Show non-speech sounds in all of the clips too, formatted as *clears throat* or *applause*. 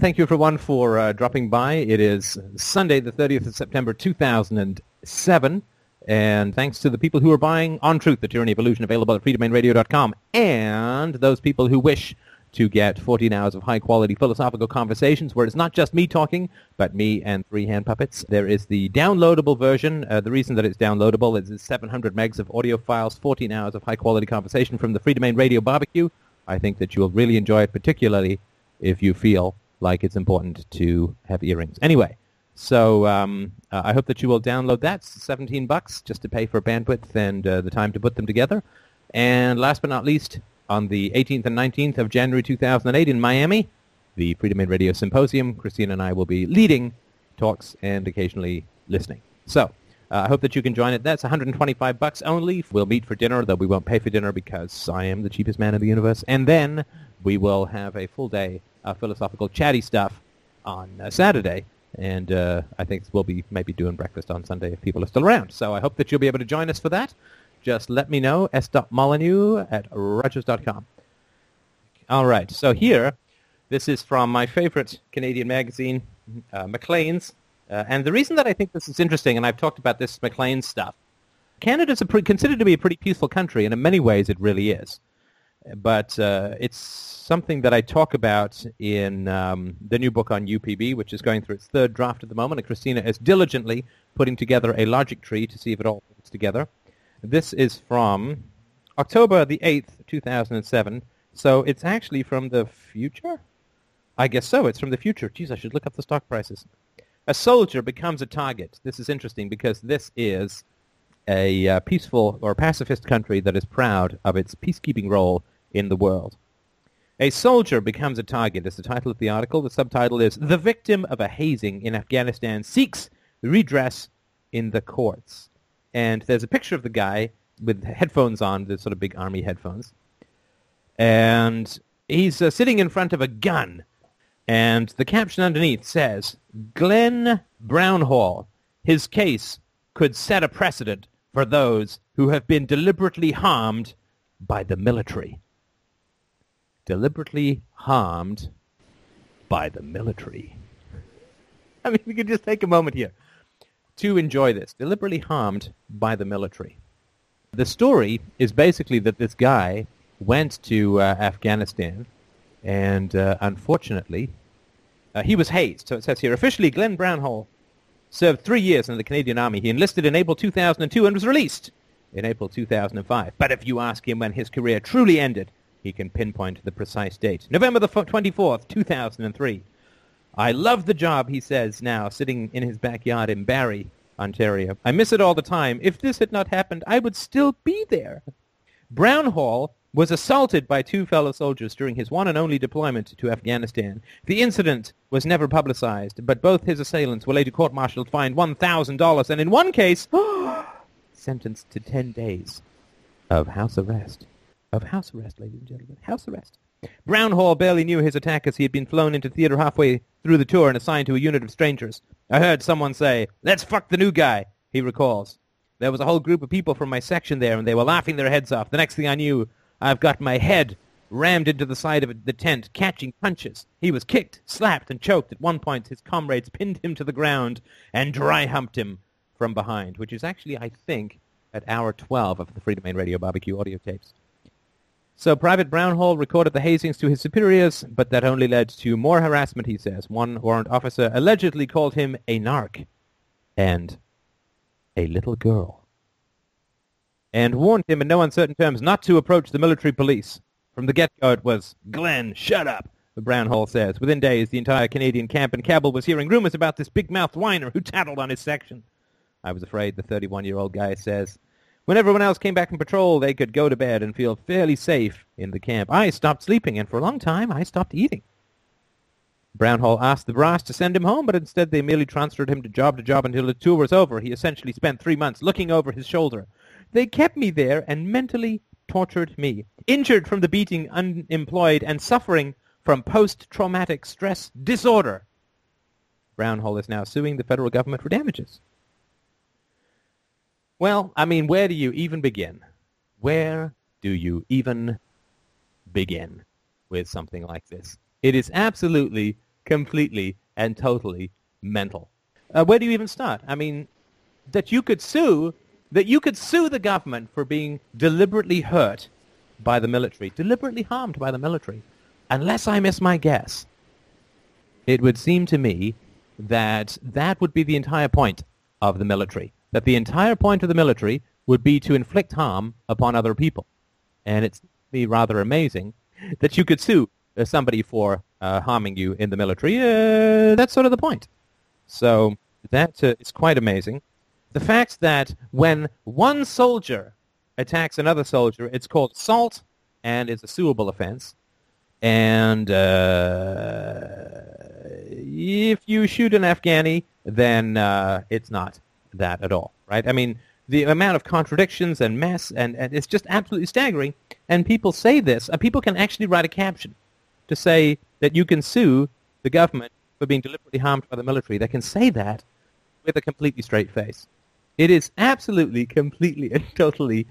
Thank you, everyone, for uh, dropping by. It is Sunday, the 30th of September, 2007. And thanks to the people who are buying On Truth, The Tyranny of Illusion, available at freedomainradio.com, and those people who wish to get 14 hours of high-quality philosophical conversations where it's not just me talking, but me and three hand puppets. There is the downloadable version. Uh, the reason that it's downloadable is it's 700 megs of audio files, 14 hours of high-quality conversation from the Free Domain Radio barbecue. I think that you will really enjoy it, particularly if you feel like it's important to have earrings. Anyway, so um, uh, I hope that you will download that. It's 17 bucks just to pay for bandwidth and uh, the time to put them together. And last but not least, on the 18th and 19th of January 2008 in Miami, the Free Domain Radio Symposium. Christina and I will be leading talks and occasionally listening. So uh, I hope that you can join it. That's 125 bucks only. We'll meet for dinner, though we won't pay for dinner because I am the cheapest man in the universe. And then we will have a full day of philosophical chatty stuff on uh, Saturday. And uh, I think we'll be maybe doing breakfast on Sunday if people are still around. So I hope that you'll be able to join us for that just let me know, s.molyneux at rogers.com. All right, so here, this is from my favorite Canadian magazine, uh, Maclean's. Uh, and the reason that I think this is interesting, and I've talked about this Maclean's stuff, Canada's a pre- considered to be a pretty peaceful country, and in many ways it really is. But uh, it's something that I talk about in um, the new book on UPB, which is going through its third draft at the moment, and Christina is diligently putting together a logic tree to see if it all fits together. This is from October the 8th, 2007. So it's actually from the future? I guess so. It's from the future. Geez, I should look up the stock prices. A soldier becomes a target. This is interesting because this is a uh, peaceful or pacifist country that is proud of its peacekeeping role in the world. A soldier becomes a target is the title of the article. The subtitle is The Victim of a Hazing in Afghanistan Seeks Redress in the Courts and there's a picture of the guy with headphones on, the sort of big army headphones, and he's uh, sitting in front of a gun, and the caption underneath says, Glenn Brownhall, his case could set a precedent for those who have been deliberately harmed by the military. Deliberately harmed by the military. *laughs* I mean, we could just take a moment here to enjoy this, deliberately harmed by the military. The story is basically that this guy went to uh, Afghanistan, and uh, unfortunately, uh, he was hazed. So it says here, officially, Glenn Brownhall served three years in the Canadian Army. He enlisted in April 2002 and was released in April 2005. But if you ask him when his career truly ended, he can pinpoint the precise date. November the 24th, 2003. I love the job, he says now, sitting in his backyard in Barrie, Ontario. I miss it all the time. If this had not happened, I would still be there. Brownhall was assaulted by two fellow soldiers during his one and only deployment to Afghanistan. The incident was never publicized, but both his assailants were later court-martialed, fined $1,000, and in one case, *gasps* sentenced to 10 days of house arrest. Of house arrest, ladies and gentlemen. House arrest. Brownhall barely knew his attackers. He had been flown into theater halfway through the tour and assigned to a unit of strangers. I heard someone say, let's fuck the new guy, he recalls. There was a whole group of people from my section there, and they were laughing their heads off. The next thing I knew, I've got my head rammed into the side of the tent, catching punches. He was kicked, slapped, and choked. At one point, his comrades pinned him to the ground and dry-humped him from behind, which is actually, I think, at hour 12 of the Free Domain Radio barbecue audio tapes. So Private Brownhall recorded the hazings to his superiors, but that only led to more harassment, he says. One warrant officer allegedly called him a narc and a little girl, and warned him in no uncertain terms not to approach the military police. From the get-go it was, Glenn, shut up, Brownhall says. Within days, the entire Canadian camp in Kabul was hearing rumors about this big-mouthed whiner who tattled on his section. I was afraid, the 31-year-old guy says. When everyone else came back from patrol, they could go to bed and feel fairly safe in the camp. I stopped sleeping, and for a long time, I stopped eating. Brownhall asked the brass to send him home, but instead they merely transferred him to job to job until the tour was over. He essentially spent three months looking over his shoulder. They kept me there and mentally tortured me. Injured from the beating, unemployed, and suffering from post-traumatic stress disorder. Brownhall is now suing the federal government for damages. Well, I mean, where do you even begin? Where do you even begin with something like this? It is absolutely completely and totally mental. Uh, where do you even start? I mean, that you could sue, that you could sue the government for being deliberately hurt by the military, deliberately harmed by the military. Unless I miss my guess, it would seem to me that that would be the entire point of the military. That the entire point of the military would be to inflict harm upon other people. And it's rather amazing that you could sue uh, somebody for uh, harming you in the military. Uh, that's sort of the point. So that uh, is quite amazing. The fact that when one soldier attacks another soldier, it's called assault and it's a suable offense. And uh, if you shoot an Afghani, then uh, it's not that at all, right? I mean, the amount of contradictions and mess, and, and it's just absolutely staggering. And people say this. Uh, people can actually write a caption to say that you can sue the government for being deliberately harmed by the military. They can say that with a completely straight face. It is absolutely, completely, and *laughs* totally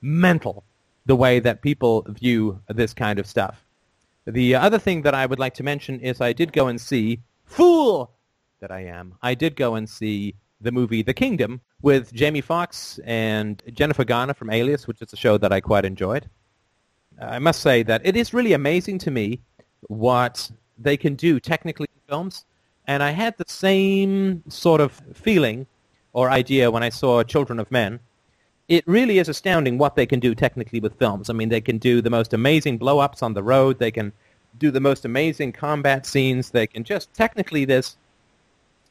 mental the way that people view this kind of stuff. The other thing that I would like to mention is I did go and see, fool that I am, I did go and see the movie The Kingdom with Jamie Foxx and Jennifer Garner from Alias, which is a show that I quite enjoyed. I must say that it is really amazing to me what they can do technically in films. And I had the same sort of feeling or idea when I saw Children of Men it really is astounding what they can do technically with films. I mean, they can do the most amazing blow-ups on the road. They can do the most amazing combat scenes. They can just technically there's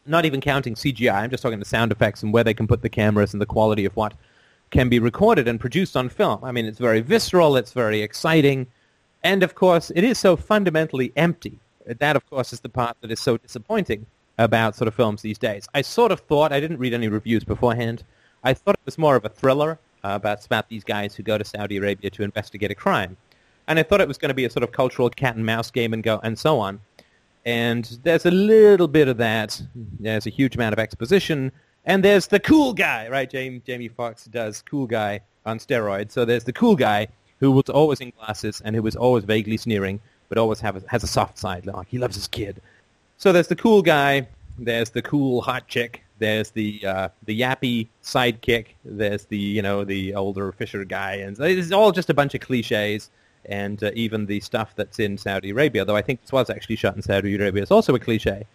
not even counting CGI. I'm just talking the sound effects and where they can put the cameras and the quality of what can be recorded and produced on film. I mean, it's very visceral. It's very exciting. And, of course, it is so fundamentally empty. That, of course, is the part that is so disappointing about sort of films these days. I sort of thought, I didn't read any reviews beforehand, I thought it was more of a thriller uh, about, about these guys who go to Saudi Arabia to investigate a crime. And I thought it was going to be a sort of cultural cat and mouse game and go and so on. And there's a little bit of that. There's a huge amount of exposition. And there's the cool guy, right? Jamie, Jamie Foxx does cool guy on steroids. So there's the cool guy who was always in glasses and who was always vaguely sneering, but always a, has a soft side. Like he loves his kid. So there's the cool guy. There's the cool hot chick there's the uh, the yappy sidekick. There's the you know the older Fisher guy, and it's all just a bunch of cliches. And uh, even the stuff that's in Saudi Arabia, though I think this was actually shot in Saudi Arabia, is also a cliche.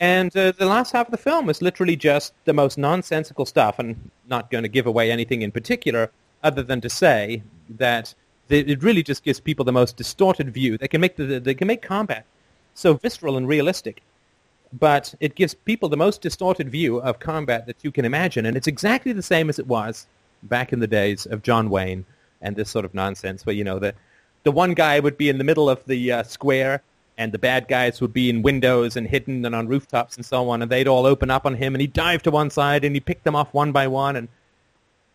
And uh, the last half of the film is literally just the most nonsensical stuff. And not going to give away anything in particular, other than to say that it really just gives people the most distorted view. They can make the, they can make combat so visceral and realistic but it gives people the most distorted view of combat that you can imagine, and it's exactly the same as it was back in the days of John Wayne and this sort of nonsense, where you know the the one guy would be in the middle of the uh, square, and the bad guys would be in windows and hidden and on rooftops and so on, and they'd all open up on him, and he'd dive to one side, and he'd pick them off one by one, and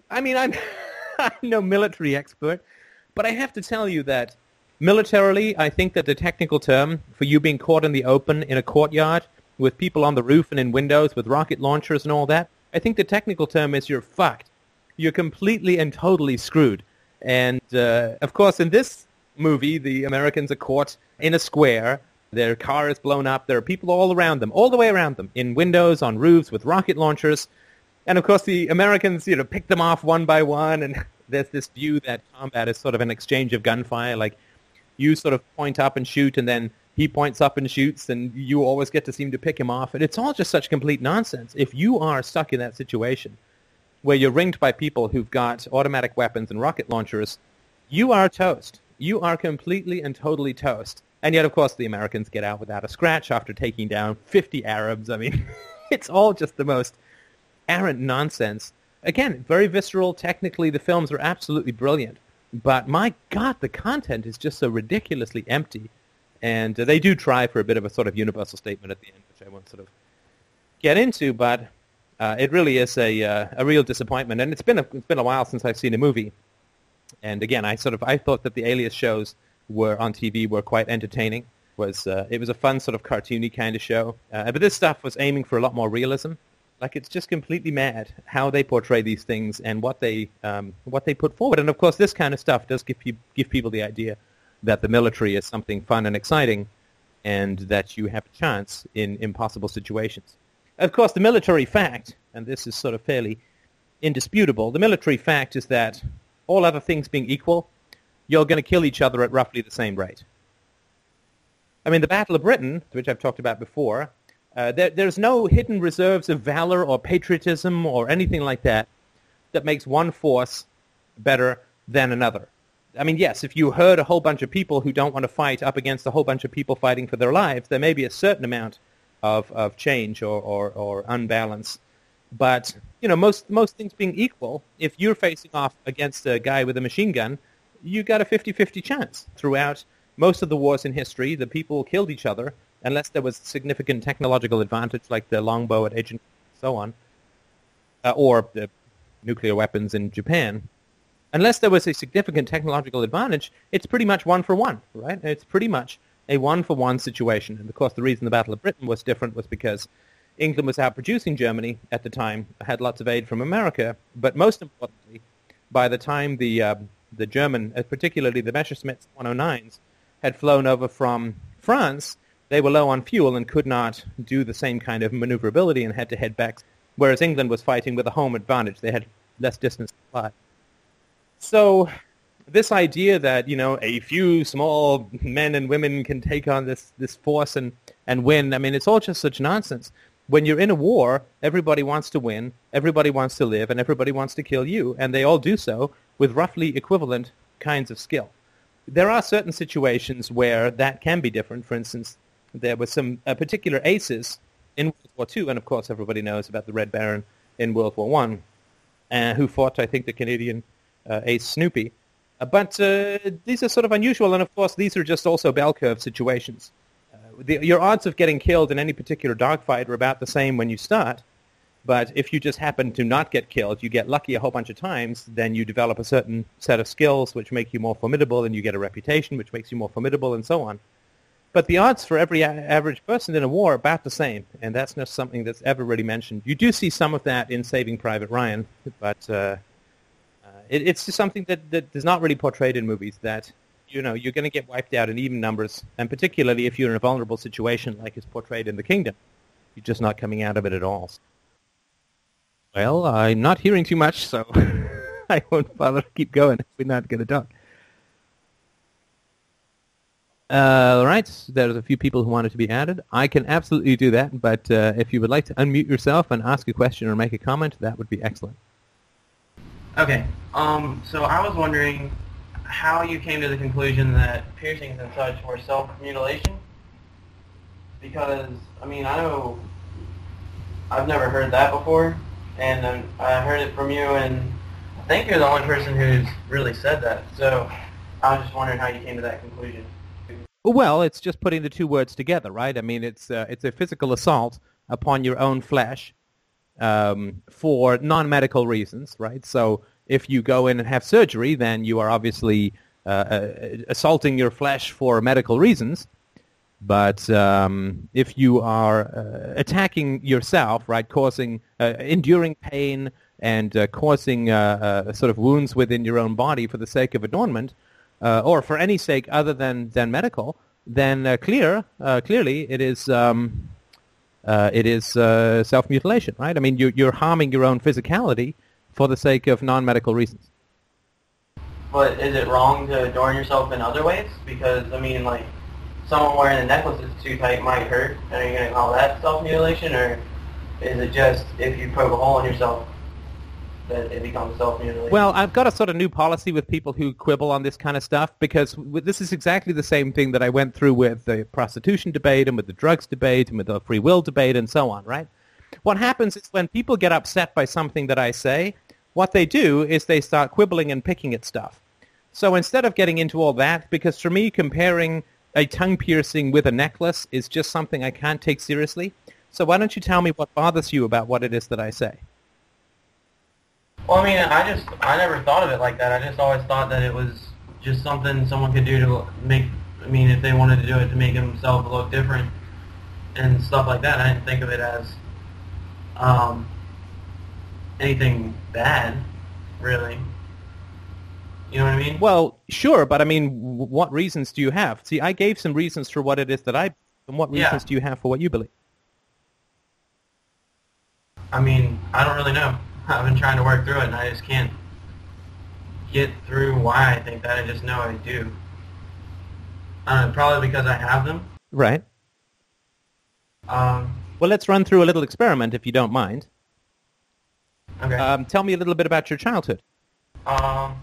I mean, I'm *laughs* I'm no military expert, but I have to tell you that militarily, I think that the technical term for you being caught in the open in a courtyard with people on the roof and in windows with rocket launchers and all that, I think the technical term is you're fucked. You're completely and totally screwed. And uh, of course, in this movie, the Americans are caught in a square. Their car is blown up. There are people all around them, all the way around them, in windows, on roofs, with rocket launchers. And of course, the Americans, you know, pick them off one by one. And *laughs* there's this view that combat is sort of an exchange of gunfire. Like you sort of point up and shoot, and then he points up and shoots, and you always get to seem to pick him off. And it's all just such complete nonsense. If you are stuck in that situation where you're ringed by people who've got automatic weapons and rocket launchers, you are toast. You are completely and totally toast. And yet, of course, the Americans get out without a scratch after taking down 50 Arabs. I mean, *laughs* it's all just the most arrant nonsense. Again, very visceral. Technically, the films are absolutely brilliant. But my God, the content is just so ridiculously empty and uh, they do try for a bit of a sort of universal statement at the end, which I won't sort of get into, but uh, it really is a, uh, a real disappointment. And it's been a, it's been a while since I've seen a movie. And again, I sort of I thought that the Alias shows were on TV were quite entertaining. Was uh, it was a fun sort of cartoony kind of show, uh, but this stuff was aiming for a lot more realism. Like it's just completely mad how they portray these things and what they um, what they put forward. And of course, this kind of stuff does give give people the idea that the military is something fun and exciting. and that you have a chance in impossible situations. Of course, the military fact, and this is sort of fairly indisputable, the military fact is that all other things being equal, you're going to kill each other at roughly the same rate. I mean, the Battle of Britain, which I've talked about before, uh, there, there's no hidden reserves of valor or patriotism or anything like that that makes one force better than another. I mean, yes, if you herd a whole bunch of people who don't want to fight up against a whole bunch of people fighting for their lives, there may be a certain amount of, of change or, or, or unbalance. But, you know, most, most things being equal, if you're facing off against a guy with a machine gun, you got a 50-50 chance. Throughout most of the wars in history, the people killed each other unless there was significant technological advantage like the longbow at Agincourt and so on, uh, or the nuclear weapons in Japan. Unless there was a significant technological advantage, it's pretty much one for one, right? It's pretty much a one-for-one situation. And of course, the reason the Battle of Britain was different was because England was outproducing Germany at the time, had lots of aid from America, but most importantly, by the time the uh, the German, uh, particularly the Messerschmitts 109s, had flown over from France, they were low on fuel and could not do the same kind of maneuverability and had to head back. Whereas England was fighting with a home advantage; they had less distance to fly. So this idea that you know a few small men and women can take on this this force and and win i mean it's all just such nonsense. When you're in a war everybody wants to win everybody wants to live and everybody wants to kill you and they all do so with roughly equivalent kinds of skill. There are certain situations where that can be different. For instance there were some uh, particular aces in world war ii and of course everybody knows about the red baron in world war one uh, who fought i think the canadian uh, ace snoopy but uh, these are sort of unusual, and of course, these are just also bell curve situations. Uh, the, your odds of getting killed in any particular dogfight are about the same when you start. But if you just happen to not get killed, you get lucky a whole bunch of times, then you develop a certain set of skills which make you more formidable, and you get a reputation which makes you more formidable, and so on. But the odds for every average person in a war are about the same, and that's not something that's ever really mentioned. You do see some of that in Saving Private Ryan, but uh, it, it's just something that, that is not really portrayed in movies that, you know, you're going to get wiped out in even numbers, and particularly if you're in a vulnerable situation like is portrayed in The Kingdom. You're just not coming out of it at all. Well, I'm not hearing too much, so *laughs* I won't bother to keep going we're not going to talk. Uh, all right, there's a few people who wanted to be added. I can absolutely do that, but uh, if you would like to unmute yourself and ask a question or make a comment, that would be excellent. Okay. Um, so I was wondering how you came to the conclusion that piercings and such were self-mutilation. Because, I mean, I know I've never heard that before, and I heard it from you, and I think you're the only person who's really said that. So I was just wondering how you came to that conclusion. Well, it's just putting the two words together, right? I mean, it's uh, it's a physical assault upon your own flesh um, for non-medical reasons, right? So if you go in and have surgery, then you are obviously uh, uh, assaulting your flesh for medical reasons. But um, if you are uh, attacking yourself, right, causing, uh, enduring pain and uh, causing uh, sort of wounds within your own body for the sake of adornment, or for any sake other than, than medical, then clear, clearly it is um, uh, it is uh, self-mutilation, right? I mean, you're, you're harming your own physicality for the sake of non-medical reasons. But is it wrong to adorn yourself in other ways? Because, I mean, like, someone wearing a necklace that's too tight might hurt. And are you going to call that self-mutilation? Or is it just if you poke a hole in yourself, it becomes self-mutilation? Well, I've got a sort of new policy with people who quibble on this kind of stuff because this is exactly the same thing that I went through with the prostitution debate and with the drugs debate and with the free will debate and so on, right? What happens is when people get upset by something that I say, what they do is they start quibbling and picking at stuff. So instead of getting into all that, because for me comparing a tongue piercing with a necklace is just something I can't take seriously, so why don't you tell me what bothers you about what it is that I say? Well, I mean, I just I never thought of it like that. I just always thought that it was just something someone could do to make. I mean, if they wanted to do it to make themselves look different and stuff like that. I didn't think of it as um, anything bad, really. You know what I mean? Well, sure, but I mean, what reasons do you have? See, I gave some reasons for what it is that I And what Yeah. reasons do you have for what you believe? I mean, I don't really know. I've been trying to work through it, and I just can't get through why I think that. I just know I do. Uh, probably because I have them. Right. Um, Well, let's run through a little experiment, if you don't mind. okay. Um, tell me a little bit about your childhood. um,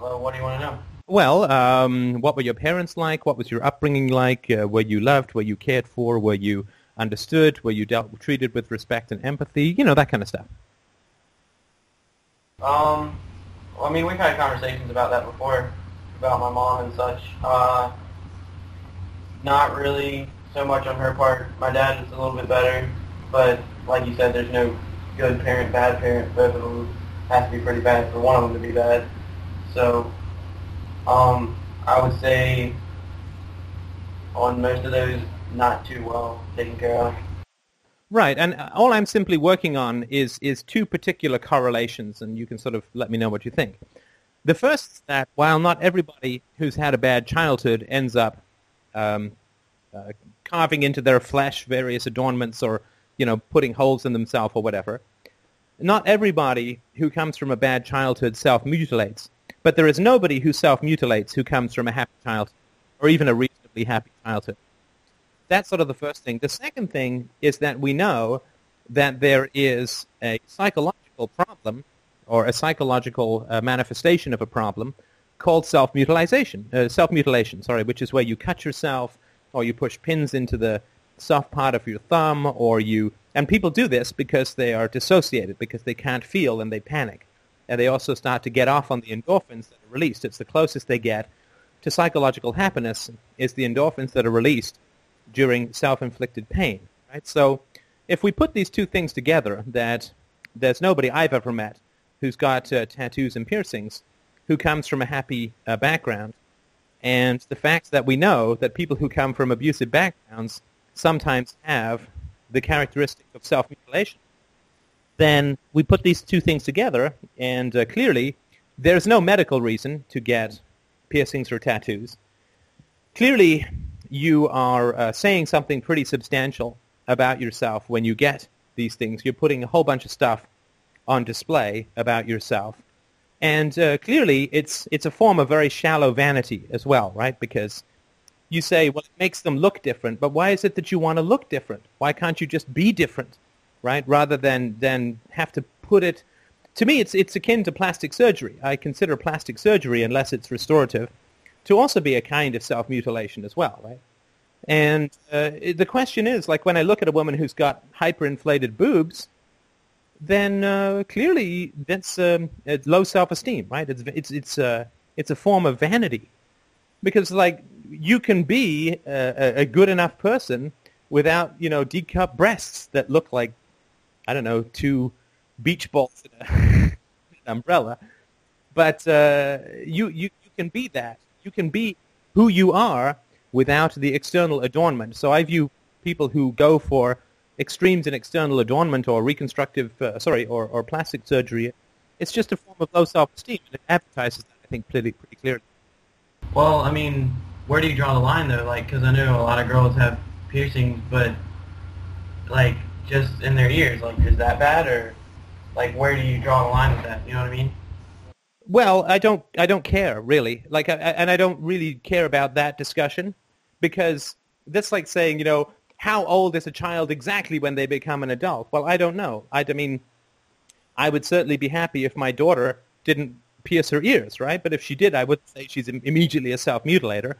well, what do you want to know? Well, um, what were your parents like? What was your upbringing like? Uh, were you loved? Were you cared for? Were you understood? Were you dealt treated with respect and empathy? You know that kind of stuff. Um, well, I mean, we've had conversations about that before, about my mom and such. Uh, not really so much on her part. My dad is a little bit better, but like you said, there's no good parent, bad parent. Both of them has to be pretty bad for one of them to be bad. So, um, I would say on most of those, not too well taken care of. Right, and uh, all I'm simply working on is is two particular correlations, and you can sort of let me know what you think. The first is that while not everybody who's had a bad childhood ends up um, uh, carving into their flesh various adornments or you know putting holes in themselves or whatever, not everybody who comes from a bad childhood self-mutilates. But there is nobody who self-mutilates who comes from a happy childhood or even a reasonably happy childhood that's sort of the first thing. The second thing is that we know that there is a psychological problem or a psychological uh, manifestation of a problem called self-mutilation, uh, self-mutilation, sorry, which is where you cut yourself or you push pins into the soft part of your thumb or you, and people do this because they are dissociated, because they can't feel and they panic. And they also start to get off on the endorphins that are released. It's the closest they get to psychological happiness is the endorphins that are released during self-inflicted pain. Right? So if we put these two things together, that there's nobody I've ever met who's got uh, tattoos and piercings who comes from a happy uh, background, and the fact that we know that people who come from abusive backgrounds sometimes have the characteristic of self-mutilation, then we put these two things together, and uh, clearly there's no medical reason to get piercings or tattoos. Clearly, you are uh, saying something pretty substantial about yourself when you get these things. You're putting a whole bunch of stuff on display about yourself. And uh, clearly, it's, it's a form of very shallow vanity as well, right? Because you say, well, it makes them look different, but why is it that you want to look different? Why can't you just be different, right? Rather than, than have to put it... To me, it's, it's akin to plastic surgery. I consider plastic surgery, unless it's restorative, to also be a kind of self-mutilation as well, right? And uh, the question is, like when I look at a woman who's got hyperinflated boobs, then uh, clearly that's um, low self-esteem, right? It's it's it's uh, it's a form of vanity, because like you can be a, a good enough person without you know D-cup breasts that look like I don't know two beach balls in, a, *laughs* an umbrella, but uh, you you you can be that. You can be who you are without the external adornment. So I view people who go for extremes in external adornment or reconstructive, uh, sorry, or, or plastic surgery, it's just a form of low self-esteem, and it advertises that, I think, pretty, pretty clearly. Well, I mean, where do you draw the line though? Like, because I know a lot of girls have piercings, but like just in their ears. Like, is that bad or like where do you draw the line with that? You know what I mean? Well, I don't, I don't care really. Like, I, and I don't really care about that discussion because that's like saying, you know, how old is a child exactly when they become an adult? Well, I don't know. I, I mean, I would certainly be happy if my daughter didn't pierce her ears, right? But if she did, I would say she's immediately a self-mutilator.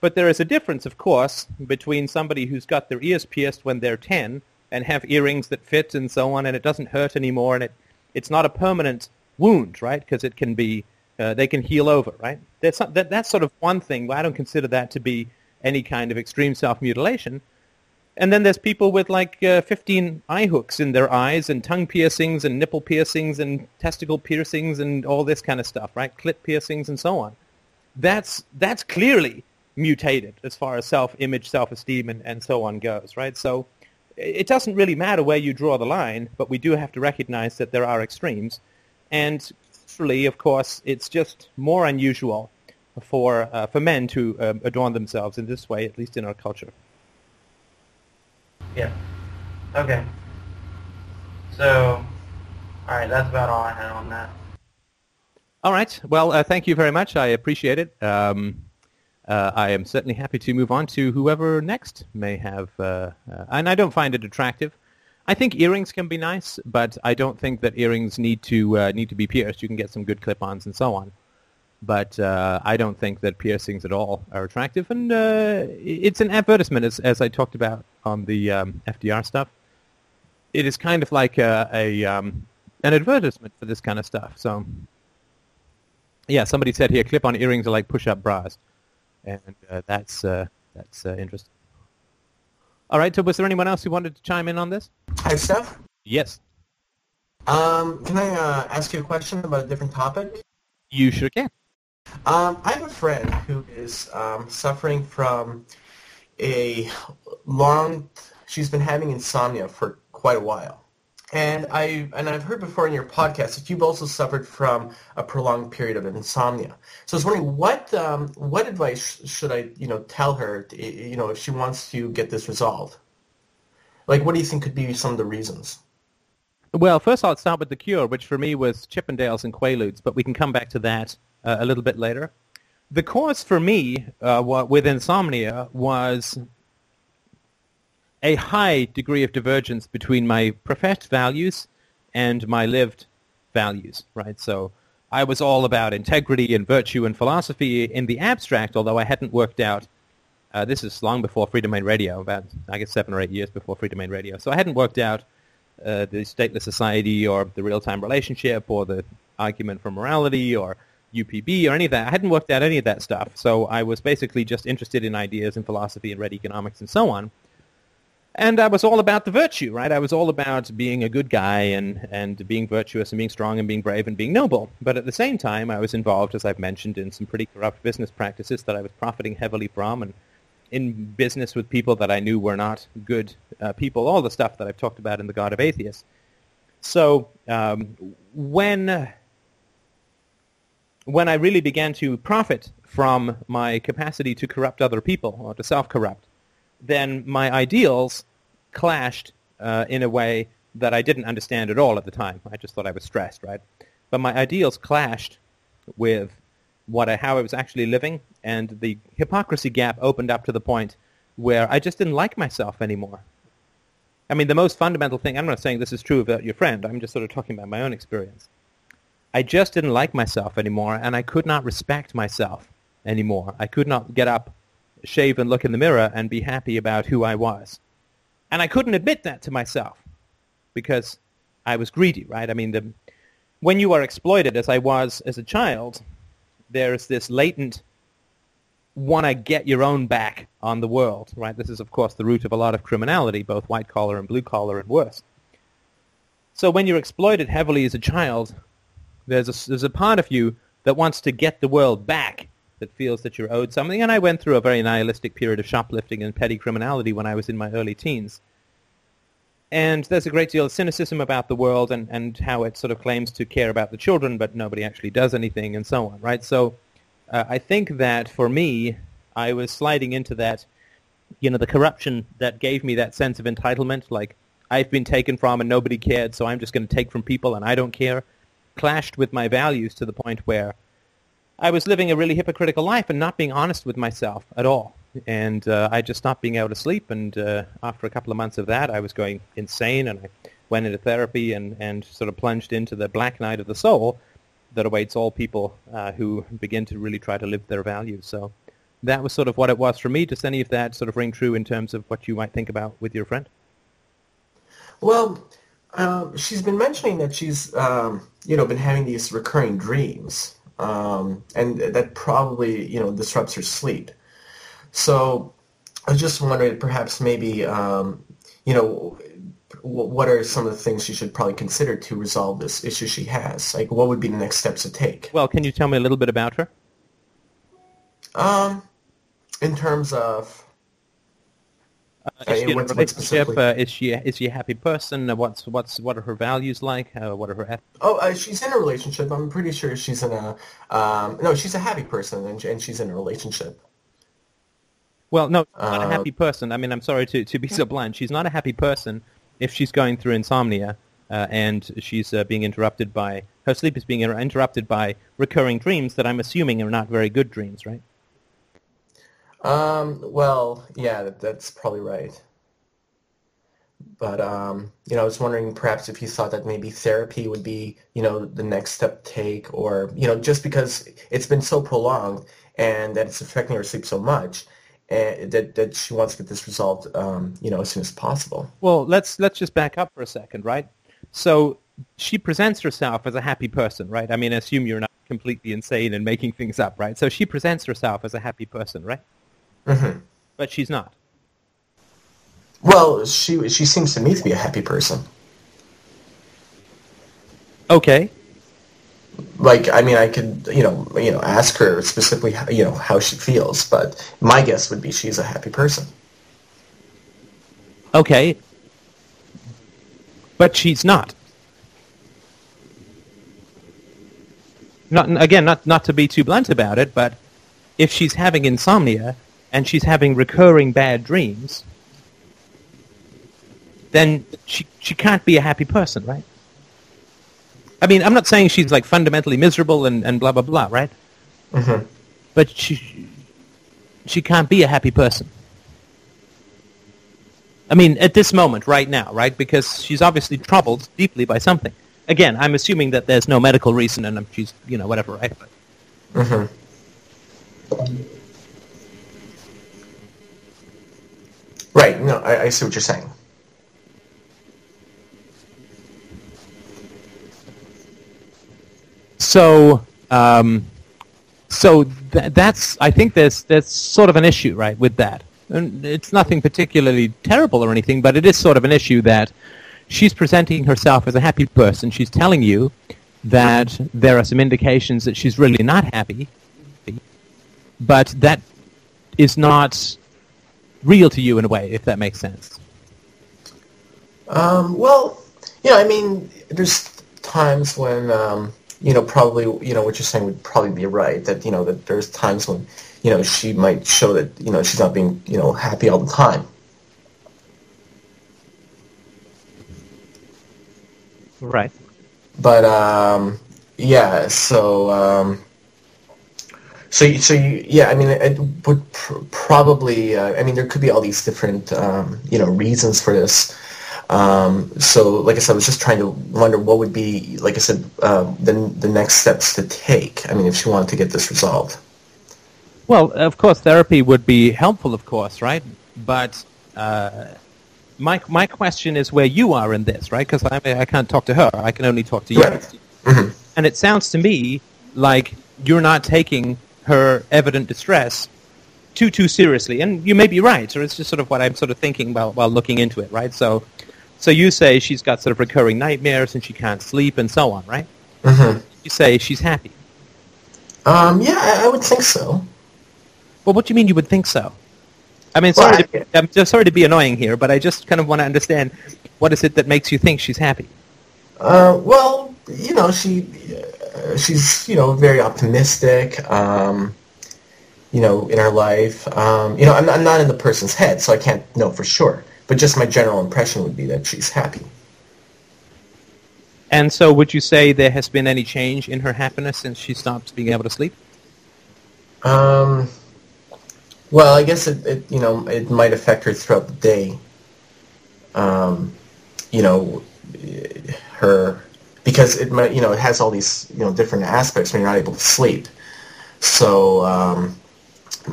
But there is a difference, of course, between somebody who's got their ears pierced when they're 10 and have earrings that fit and so on, and it doesn't hurt anymore, and it, it's not a permanent wound, right? Because it can be, uh, they can heal over, right? That's, that, that's sort of one thing. I don't consider that to be any kind of extreme self-mutilation. And then there's people with like uh, 15 eye hooks in their eyes and tongue piercings and nipple piercings and testicle piercings and all this kind of stuff, right? Clit piercings and so on. That's, that's clearly mutated as far as self-image, self-esteem, and, and so on goes, right? So it doesn't really matter where you draw the line, but we do have to recognize that there are extremes. And culturally, of course, it's just more unusual for, uh, for men to um, adorn themselves in this way, at least in our culture. Yeah. Okay. So, all right, that's about all I had on that. All right. Well, uh, thank you very much. I appreciate it. Um, uh, I am certainly happy to move on to whoever next may have, uh, uh, and I don't find it attractive. I think earrings can be nice, but I don't think that earrings need to uh, need to be pierced. You can get some good clip-ons and so on, but uh, I don't think that piercings at all are attractive. And uh, it's an advertisement, as, as I talked about on the um, FDR stuff. It is kind of like a, a um, an advertisement for this kind of stuff. So, yeah, somebody said here, clip-on earrings are like push-up bras and uh, that's uh, that's uh, interesting. All right. So, was there anyone else who wanted to chime in on this? Hi, Steph. Yes. Um, can I uh, ask you a question about a different topic? You sure can. Um, I have a friend who is um, suffering from a long. She's been having insomnia for quite a while. And I and I've heard before in your podcast that you've also suffered from a prolonged period of insomnia. So I was wondering what um, what advice should I you know tell her you know if she wants to get this resolved. Like, what do you think could be some of the reasons? Well, first I'll start with the cure, which for me was Chippendales and Quaaludes, but we can come back to that uh, a little bit later. The cause for me uh, with insomnia was a high degree of divergence between my professed values and my lived values, right? So I was all about integrity and virtue and philosophy in the abstract, although I hadn't worked out. Uh, this is long before Free Domain Radio, about I guess seven or eight years before Free Domain Radio. So I hadn't worked out uh, the stateless society or the real-time relationship or the argument for morality or UPB or any of that. I hadn't worked out any of that stuff. So I was basically just interested in ideas and philosophy and read economics and so on. And I was all about the virtue, right? I was all about being a good guy and, and being virtuous and being strong and being brave and being noble. But at the same time, I was involved, as I've mentioned, in some pretty corrupt business practices that I was profiting heavily from and in business with people that I knew were not good uh, people, all the stuff that I've talked about in The God of Atheists. So um, when, when I really began to profit from my capacity to corrupt other people or to self-corrupt, then my ideals clashed uh, in a way that I didn't understand at all at the time. I just thought I was stressed, right? But my ideals clashed with what I, how I was actually living, and the hypocrisy gap opened up to the point where I just didn't like myself anymore. I mean, the most fundamental thing, I'm not saying this is true about your friend, I'm just sort of talking about my own experience. I just didn't like myself anymore, and I could not respect myself anymore. I could not get up shave and look in the mirror and be happy about who I was. And I couldn't admit that to myself because I was greedy, right? I mean, the, when you are exploited, as I was as a child, there's this latent want to get your own back on the world, right? This is, of course, the root of a lot of criminality, both white collar and blue collar and worse. So when you're exploited heavily as a child, there's a, there's a part of you that wants to get the world back that feels that you're owed something. And I went through a very nihilistic period of shoplifting and petty criminality when I was in my early teens. And there's a great deal of cynicism about the world and, and how it sort of claims to care about the children, but nobody actually does anything and so on, right? So uh, I think that for me, I was sliding into that, you know, the corruption that gave me that sense of entitlement, like I've been taken from and nobody cared, so I'm just going to take from people and I don't care, clashed with my values to the point where I was living a really hypocritical life and not being honest with myself at all. And uh, I just stopped being able to sleep. And uh, after a couple of months of that, I was going insane. And I went into therapy and, and sort of plunged into the black night of the soul that awaits all people uh, who begin to really try to live their values. So that was sort of what it was for me. Does any of that sort of ring true in terms of what you might think about with your friend? Well, um, she's been mentioning that she's, um, you know, been having these recurring dreams um, and that probably you know disrupts her sleep. So I was just wondering, perhaps maybe um, you know what are some of the things she should probably consider to resolve this issue she has? Like, what would be the next steps to take? Well, can you tell me a little bit about her? Um, in terms of uh, is, she what, relationship? Uh, is she is she a happy person? Uh, what's what's what are her values like? Uh, what are her? Ethics? Oh, uh, she's in a relationship. I'm pretty sure she's in a. Um, no, she's a happy person, and, and she's in a relationship. Well, no, she's not a Uh, happy person. I mean, I'm sorry to, to be so blunt. She's not a happy person if she's going through insomnia uh, and she's uh, being interrupted by, her sleep is being interrupted by recurring dreams that I'm assuming are not very good dreams, right? Um, well, yeah, that, that's probably right. But um, you know, I was wondering perhaps if you thought that maybe therapy would be, you know, the next step to take, or you know, just because it's been so prolonged and that it's affecting her sleep so much, and that that she wants to get this resolved, um, you know, as soon as possible. Well, let's let's just back up for a second, right? So she presents herself as a happy person, right? I mean, assume you're not completely insane and making things up, right? So she presents herself as a happy person, right? Hmm But she's not. Well, she she seems to me to be a happy person. Okay. Like, I mean, I could, you know, you know, ask her specifically, how- you know, how she feels, but my guess would be she's a happy person. Okay. But she's not. Not again, not not to be too blunt about it, but if she's having insomnia and she's having recurring bad dreams, then she she can't be a happy person, right? I mean, I'm not saying she's like fundamentally miserable and, and blah blah blah, right? hmm But she she can't be a happy person. I mean, at this moment, right now, right? Because she's obviously troubled deeply by something. Again, I'm assuming that there's no medical reason and she's, you know, whatever, right? But, hmm Right. No, I, I see what you're saying. so, um, so th- that's, I think there's, there's sort of an issue, right, with that. And it's nothing particularly terrible or anything, but it is sort of an issue that she's presenting herself as a happy person. She's telling you that there are some indications that she's really not happy, but that is not real to you in a way, if that makes sense. Um, well, you know, I mean, there's times when, um, you know, probably, you know, what you're saying would probably be right. That you know, that there's times when, you know, she might show that, you know, she's not being, you know, happy all the time. Right. But um, yeah, so um, so so you, yeah, I mean, it would pr- probably. Uh, I mean, there could be all these different um, you know reasons for this. Um, so, like I said, I was just trying to wonder what would be, like I said, uh, the the next steps to take. I mean, if she wanted to get this resolved. Well, of course, therapy would be helpful, of course, right? But uh, my my question is where you are in this, right? Because I I can't talk to her. I can only talk to you. Right. Mhm. And it sounds to me like you're not taking her evident distress too too seriously. And you may be right, or it's just sort of what I'm sort of thinking while while looking into it, right? So, so you say she's got sort of recurring nightmares and she can't sleep and so on, right? Mhm. You say she's happy. Um, yeah, I, I would think so. Well, what do you mean you would think so? I mean, Well, sorry, I- to, I'm just sorry to be annoying here, but I just kind of want to understand what is it that makes you think she's happy? Uh, well, you know, she she's you know very optimistic. Um, you know, in her life. Um, you know, I'm, I'm not in the person's head, so I can't know for sure. But just my general impression would be that she's happy. And so, would you say there has been any change in her happiness since she stopped being able to sleep? Um, well, I guess it, it you know it might affect her throughout the day. Um, you know, her because it you know it has all these you know different aspects when you're not able to sleep. So um,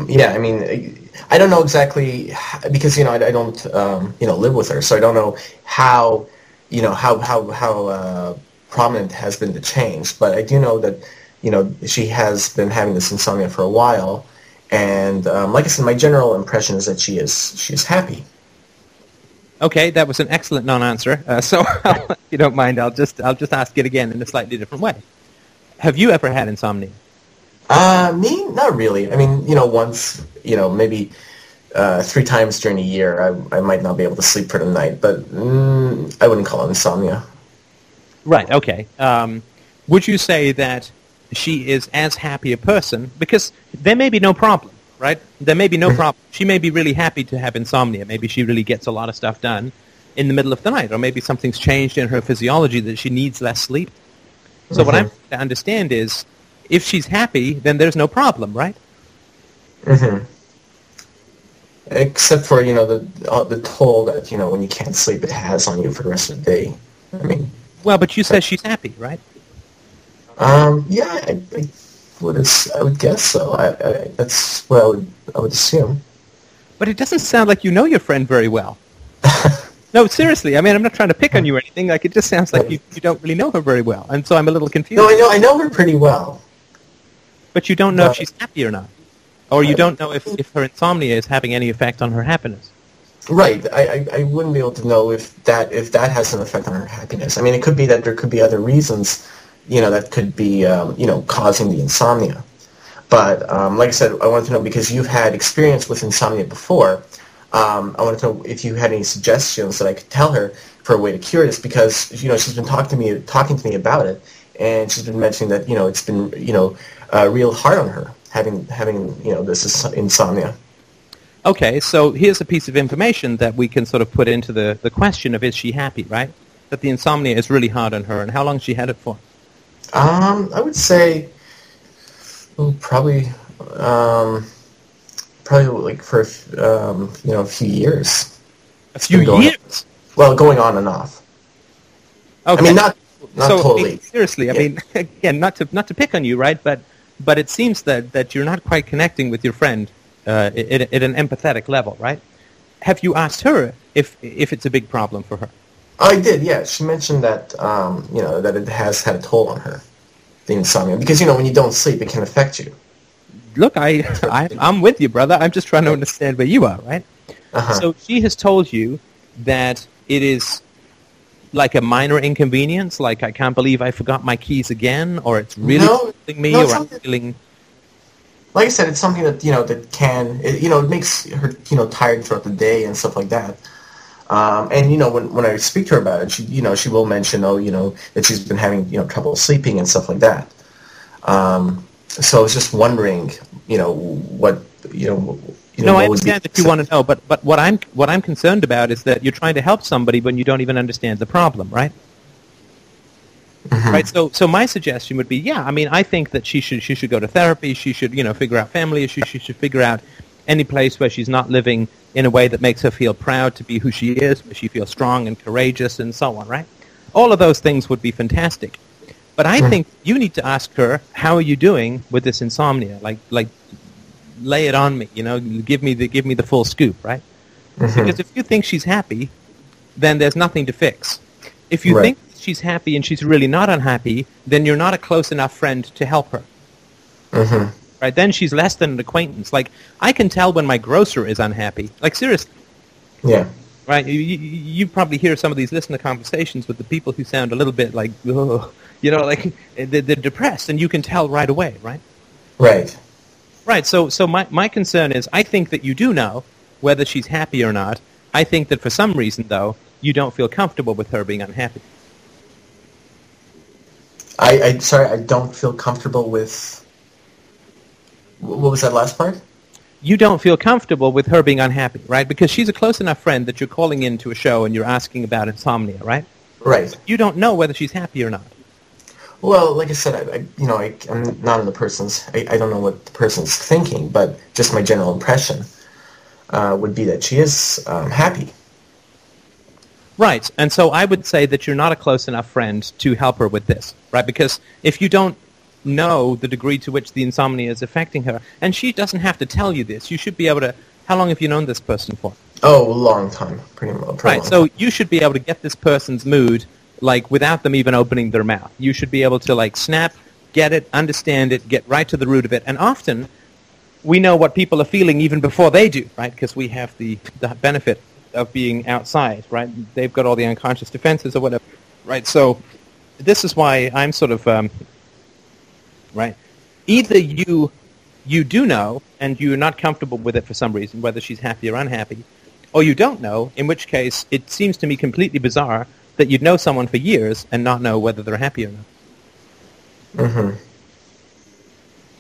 yeah, I mean I don't know exactly because you know I, I don't um, you know live with her, so I don't know how you know how how how uh, prominent has been the change. But I do know that you know she has been having this insomnia for a while, and um, like I said, my general impression is that she is she is happy. Okay, that was an excellent non-answer. Uh, so, *laughs* if you don't mind, I'll just I'll just ask it again in a slightly different way. Have you ever had insomnia? Uh, me, not really. I mean, you know, once, you know, maybe uh, three times during a year, I, I might not be able to sleep for the night, but mm, I wouldn't call it insomnia. Right. Okay. Um, would you say that she is as happy a person because there may be no problem, right? There may be no problem. She may be really happy to have insomnia. Maybe she really gets a lot of stuff done in the middle of the night, or maybe something's changed in her physiology that she needs less sleep. So what I'm trying to understand is, if she's happy, then there's no problem, right? hmm Except for you know the uh, the toll that you know when you can't sleep it has on you for the rest of the day. I mean, Well, but you said she's happy, right? um, yeah, I, I would I would guess so. I, I, that's what I would I would assume. But it doesn't sound like you know your friend very well. *laughs* No, seriously. I mean, I'm not trying to pick on you or anything. Like, it just sounds like you, you don't really know her very well, and so I'm a little confused. No, I know I know her pretty well. But you don't know if Uh, she's happy or not, or you don't know if, if her insomnia is having any effect on her happiness. Right. I, I, I wouldn't be able to know if that if that has an effect on her happiness. I mean, it could be that there could be other reasons, you know, that could be um, you know causing the insomnia. But um, like I said, I wanted to know because you've had experience with insomnia before. Um, I wanted to know if you had any suggestions that I could tell her for a way to cure this because you know she's been talking to me talking to me about it, and she's been mentioning that you know it's been you know uh, real hard on her having having you know this insomnia. Okay, so here's a piece of information that we can sort of put into the, the question of is she happy, right? That the insomnia is really hard on her, and how long she had it for? Um, I would say oh, probably um, probably like for um, you know a few years. A few years. Well, going on and off. Okay. I mean, not not so, totally. seriously, I Yeah. mean, *laughs* again, not to not to pick on you, right? But but it seems that, that you're not quite connecting with your friend uh, at, at an empathetic level, right? Have you asked her if if it's a big problem for her? I did. Yeah, she mentioned that um, you know that it has had a toll on her, the insomnia, because you know when you don't sleep, it can affect you. Look, I, I I'm with you, brother. I'm just trying to understand where you are, right? Uh-huh. So she has told you that it is like a minor inconvenience, like I can't believe I forgot my keys again, or it's really No, me, no, or I'm feeling. like I said, it's something that you know that can it, you know it makes her you know tired throughout the day and stuff like that. Um, and you know when when I speak to her about it, she you know she will mention oh you know that she's been having you know trouble sleeping and stuff like that. Um, so I was just wondering you know what you know. You know No, I what would be- understand that you want to know, but but what I'm what I'm concerned about is that you're trying to help somebody when you don't even understand the problem, right? Mhm. Right. So so my suggestion would be, yeah, I mean, I think that she should she should go to therapy. She should you know figure out family issues. She should figure out any place where she's not living in a way that makes her feel proud to be who she is, where she feels strong and courageous and so on. Right. All of those things would be fantastic. But I think you need to ask her, how are you doing with this insomnia? Like like lay it on me, you know, give me the give me the full scoop, right? Mhm. Because if you think she's happy, then there's nothing to fix. If you Right. think she's happy and she's really not unhappy, then you're not a close enough friend to help her. Mhm. Right? Then she's less than an acquaintance. Like I can tell when my grocer is unhappy. Like seriously, Yeah. right? You, you, you probably hear some of these listener conversations with the people who sound a little bit like, you know, like eh, they're, they're depressed, and you can tell right away, right? Right. Right. So, so my, my concern is, I think that you do know whether she's happy or not. I think that for some reason, though, you don't feel comfortable with her being unhappy. I, I sorry, I don't feel comfortable with. Wh- What was that last part? You don't feel comfortable with her being unhappy, right? Because she's a close enough friend that you're calling into a show and you're asking about insomnia, right? Right. You don't know whether she's happy or not. Well, like I said, I, I you know, I, I'm not in the person's. I, I don't know what the person's thinking, but just my general impression uh, would be that she is um, happy. Right. And so I would say that you're not a close enough friend to help her with this, right? Because if you don't know the degree to which the insomnia is affecting her, and she doesn't have to tell you this, you should be able to. How long have you known this person for? Oh, a long time, pretty much. Right. So you should be able to get this person's mood like without them even opening their mouth. You should be able to like snap, get it, understand it, get right to the root of it. And often we know what people are feeling even before they do, right? Because we have the, the benefit of being outside, right? They've got all the unconscious defenses or whatever, right? So this is why I'm sort of, um, right? Either you you do know and you're not comfortable with it for some reason, whether she's happy or unhappy, or you don't know, in which case it seems to me completely bizarre that you'd know someone for years and not know whether they're happy or not. Mm-hmm.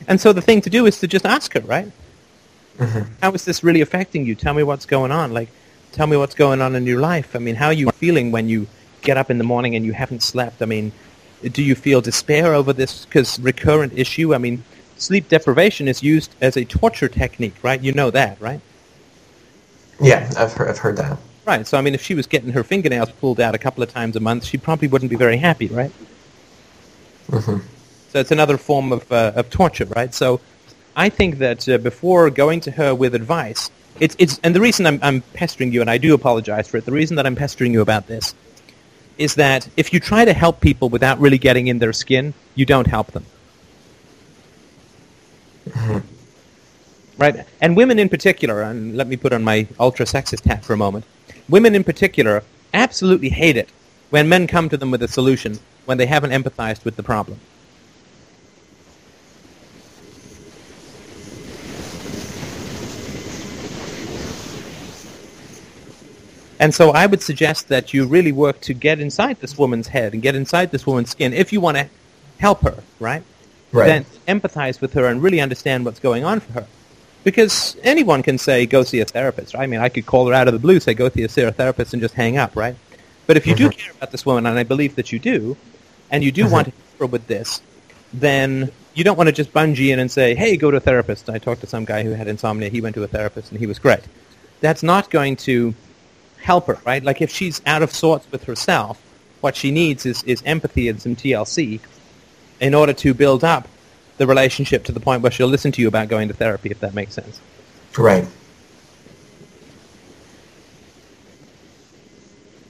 And so the thing to do is to just ask her, right? How is this really affecting you? Tell me what's going on. Like, tell me what's going on in your life. I mean, how are you feeling when you get up in the morning and you haven't slept? I mean, do you feel despair over this because recurrent issue? I mean, sleep deprivation is used as a torture technique, right? You know that, right? Yeah, I've heard, I've heard that. Right. So I mean, if she was getting her fingernails pulled out a couple of times a month, she probably wouldn't be very happy, right? hmm So it's another form of uh, of torture, right? So I think that uh, before going to her with advice, it's it's and the reason I'm I'm pestering you, and I do apologize for it. The reason that I'm pestering you about this is that if you try to help people without really getting in their skin, you don't help them. Right? And women in particular, and let me put on my ultra sexist hat for a moment. Women in particular absolutely hate it when men come to them with a solution when they haven't empathized with the problem. And so I would suggest that you really work to get inside this woman's head and get inside this woman's skin if you want to help her, right? Right. Then empathize with her and really understand what's going on for her. Because anyone can say, go see a therapist. Right? I mean, I could call her out of the blue, say, go see a therapist and just hang up, right? But if you do mm-hmm. care about this woman, and I believe that you do, and you do mm-hmm. want to help her with this, then you don't want to just bungee in and say, hey, go to a therapist. I talked to some guy who had insomnia. He went to a therapist, and he was great. That's not going to help her, right? Like if she's out of sorts with herself, what she needs is, is empathy and some TLC in order to build up the relationship to the point where she'll listen to you about going to therapy, if that makes sense. Right.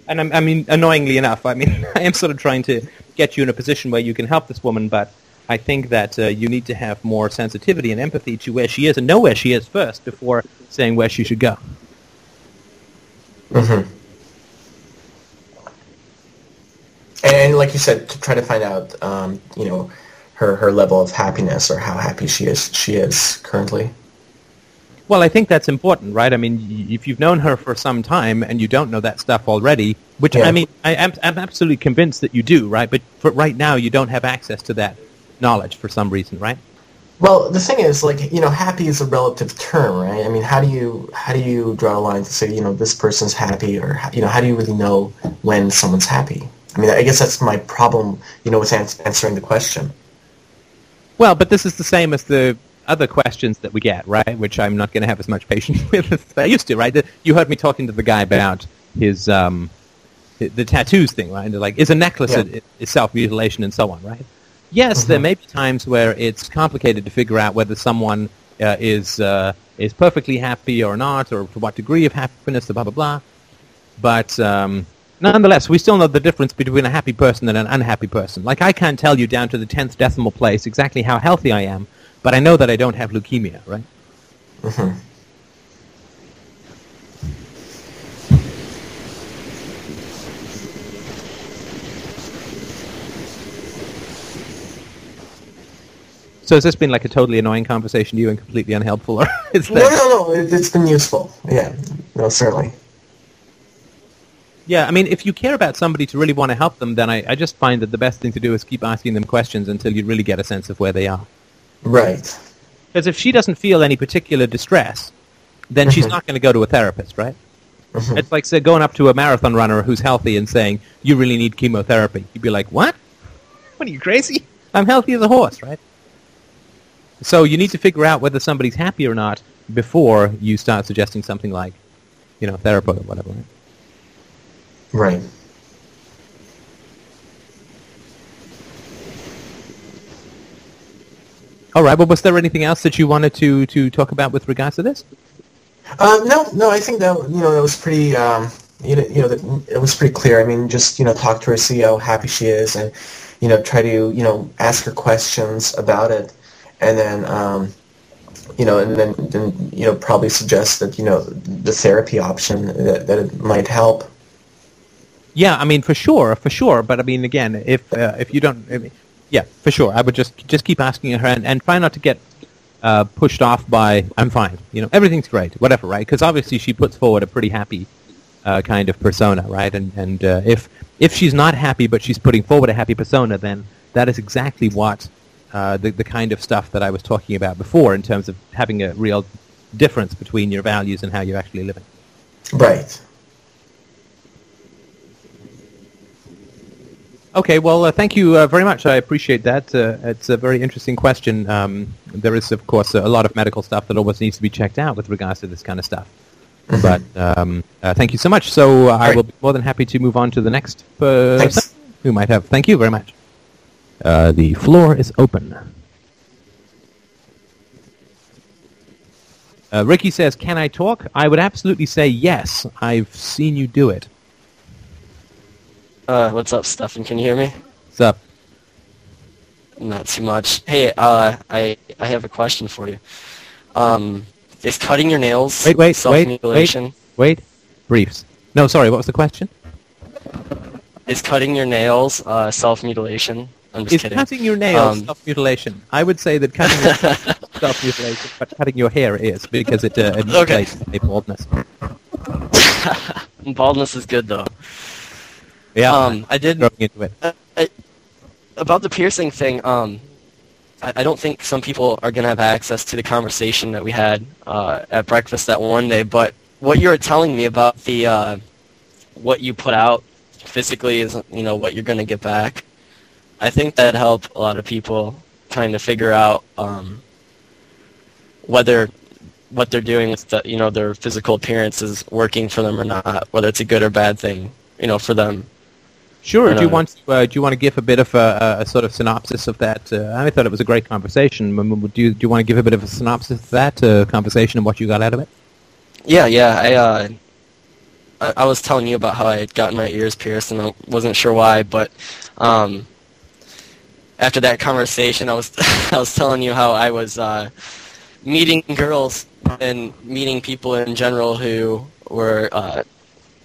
And I'm, I mean, annoyingly enough, I mean, *laughs* I am sort of trying to get you in a position where you can help this woman, but I think that uh, you need to have more sensitivity and empathy to where she is and know where she is first before saying where she should go. Hmm And like you said, to try to find out, um, you know, her, her level of happiness or how happy she is she is currently. Well, I think that's important, right? I mean, if you've known her for some time and you don't know that stuff already, which Yeah. I mean, I am I'm absolutely convinced that you do, right? But for right now, you don't have access to that knowledge for some reason, right? Well, the thing is, like, you know, happy is a relative term, right? I mean, how do you how do you draw a line to say, you know, this person's happy, or you know, how do you really know when someone's happy? I mean, I guess that's my problem, you know, with ans- answering the question. Well, but this is the same as the other questions that we get, right? Which I'm not going to have as much patience *laughs* with as I used to, right? The- You heard me talking to the guy about his um, the, the tattoos thing, right? Like, is a necklace Yeah. a, is self mutilation and so on, right? Yes, there may be times where it's complicated to figure out whether someone uh, is uh, is perfectly happy or not, or to what degree of happiness, blah blah blah. But um, nonetheless, we still know the difference between a happy person and an unhappy person. Like I can't tell you down to the tenth decimal place exactly how healthy I am, but I know that I don't have leukemia, right? hmm So has this been like a totally annoying conversation to you and completely unhelpful, or *laughs* is No, that? no, no. It, it's been useful. Yeah. No, certainly. Yeah, I mean, if you care about somebody to really want to help them, then I, I just find that the best thing to do is keep asking them questions until you really get a sense of where they are. Right. Because if she doesn't feel any particular distress, then she's not going to go to a therapist, right? Mhm. It's like say, going up to a marathon runner who's healthy and saying, you really need chemotherapy. You'd be like, what? What are you, crazy? I'm healthy as a horse, right? So you need to figure out whether somebody's happy or not before you start suggesting something like, you know, therapy or whatever. Right? All right. Well, was there anything else that you wanted to, to talk about with regards to this? Um, no, no. I think that you know that was pretty. Um, you know, you know, that it was pretty clear. I mean, just you know, talk to her, see how happy she is, and you know, try to you know ask her questions about it, and then um, you know, and then, then you know, probably suggest that you know the therapy option that, that it might help. Yeah, I mean, for sure, for sure. But I mean, again, if uh, if you don't, I mean, yeah, for sure, I would just just keep asking her and, and try not to get uh, pushed off by "I'm fine," you know, everything's great, whatever, right? Because obviously she puts forward a pretty happy uh, kind of persona, right? And and uh, if if she's not happy but she's putting forward a happy persona, then that is exactly what uh, the the kind of stuff that I was talking about before in terms of having a real difference between your values and how you're actually living. Right. Okay, well, uh, thank you uh, very much. I appreciate that. Uh, it's a very interesting question. Um, there is, of course, a lot of medical stuff that always needs to be checked out with regards to this kind of stuff. Mm-hmm. But um, uh, thank you so much. So uh, I right. will be more than happy to move on to the next person Thanks. who might have. Thank you very much. Uh, the floor is open. Uh, Ricky says, "Can I talk?" I would absolutely say yes. I've seen you do it. Uh, what's up, Stefan? Can you hear me? What's up? Not too much. Hey, uh, I I have a question for you. Um, is cutting your nails Wait, wait, wait, self-mutilation? Wait. Briefs. No, sorry. What was the question? Is cutting your nails uh, self-mutilation? I'm just Is kidding. cutting your nails Um, self-mutilation? I would say that cutting your nails *laughs* self-mutilation, but cutting your hair is because it, uh, it Okay. mutilates a baldness. *laughs* Baldness is good though. Yeah, Um, I did into it. uh, I, about the piercing thing. Um, I, I don't think some people are gonna have access to the conversation that we had uh, at breakfast that one day. But what you were telling me about the uh, what you put out physically is you know what you're gonna get back. I think that helped a lot of people kind of figure out um, whether what they're doing with the, you know their physical appearance is working for them or not, whether it's a good or bad thing, you know, for them. Sure. Do you want to, uh, do you want to give a bit of a, a, sort of synopsis of that? Uh, I thought it was a great conversation. Do you, do you want to give a bit of a synopsis of that uh, conversation and what you got out of it? Yeah, yeah. I, uh, I I was telling you about how I had gotten my ears pierced, and I wasn't sure why. But um, after that conversation, I was *laughs* I was telling you how I was uh, meeting girls and meeting people in general who were, uh,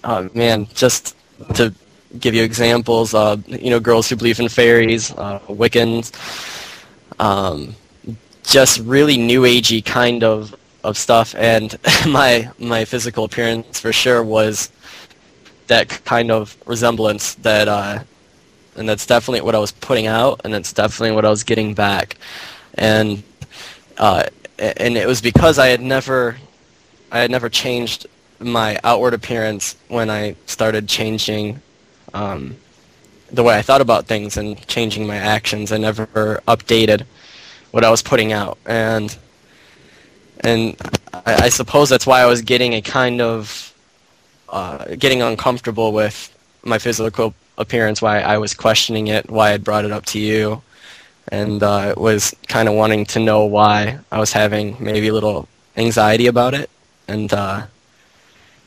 uh, man, just to give you examples, uh, you know, girls who believe in fairies, uh, Wiccans, um, just really new agey kind of of stuff. And *laughs* my my physical appearance for sure was that kind of resemblance that uh and that's definitely what I was putting out and that's definitely what I was getting back. And uh and it was because I had never I had never changed my outward appearance when I started changing um the way I thought about things and changing my actions. I never updated what I was putting out. And and I, I suppose that's why I was getting a kind of uh, getting uncomfortable with my physical appearance. Why I was questioning it. Why I brought it up to you, and uh, was kind of wanting to know why I was having maybe a little anxiety about it. And uh,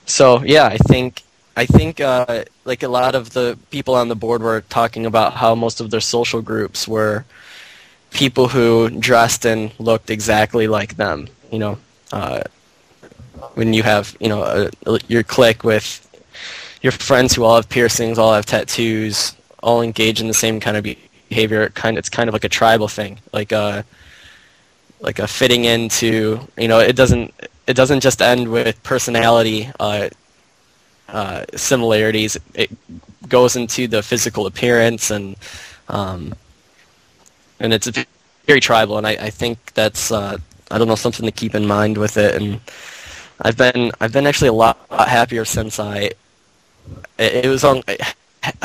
so yeah, I think I think uh, like a lot of the people on the board were talking about how most of their social groups were people who dressed and looked exactly like them. You know, uh, when you have you know a, your clique with your friends who all have piercings, all have tattoos, all engage in the same kind of behavior. It kind it's kind of like a tribal thing, like a like a fitting into. You know, it doesn't it doesn't just end with personality. Uh, uh, similarities. It goes into the physical appearance and um, and it's very tribal, and I, I think that's uh, I don't know something to keep in mind with it. And I've been I've been actually a lot, lot happier since I it, it was on. *laughs*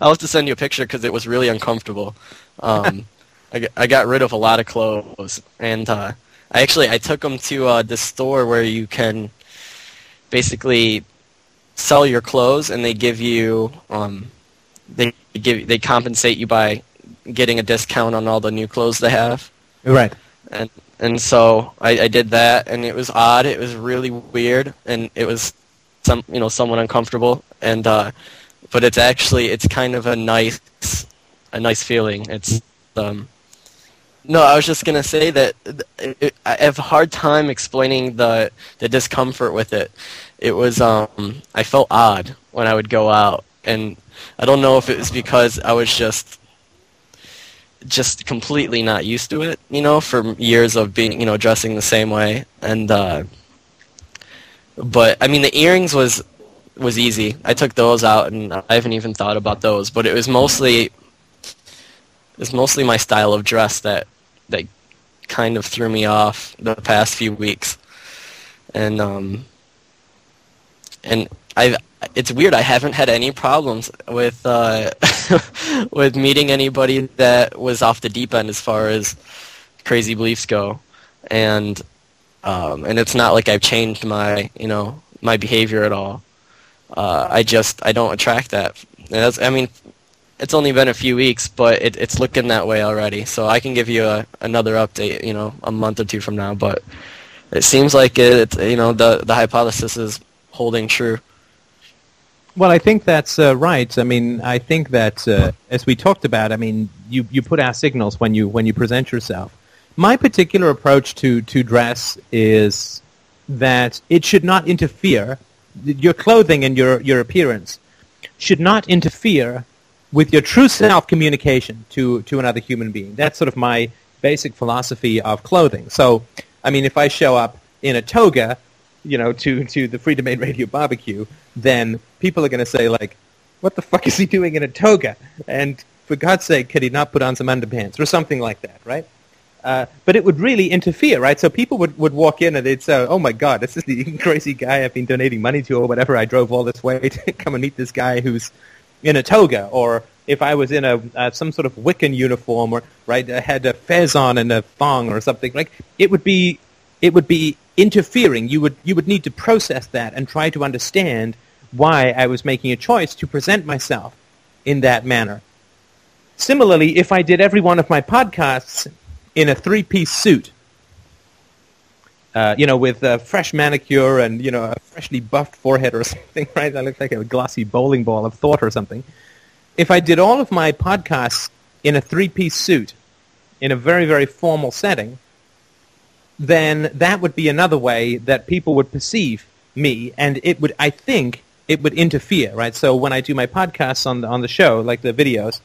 I'll have to send you a picture because it was really uncomfortable. Um, I, got- I got rid of a lot of clothes, and uh, I actually I took them to uh, this store where you can basically sell your clothes, and they give you um, they give they compensate you by getting a discount on all the new clothes they have Right. and and so I, I did that and it was odd it was really weird and it was some you know somewhat uncomfortable and uh but it's actually it's kind of a nice a nice feeling it's um no i was just going to say that it, it, i have a hard time explaining the the discomfort with it it was um i felt odd when i would go out and i don't know if it was because i was just just completely not used to it, you know, for years of being, you know, dressing the same way. And uh but I mean the earrings was was easy. I took those out and I haven't even thought about those, but it was mostly it was mostly my style of dress that that kind of threw me off the past few weeks. and um, and I it's weird. I haven't had any problems with uh, *laughs* with meeting anybody that was off the deep end as far as crazy beliefs go, and um, and it's not like I've changed my you know my behavior at all. Uh, I just I don't attract that. I mean, it's only been a few weeks, but it, it's looking that way already. So I can give you a, another update, you know, a month or two from now. But it seems like it, you know, the the hypothesis is holding true. Well, I think that's uh, right. I mean, I think that uh, as we talked about, I mean, you, you put out signals when you when you present yourself. My particular approach to to dress is that it should not interfere. Your clothing and your your appearance should not interfere with your true self communication to to another human being. That's sort of my basic philosophy of clothing. So, I mean, if I show up in a toga you know, to, to the Freedomain Radio barbecue, then people are going to say, like, what the fuck is he doing in a toga? And for God's sake, could he not put on some underpants or something like that, right? Uh, but it would really interfere, right? So people would, would walk in and they'd say, oh my God, this is the *laughs* crazy guy I've been donating money to or whatever. I drove all this way *laughs* to come and meet this guy who's in a toga. Or if I was in a uh, some sort of Wiccan uniform or, right, I had a fez on and a thong or something, like, it would be, it would be interfering. You would you would need to process that and try to understand why I was making a choice to present myself in that manner. Similarly, if I did every one of my podcasts in a three-piece suit, uh, you know, with a fresh manicure and you know a freshly buffed forehead or *laughs* something, right? I look like a glossy bowling ball of thought or something. If I did all of my podcasts in a three-piece suit, in a very very formal setting, then that would be another way that people would perceive me, and it would, I think, it would interfere, right? So when I do my podcasts on the, on the show, like the videos,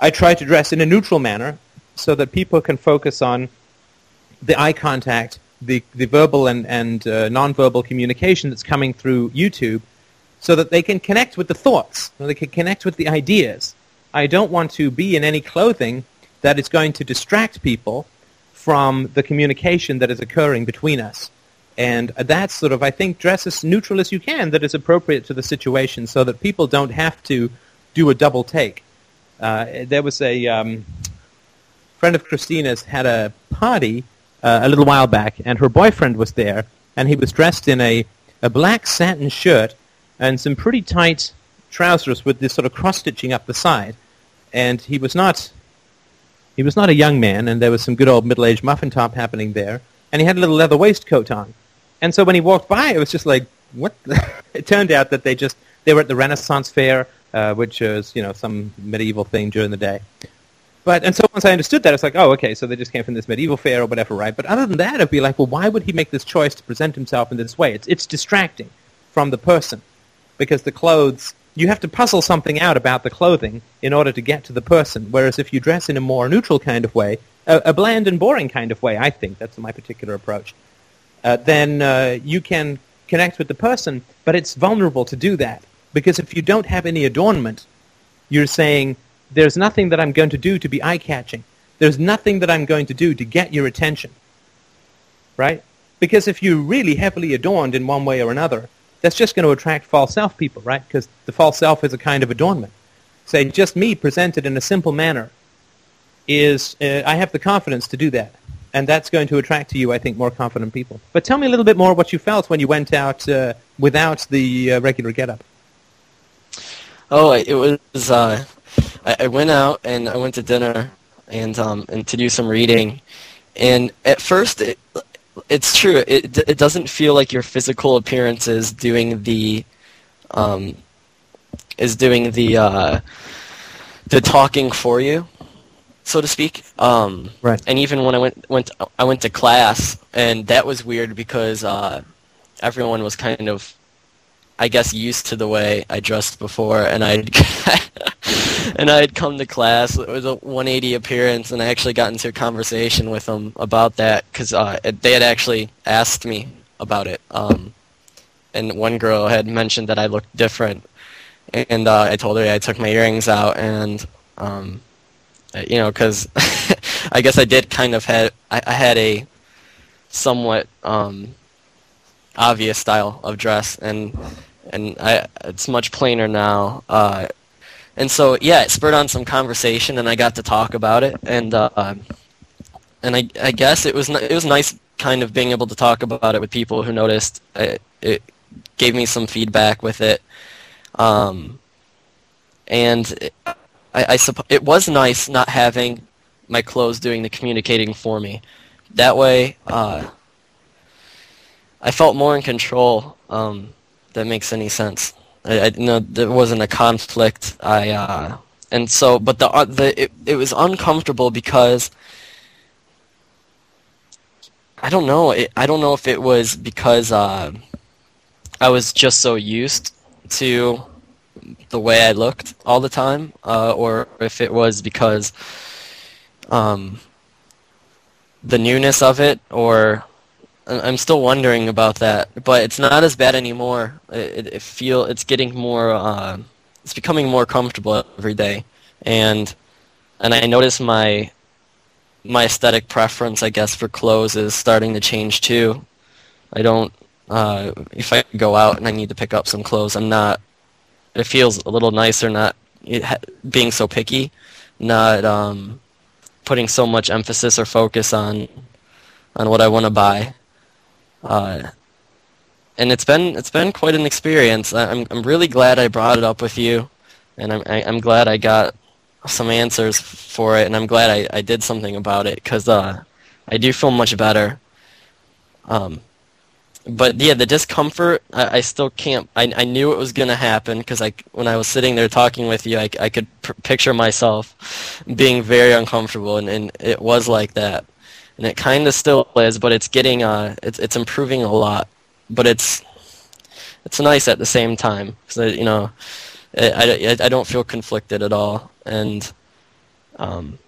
I try to dress in a neutral manner so that people can focus on the eye contact, the, the verbal and, and uh, nonverbal communication that's coming through YouTube so that they can connect with the thoughts, they can connect with the ideas. I don't want to be in any clothing that is going to distract people from the communication that is occurring between us. And that's sort of, I think, dress as neutral as you can that is appropriate to the situation so that people don't have to do a double take. Uh, there was a um, friend of Christina's had a party uh, a little while back, and her boyfriend was there, and he was dressed in a, a black satin shirt and some pretty tight trousers with this sort of cross-stitching up the side. And he was not he was not a young man, and there was some good old middle-aged muffin top happening there. And he had a little leather waistcoat on. And so when he walked by, it was just like, what? *laughs* it turned out that they just they were at the Renaissance Fair, uh, which is you know some medieval thing during the day. But and so once I understood that, it's like, oh, okay, so they just came from this medieval fair or whatever, right? But other than that, it'd be like, well, why would he make this choice to present himself in this way? It's it's distracting from the person because the clothes you have to puzzle something out about the clothing in order to get to the person. Whereas if you dress in a more neutral kind of way, a, a bland and boring kind of way, I think that's my particular approach, uh, then uh, you can connect with the person. But it's vulnerable to do that because if you don't have any adornment, you're saying there's nothing that I'm going to do to be eye-catching. There's nothing that I'm going to do to get your attention. Right? Because if you're really heavily adorned in one way or another, that's just going to attract false self people, right? Because the false self is a kind of adornment. Say, just me presented in a simple manner is, uh, I have the confidence to do that. And that's going to attract to you, I think, more confident people. But tell me a little bit more what you felt when you went out uh, without the uh, regular getup. Oh, it was, uh, I, I went out and I went to dinner and, um, and to do some reading. And at first, it, it's true. It it doesn't feel like your physical appearance is doing the um, is doing the uh, the talking for you, so to speak. Um, right. And even when I went went to, I went to class, and that was weird because uh, everyone was kind of, I guess, used to the way I dressed before, and I *laughs* and I had come to class. It was a 180 appearance, and I actually got into a conversation with them about that because uh, they had actually asked me about it. Um, and one girl had mentioned that I looked different, and uh, I told her I took my earrings out, and um, you know, because *laughs* I guess I did kind of had I, I had a somewhat um, obvious style of dress, and and I it's much plainer now. Uh, and so yeah, it spurred on some conversation, and I got to talk about it, and uh, and I I guess it was it was nice kind of being able to talk about it with people who noticed. It, it gave me some feedback with it, um, and it, I, I it was nice not having my clothes doing the communicating for me. That way, uh, I felt more in control. Um, that makes any sense. I, I know there wasn't a conflict. I uh, and so, but the uh, the it, it was uncomfortable because I don't know. It, I don't know if it was because uh, I was just so used to the way I looked all the time, uh, or if it was because um, the newness of it, or I'm still wondering about that. But it's not as bad anymore. It, it feel it's getting more. Uh, it's becoming more comfortable every day, and and I notice my my aesthetic preference, I guess, for clothes is starting to change too. I don't. Uh, if I go out and I need to pick up some clothes, I'm not. It feels a little nicer not being so picky, not um, putting so much emphasis or focus on on what I want to buy. Uh, and it's been it's been quite an experience. I'm I'm really glad I brought it up with you, and I'm I, am i am glad I got some answers for it, and I'm glad I, I did something about it because uh, I do feel much better. Um, but yeah, the discomfort, I, I still can't. I, I knew it was gonna happen because I when I was sitting there talking with you, I, I could picture myself being very uncomfortable, and, and it was like that, and it kind of still is, but it's getting uh, it's it's improving a lot, but it's it's nice at the same time because you know I, I, I don't feel conflicted at all. And um,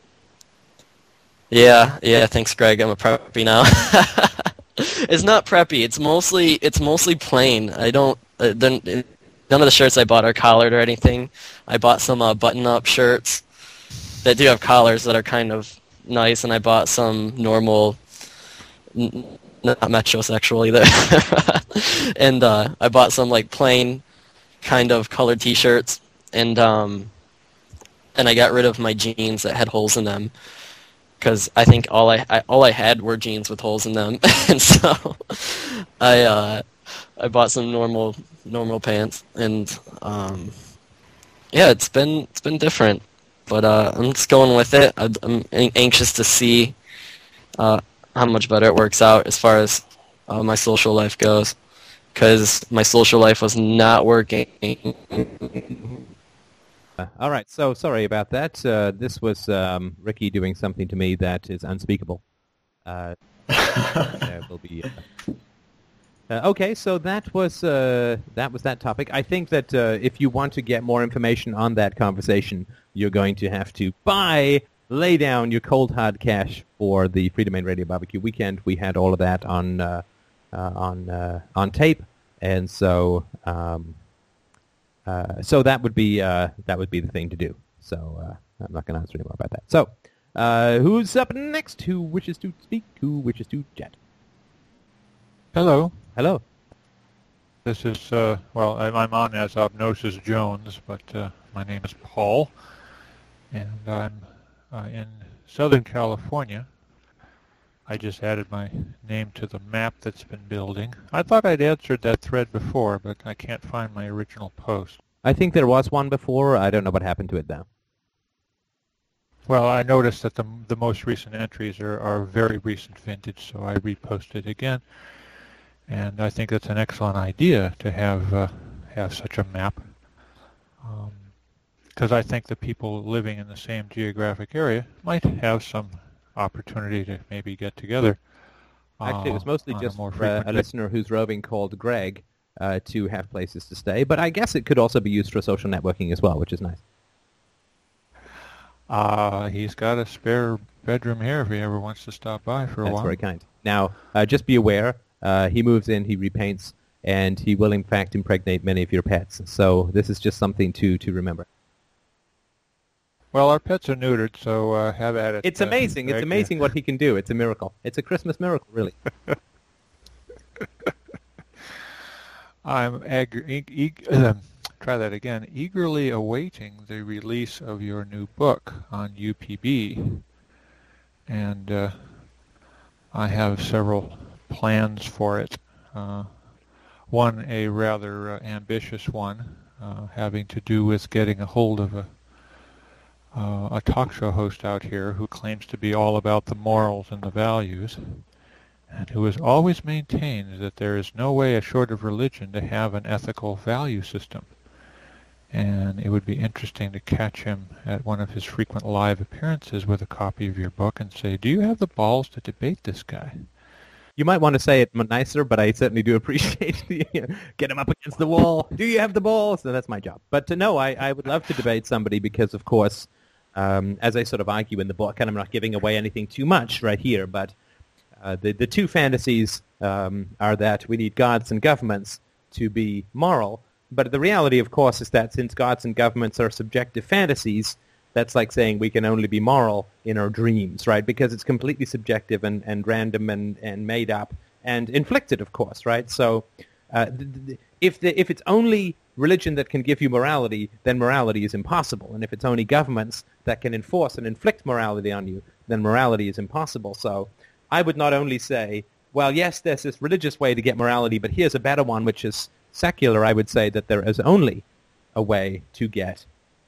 yeah, yeah. Thanks, Greg. I'm a preppy now. *laughs* it's not preppy. It's mostly it's mostly plain. I don't. Uh, none of the shirts I bought are collared or anything. I bought some uh, button-up shirts that do have collars that are kind of nice, and I bought some normal, n- not metrosexual either. *laughs* and uh, I bought some like plain kind of colored T-shirts, and um, and I got rid of my jeans that had holes in them because I think all I, I, all I had were jeans with holes in them, *laughs* and so I uh, I bought some normal normal pants, and um, yeah, it's been it's been different, but uh, I'm just going with it. I, am anxious to see uh, how much better it works out as far as uh, my social life goes because my social life was not working. Uh, all right, so sorry about that. Uh, this was um, Ricky doing something to me that is unspeakable. Uh, *laughs* will be. Uh, uh, okay, so that was uh, that was that topic. I think that if you want to get more information on that conversation, you're going to have to buy, lay down your cold hard cash for the Freedomain Radio Barbecue Weekend. We had all of that on uh, on uh, on tape, and so um, uh, so that would be that would be the thing to do. So I'm not going to answer any more about that. So who's up next? Who wishes to speak? Who wishes to chat? Hello. Hello. This is, uh, well, I'm on as Obnosis Jones, but uh, my name is Paul, and I'm uh, in Southern California, I just added my name to the map that's been building. I thought I'd answered that thread before, but I can't find my original post. I think there was one before. I don't know what happened to it now. Well, I noticed that the the most recent entries are, are very recent vintage, so I reposted again. And I think that's an excellent idea to have uh, have such a map, because um, I think the people living in the same geographic area might have some opportunity to maybe get together. Actually, it was uh, mostly just a, uh, a listener who's roving called Greg uh, to have places to stay, but I guess it could also be used for social networking as well, which is nice. Uh, he's got a spare bedroom here if he ever wants to stop by for a That's while. That's very kind. Now, uh, just be aware, uh, he moves in, he repaints, and he will in fact impregnate many of your pets. So this is just something to, to remember. Well, our pets are neutered, so uh, have at it. It's uh, amazing. It's amazing what he can do. It's a miracle. It's a Christmas miracle, really. *laughs* I'm ag- e- e- *clears throat* try that again. Eagerly awaiting the release of your new book on UPB, and uh, I have several plans for it. Uh, one, a rather uh, ambitious one, uh, having to do with getting a hold of a uh, a talk show host out here who claims to be all about the morals and the values, and who has always maintained that there is no way short of religion to have an ethical value system. And it would be interesting to catch him at one of his frequent live appearances with a copy of your book and say, do you have the balls to debate this guy? You might want to say it nicer, but I certainly do *laughs* appreciate the, get him up against the wall. Do you have the balls? So that's my job. But to know, I, I would love to debate somebody because, of course, um, as I sort of argue in the book, and I'm not giving away anything too much right here, but uh, the, the two fantasies um, are that we need gods and governments to be moral, but the reality, of course, is that since gods and governments are subjective fantasies, that's like saying we can only be moral in our dreams, right? Because it's completely subjective and, and random and, and made up and inflicted, of course, right? So uh, if, the, if it's only religion that can give you morality, then morality is impossible. And if it's only governments that can enforce and inflict morality on you, then morality is impossible. So I would not only say, well, yes, there's this religious way to get morality, but here's a better one, which is secular. I would say that there is only a way to get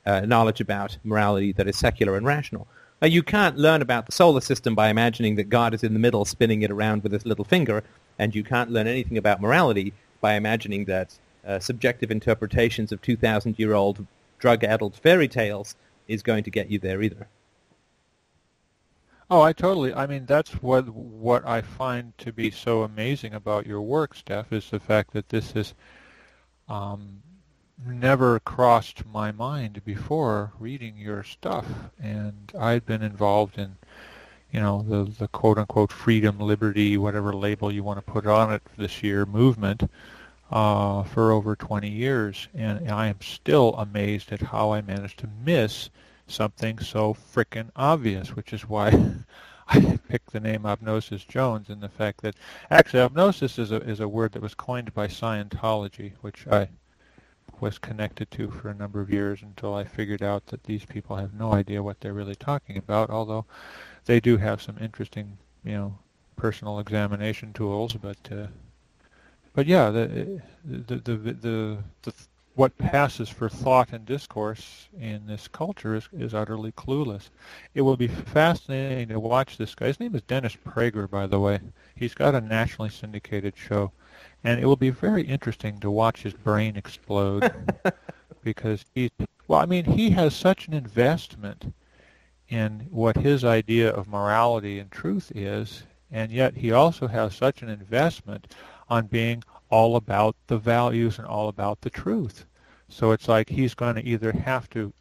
uh, knowledge about morality that is secular and rational. Now, you can't learn about the solar system by imagining that God is in the middle spinning it around with his little finger, and you can't learn anything about morality by imagining that uh, subjective interpretations of 2,000-year-old drug-addled fairy tales is going to get you there either. Oh, I totally. I mean, that's what what I find to be so amazing about your work, Steph, is the fact that this is um, never crossed my mind before reading your stuff, and I'd been involved in, you know, the the quote unquote freedom, liberty, whatever label you want to put on it this year movement uh, for over 20 years, and I am still amazed at how I managed to miss something so frickin' obvious, which is why *laughs* I picked the name Obnosis Jones and the fact that actually Obnosis is a is a word that was coined by Scientology, which I was connected to for a number of years until I figured out that these people have no idea what they're really talking about, although they do have some interesting, you know, personal examination tools, but uh, but yeah, the, the, the, the, the, what passes for thought and discourse in this culture is, is utterly clueless. It will be fascinating to watch this guy. His name is Dennis Prager, by the way. He's got a nationally syndicated show. And it will be very interesting to watch his brain explode *laughs* because he, well, I mean, he has such an investment in what his idea of morality and truth is, and yet he also has such an investment on being all about the values and all about the truth. So it's like he's going to either have to,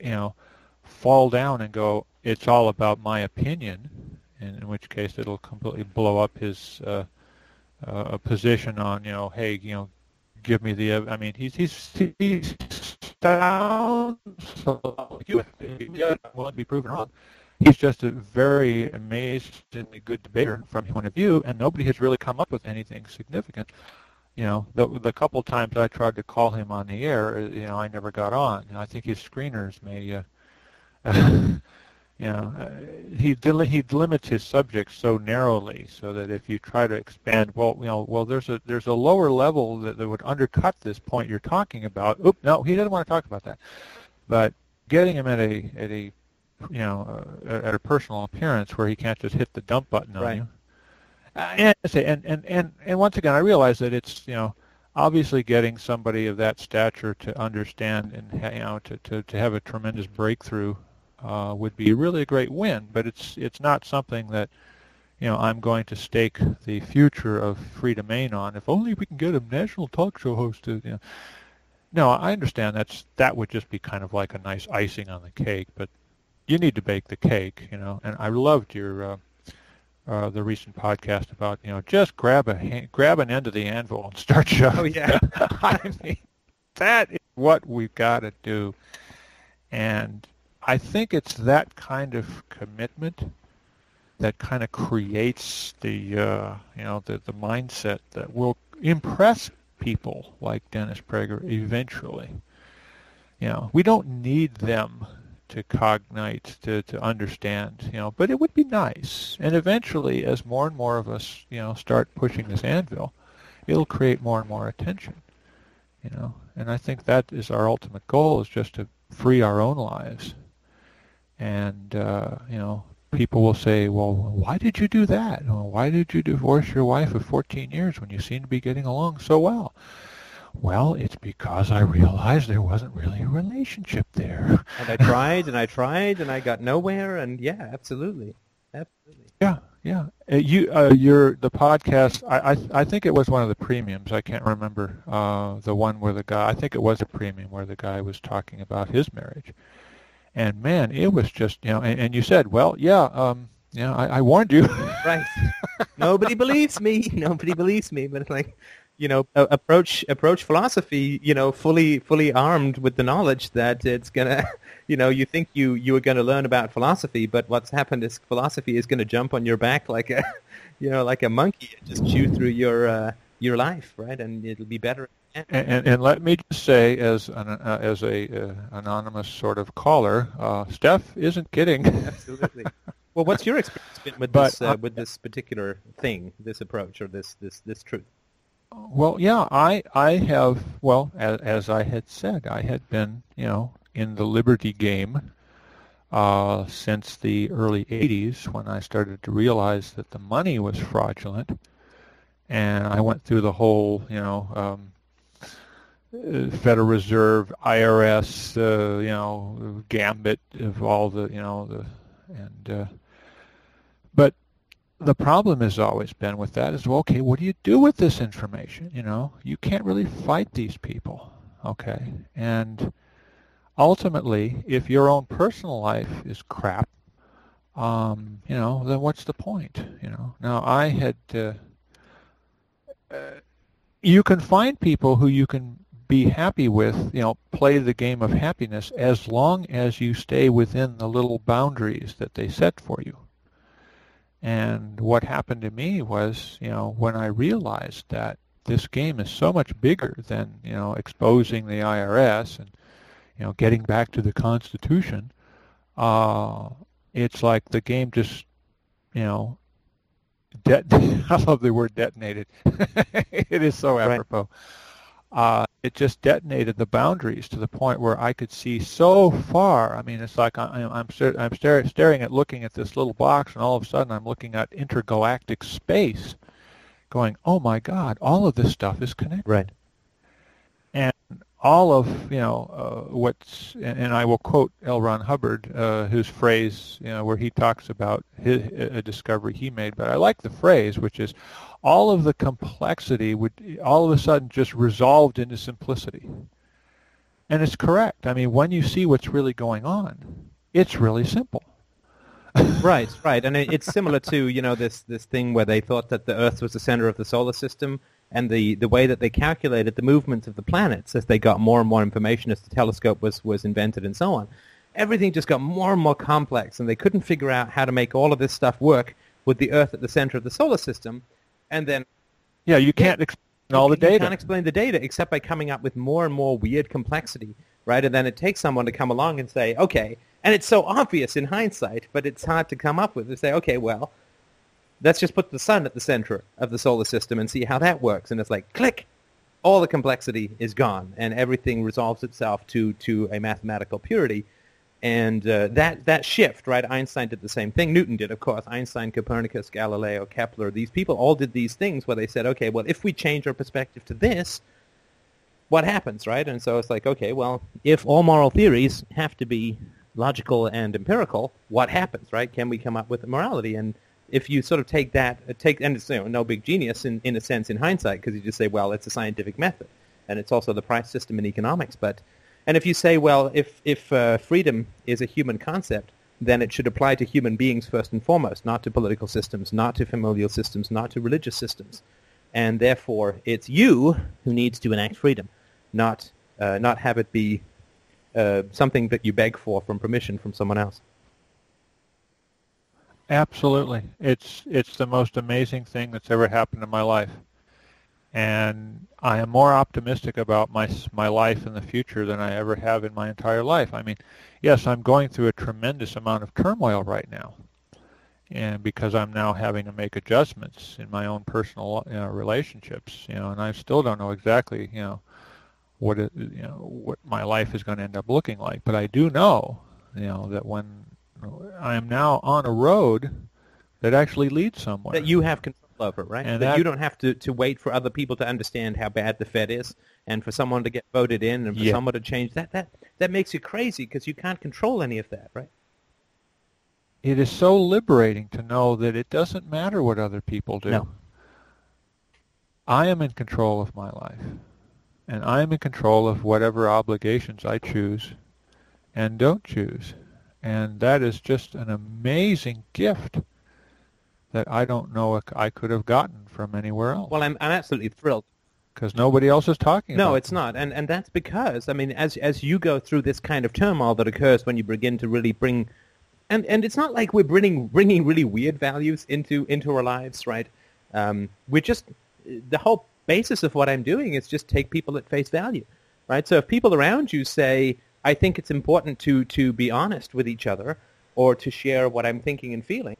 you know, fall down and go, it's all about my opinion, in which case it'll completely blow up his uh, uh, position on, you know, hey, you know, give me the, I mean, he's, he's, he's sounds like you, will be proven wrong he's just a very amazingly good debater from his point of view, and nobody has really come up with anything significant. You know, the the couple times I tried to call him on the air, you know, I never got on. I think his screeners may, uh, *laughs* you know, uh, he he limits his subjects so narrowly, so that if you try to expand, well, you know, well, there's a there's a lower level that, that would undercut this point you're talking about. Oop, no, he doesn't want to talk about that. But getting him at a at a you know, uh, at a personal appearance where he can't just hit the dump button on right. you. Uh, and, and and and and once again, I realize that it's you know obviously getting somebody of that stature to understand and you know to to, to have a tremendous breakthrough uh, would be really a great win. But it's it's not something that you know I'm going to stake the future of Freedomain on. If only we can get a national talk show host to you know. No, I understand that's that would just be kind of like a nice icing on the cake, but you need to bake the cake, you know. And I loved your uh, uh, the recent podcast about you know just grab a hand, grab an end of the anvil and start *laughs* shoving. Oh yeah, *laughs* I mean that is what we've got to do, and I think it's that kind of commitment that kind of creates the uh, you know the the mindset that will impress people like Dennis Prager eventually. You know, we don't need them to cognite, to, to understand, you know, but it would be nice. And eventually, as more and more of us, you know, start pushing this anvil, it'll create more and more attention, you know. And I think that is our ultimate goal, is just to free our own lives. And, uh, you know, people will say, well, why did you do that? why did you divorce your wife of 14 years when you seem to be getting along so well? Well, it's because I realized there wasn't really a relationship there. And I tried and I tried and I got nowhere. And yeah, absolutely, absolutely. Yeah, yeah. Uh, you, uh, your the podcast. I, I, I think it was one of the premiums. I can't remember uh, the one where the guy. I think it was a premium where the guy was talking about his marriage. And man, it was just you know. And, and you said, well, yeah, um, yeah, I, I warned you. right. *laughs* Nobody believes me. Nobody believes me. But like, you know, approach approach philosophy, you know, fully fully armed with the knowledge that it's gonna, *laughs* you know, you think you you are going to learn about philosophy, but what's happened is philosophy is going to jump on your back like a, *laughs* you know, like a monkey and just chew through your uh, your life, right? And it'll be better. And, and, and let me just say, as an uh, as a uh, anonymous sort of caller, uh, Steph isn't kidding. *laughs* Absolutely. Well, what's your experience been with but, this uh, with this particular thing, this approach, or this this this truth? Well, yeah, I I have well as, as I had said, I had been you know in the liberty game uh, since the early '80s when I started to realize that the money was fraudulent, and I went through the whole you know um, Federal Reserve, IRS, uh, you know gambit of all the you know the and uh, but the problem has always been with that is, well, okay, what do you do with this information? You know, you can't really fight these people, okay? And ultimately, if your own personal life is crap, um, you know, then what's the point? You know, now I had, uh, uh, you can find people who you can be happy with, you know, play the game of happiness as long as you stay within the little boundaries that they set for you. And what happened to me was, you know, when I realized that this game is so much bigger than, you know, exposing the IRS and, you know, getting back to the Constitution, uh, it's like the game just, you know, det- *laughs* I love the word detonated. *laughs* it is so apropos. Right. Uh, it just detonated the boundaries to the point where I could see so far. I mean, it's like I'm, I'm, I'm staring at looking at this little box, and all of a sudden I'm looking at intergalactic space, going, "Oh my God! All of this stuff is connected." Right. All of you know uh, what's, and, I will quote L. Ron Hubbard, uh, whose phrase, you know, where he talks about his, a discovery he made. But I like the phrase, which is, all of the complexity would all of a sudden just resolved into simplicity. And it's correct. I mean, when you see what's really going on, it's really simple. right, right, and it's similar to you know this this thing where they thought that the Earth was the center of the solar system, and the the way that they calculated the movements of the planets as they got more and more information as the telescope was was invented and so on. Everything just got more and more complex, and they couldn't figure out how to make all of this stuff work with the Earth at the center of the solar system and then yeah, you can't explain all the data. You can't explain the data except by coming up with more and more weird complexity, right? And then it takes someone to come along and say, okay, and it's so obvious in hindsight, but it's hard to come up with. To say, okay, well, let's just put the sun at the center of the solar system and see how that works. And it's like, click, all the complexity is gone, and everything resolves itself to to a mathematical purity. And uh, that, that shift, right, Einstein did the same thing. Newton did, of course. Einstein, Copernicus, Galileo, Kepler, these people all did these things where they said, okay, well, if we change our perspective to this, what happens, right? And so it's like, okay, well, if all moral theories have to be logical and empirical, what happens, right? Can we come up with morality? And if you sort of take that, uh, take, and it's you know, no big genius in, in a sense in hindsight, because you just say, well, it's a scientific method. And it's also the price system in economics, but and if you say, well, if, if uh, freedom is a human concept, then it should apply to human beings first and foremost, not to political systems, not to familial systems, not to religious systems. And therefore, it's you who needs to enact freedom, not, uh, not have it be uh, something that you beg for from permission from someone else. Absolutely. It's, it's the most amazing thing that's ever happened in my life. and I am more optimistic about my my life in the future than I ever have in my entire life. I mean, yes, I'm going through a tremendous amount of turmoil right now, and because I'm now having to make adjustments in my own personal you know, relationships, you know, and I still don't know exactly, you know, what it, you know what my life is going to end up looking like. But I do know, you know, that when I am now on a road that actually leads somewhere. That you have control over, right? And that, that- you don't have to, to wait for other people to understand how bad the Fed is and for someone to get voted in and for Yeah. someone to change that. That that makes you crazy because you can't control any of that, right? it is so liberating to know that it doesn't matter what other people do. No. I am in control of my life. And I am in control of whatever obligations I choose and don't choose. And that is just an amazing gift that I don't know if I could have gotten from anywhere else. Well, I'm I'm absolutely thrilled. Because nobody else is talking about No, it's them. not, and and that's because I mean, as as you go through this kind of turmoil that occurs when you begin to really bring, and and it's not like we're bringing bringing really weird values into into our lives, right? Um, we're just the whole basis of what I'm doing is just take people at face value, right? So if people around you say, I think it's important to to be honest with each other or to share what I'm thinking and feeling,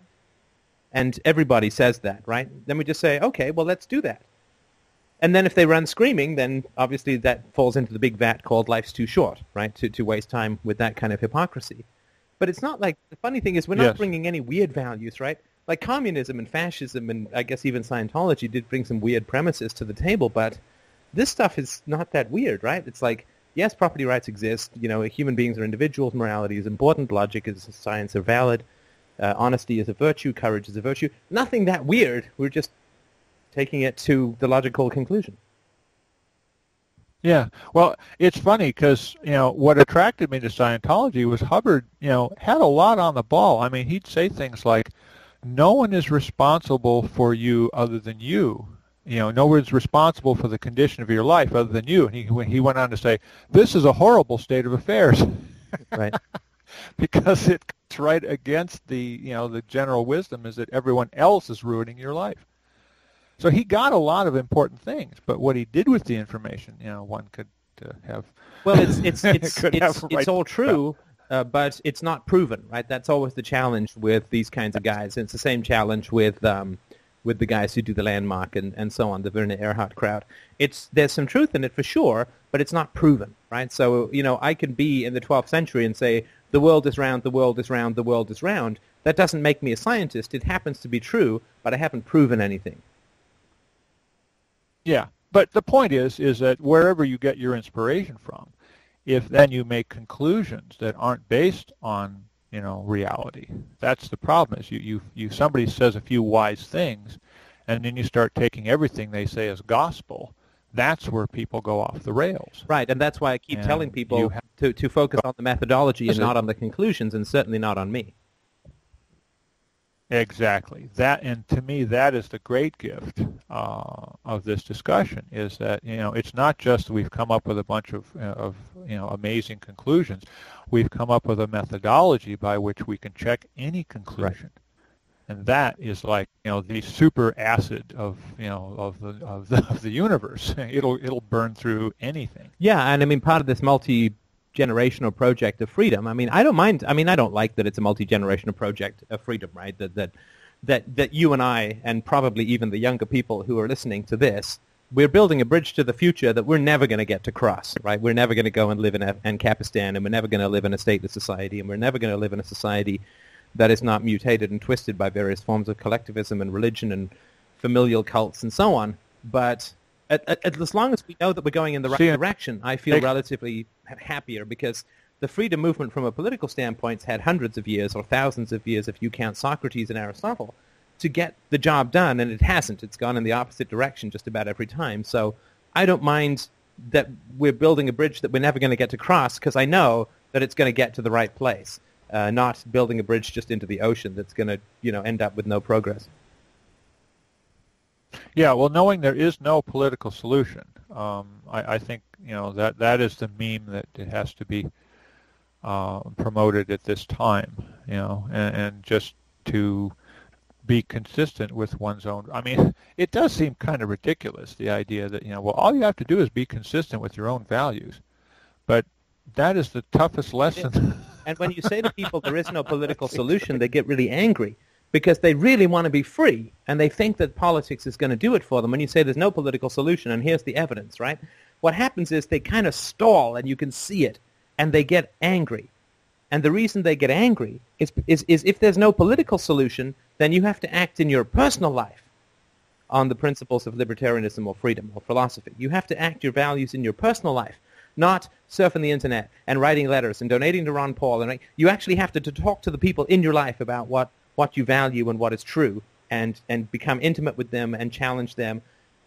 and everybody says that, right? Then we just say, okay, well, let's do that. And then if they run screaming, then obviously that falls into the big vat called life's too short, right? To, to waste time with that kind of hypocrisy. But it's not like, the funny thing is we're not Yes. bringing any weird values, right? Like communism and fascism and I guess even Scientology did bring some weird premises to the table, but this stuff is not that weird, right? It's like, yes, property rights exist. You know, human beings are individuals. Morality is important. Logic is science are valid. Uh, honesty is a virtue. Courage is a virtue. Nothing that weird. We're just taking it to the logical conclusion. Yeah, well, it's funny because you know what attracted me to Scientology was Hubbard. You know, had a lot on the ball. I mean, he'd say things like, "No one is responsible for you other than you." You know, no one's responsible for the condition of your life other than you. And he he went on to say, "This is a horrible state of affairs," *laughs* Right. because it cuts right against the you know the general wisdom is that everyone else is ruining your life. So he got a lot of important things, but what he did with the information, you know, one could uh, have. *laughs* Well, it's it's *laughs* it's it's, have it's right all true, uh, but it's not proven, right? That's always the challenge with these kinds of guys. And it's the same challenge with um, with the guys who do the landmark and, and so on, the Werner Erhard crowd. It's there's some truth in it for sure, but it's not proven, right? So you know, I can be in the 12th century and say the world is round, the world is round, the world is round. That doesn't make me a scientist. It happens to be true, but I haven't proven anything. Yeah, but the point is, is that wherever you get your inspiration from, if then you make conclusions that aren't based on you know reality, that's the problem. Is you you you somebody says a few wise things, and then you start taking everything they say as gospel. That's where people go off the rails. Right, and that's why I keep And telling you people have- to, to focus on the methodology and not on the conclusions, and certainly not on me. Exactly. That, and to me, that is the great gift uh, of this discussion. Is that you know, it's not just we've come up with a bunch of of you know amazing conclusions. We've come up with a methodology by which we can check any conclusion, and that is like you know the super acid of you know of the of the, of the universe. *laughs* It'll it'll burn through anything. Yeah, and I mean, part of this multi-generational project of freedom. I mean, I don't mind. I mean, I don't like that it's a multi-generational project of freedom, right? That that that that you and I, and probably even the younger people who are listening to this, we're building a bridge to the future that we're never going to get to cross, right? We're never going to go and live in Ancapistan, and we're never going to live in a stateless society, and we're never going to live in a society that is not mutated and twisted by various forms of collectivism and religion and familial cults and so on. But at, at, as long as we know that we're going in the right See, direction, I feel relatively happier because the freedom movement from a political standpoint has had hundreds of years or thousands of years if you count Socrates and Aristotle to get the job done, and it hasn't. It's gone in the opposite direction just about every time. So I don't mind that we're building a bridge that we're never going to get to cross because I know that it's going to get to the right place, uh, not building a bridge just into the ocean that's going to you know end up with no progress. Yeah, well, knowing there is no political solution, um, I, I think you know that that is the meme that it has to be uh, promoted at this time. You know, and, and just to be consistent with one's own. I mean, *laughs* it does seem kind of ridiculous the idea that you know, well, all you have to do is be consistent with your own values, but that is the toughest lesson. and when you say to people there is no *laughs* political solution, they get really angry because they really want to be free and they think that politics is going to do it for them. When you say there's no political solution and here's the evidence, right? What happens is they kind of stall and you can see it and they get angry. And the reason they get angry is, is, is if there's no political solution, then you have to act in your personal life on the principles of libertarianism or freedom or philosophy. You have to act your values in your personal life, not surfing the internet and writing letters and donating to Ron Paul. And you actually have to, to talk to the people in your life about what, what you value and what is true and, and become intimate with them and challenge them.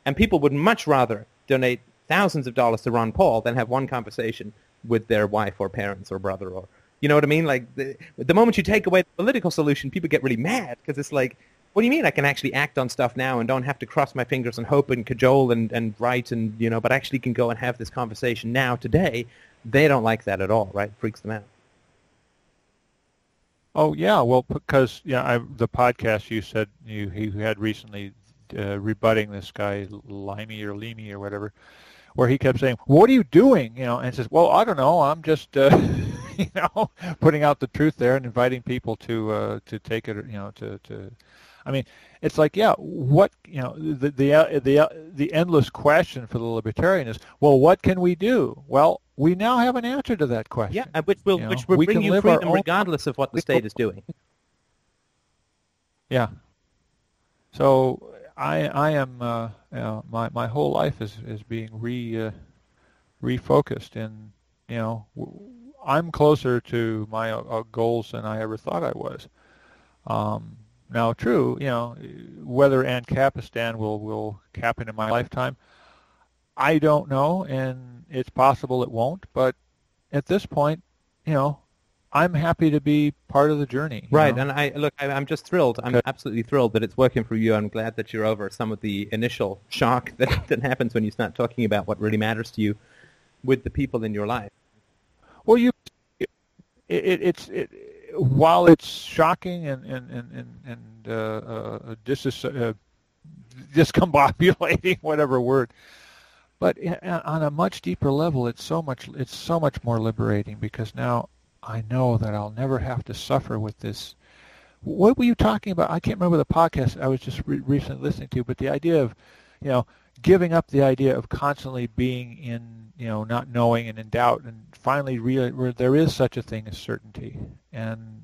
And people would much rather donate thousands of dollars to Ron Paul than have one conversation with their wife or parents or brother or you know what I mean? Like the, the moment you take away the political solution, people get really mad because it's like, what do you mean I can actually act on stuff now and don't have to cross my fingers and hope and cajole and, and write and, you know, but actually can go and have this conversation now, today. They don't like that at all, right? Freaks them out. Oh yeah, well because yeah, I, the podcast you said you he had recently uh, rebutting this guy Limey or Leamy or whatever, where he kept saying, "What are you doing?" You know, and says, "Well, I don't know. I'm just." Uh, *laughs* you know, putting out the truth there and inviting people to uh, to take it, you know, to to. I mean, it's like, yeah, what you know, the the uh, the uh, the endless question for the libertarian is, well, what can we do? Well, we now have an answer to that question. Yeah, which will you know, which will bring you freedom regardless of what the state is doing. Yeah. So I I am uh, you know, my my whole life is is being re uh, refocused and you know I'm closer to my uh, goals than I ever thought I was. Um, now, true, you know, whether Ancapistan will will happen in my lifetime, I don't know, and it's possible it won't. But at this point, you know, I'm happy to be part of the journey. Right, know? and I look, I, am just thrilled. I'm absolutely thrilled that it's working for you. I'm glad that you're over some of the initial shock that *laughs* that happens when you start talking about what really matters to you with the people in your life. Well, you, it, it, it's it, while it's shocking and and and and, and uh, uh, uh, discombobulating, *laughs* whatever word, but on a much deeper level, it's so much it's so much more liberating because now I know that I'll never have to suffer with this. What were you talking about? I can't remember the podcast I was just re- recently listening to, but the idea of, you know, giving up the idea of constantly being in, you know, not knowing and in doubt, and finally real, there is such a thing as certainty. And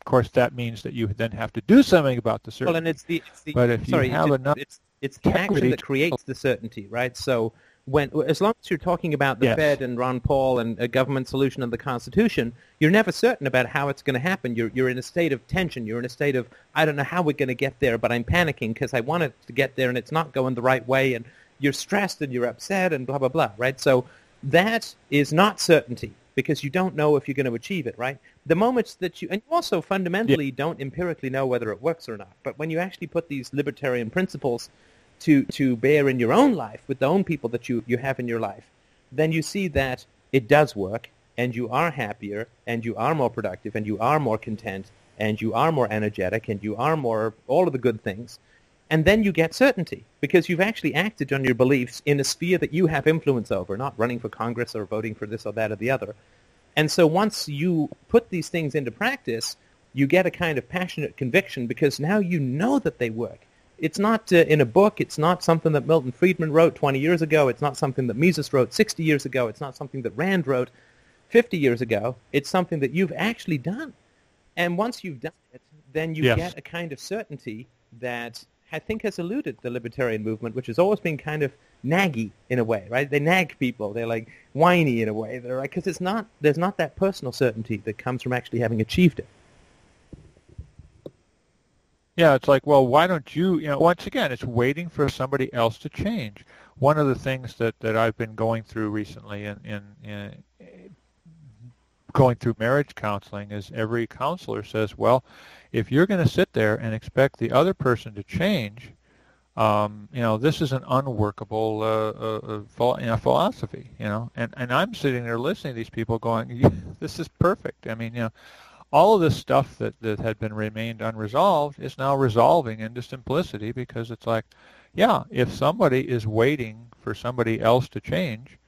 of course, that means that you then have to do something about the certainty. Well, and it's the, it's the but if sorry, you have it's, enough, it's, it's the action that creates the certainty, right? So when, as long as you're talking about the yes. Fed and Ron Paul and a government solution and the Constitution, you're never certain about how it's going to happen. You're, you're in a state of tension. You're in a state of, I don't know how we're going to get there, but I'm panicking because I want it to get there and it's not going the right way. And you're stressed and you're upset and blah, blah, blah, right? So that is not certainty because you don't know if you're going to achieve it, right? The moments that you, and you also fundamentally yeah. don't empirically know whether it works or not. But when you actually put these libertarian principles to, to bear in your own life with the own people that you, you have in your life, then you see that it does work and you are happier and you are more productive and you are more content and you are more energetic and you are more all of the good things. And then you get certainty because you've actually acted on your beliefs in a sphere that you have influence over, not running for Congress or voting for this or that or the other. And so once you put these things into practice, you get a kind of passionate conviction because now you know that they work. It's not uh, in a book. It's not something that Milton Friedman wrote 20 years ago. It's not something that Mises wrote 60 years ago. It's not something that Rand wrote 50 years ago. It's something that you've actually done. And once you've done it, then you yes. get a kind of certainty that I think has eluded the libertarian movement, which has always been kind of naggy in a way, right? They nag people. They're like whiny in a way. They're like, because it's not, there's not that personal certainty that comes from actually having achieved it. Yeah, it's like, well, why don't you, you know, once again, it's waiting for somebody else to change. One of the things that, that I've been going through recently in, in, in going through marriage counseling is every counselor says, well, if you're going to sit there and expect the other person to change, um, you know, this is an unworkable uh, uh, you know, philosophy, you know. And, and I'm sitting there listening to these people going, *laughs* this is perfect. I mean, you know, all of this stuff that, that had been remained unresolved is now resolving into simplicity because it's like, yeah, if somebody is waiting for somebody else to change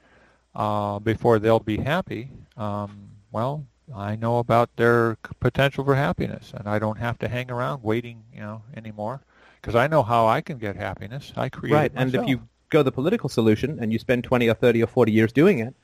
uh, before they'll be happy, um, well, I know about their potential for happiness, and I don't have to hang around waiting, you know, anymore because I know how I can get happiness. I create right, and if you go the political solution and you spend 20 or 30 or 40 years doing it,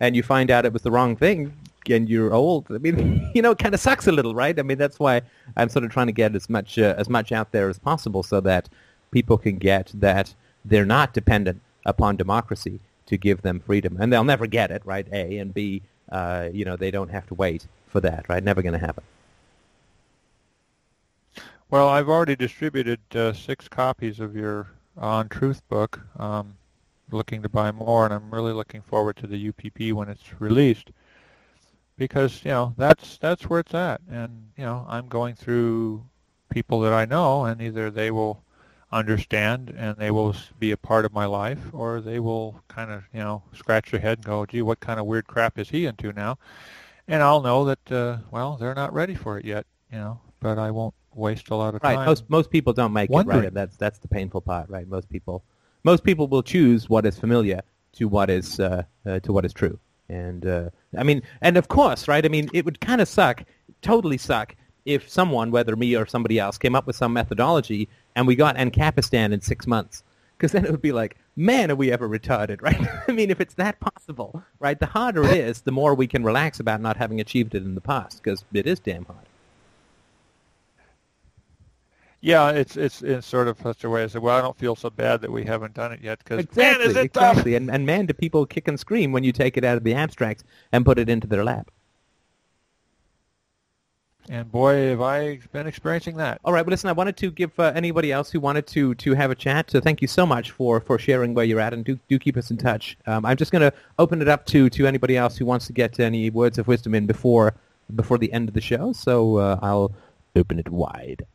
and you find out it was the wrong thing, and you're old, I mean, *laughs* you know, it kind of sucks a little, right? I mean, that's why I'm sort of trying to get as much uh, as much out there as possible so that people can get that they're not dependent upon democracy to give them freedom, and they'll never get it, right? A and B, uh, you know, they don't have to wait for that, right? Never going to happen. Well, I've already distributed uh, six copies of your On Truth book. Um, looking to buy more, and I'm really looking forward to the UPB when it's released because you know that's that's where it's at, and you know I'm going through people that I know, and either they will understand and they will be a part of my life, or they will kind of you know scratch their head and go, "Gee, what kind of weird crap is he into now?" And I'll know that uh, well they're not ready for it yet, you know, but I won't waste a lot of right. time. Most most people don't make wondering. it right. That's that's the painful part, right? Most people most people will choose what is familiar to what is uh, uh, to what is true. And uh, I mean, and of course, right? I mean, it would kind of suck, totally suck, if someone, whether me or somebody else, came up with some methodology and we got Ancapistan in six months. Because then it would be like, man, are we ever retarded, *laughs* right? I mean, if it's that possible, right? The harder it is, the more we can relax about not having achieved it in the past, because it is damn hard. Yeah, it's it's in sort of such a way. I said, well, I don't feel so bad that we haven't done it yet because Exactly, man, is it tough. exactly. And, and man, do people kick and scream when you take it out of the abstracts and put it into their lap. And boy, have I been experiencing that. All right. Well, listen. I wanted to give uh, anybody else who wanted to to have a chat. So thank you so much for, for sharing where you're at, and do do keep us in touch. Um, I'm just going to open it up to, to anybody else who wants to get any words of wisdom in before before the end of the show. So uh, I'll open it wide.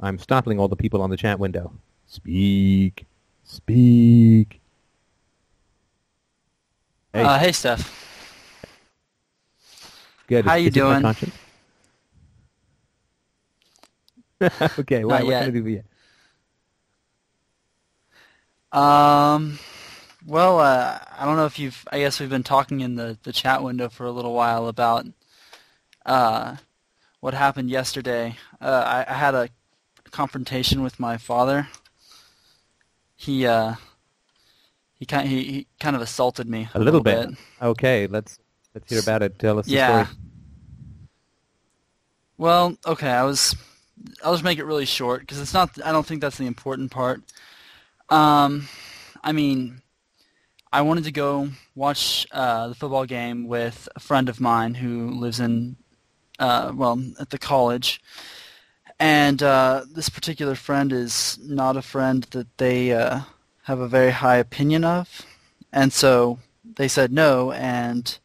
I'm startling all the people on the chat window. Speak, speak. Hey, Uh, hey, Steph. good. how Is- you is doing? *laughs* okay. Well, Not what yet. can I do for you? Um, well, uh, I don't know if you've. I guess we've been talking in the the chat window for a little while about uh what happened yesterday. Uh, I, I had a confrontation with my father. He uh he kind he, he kind of assaulted me A little bit. Okay, let's let's hear about it. Tell us Yeah. the story. Well, okay, I was I'll just make it really short because it's not I don't think that's the important part. Um I mean I wanted to go watch uh, the football game with a friend of mine who lives in uh, well at the college and uh, this particular friend is not a friend that they uh, have a very high opinion of. And so they said no and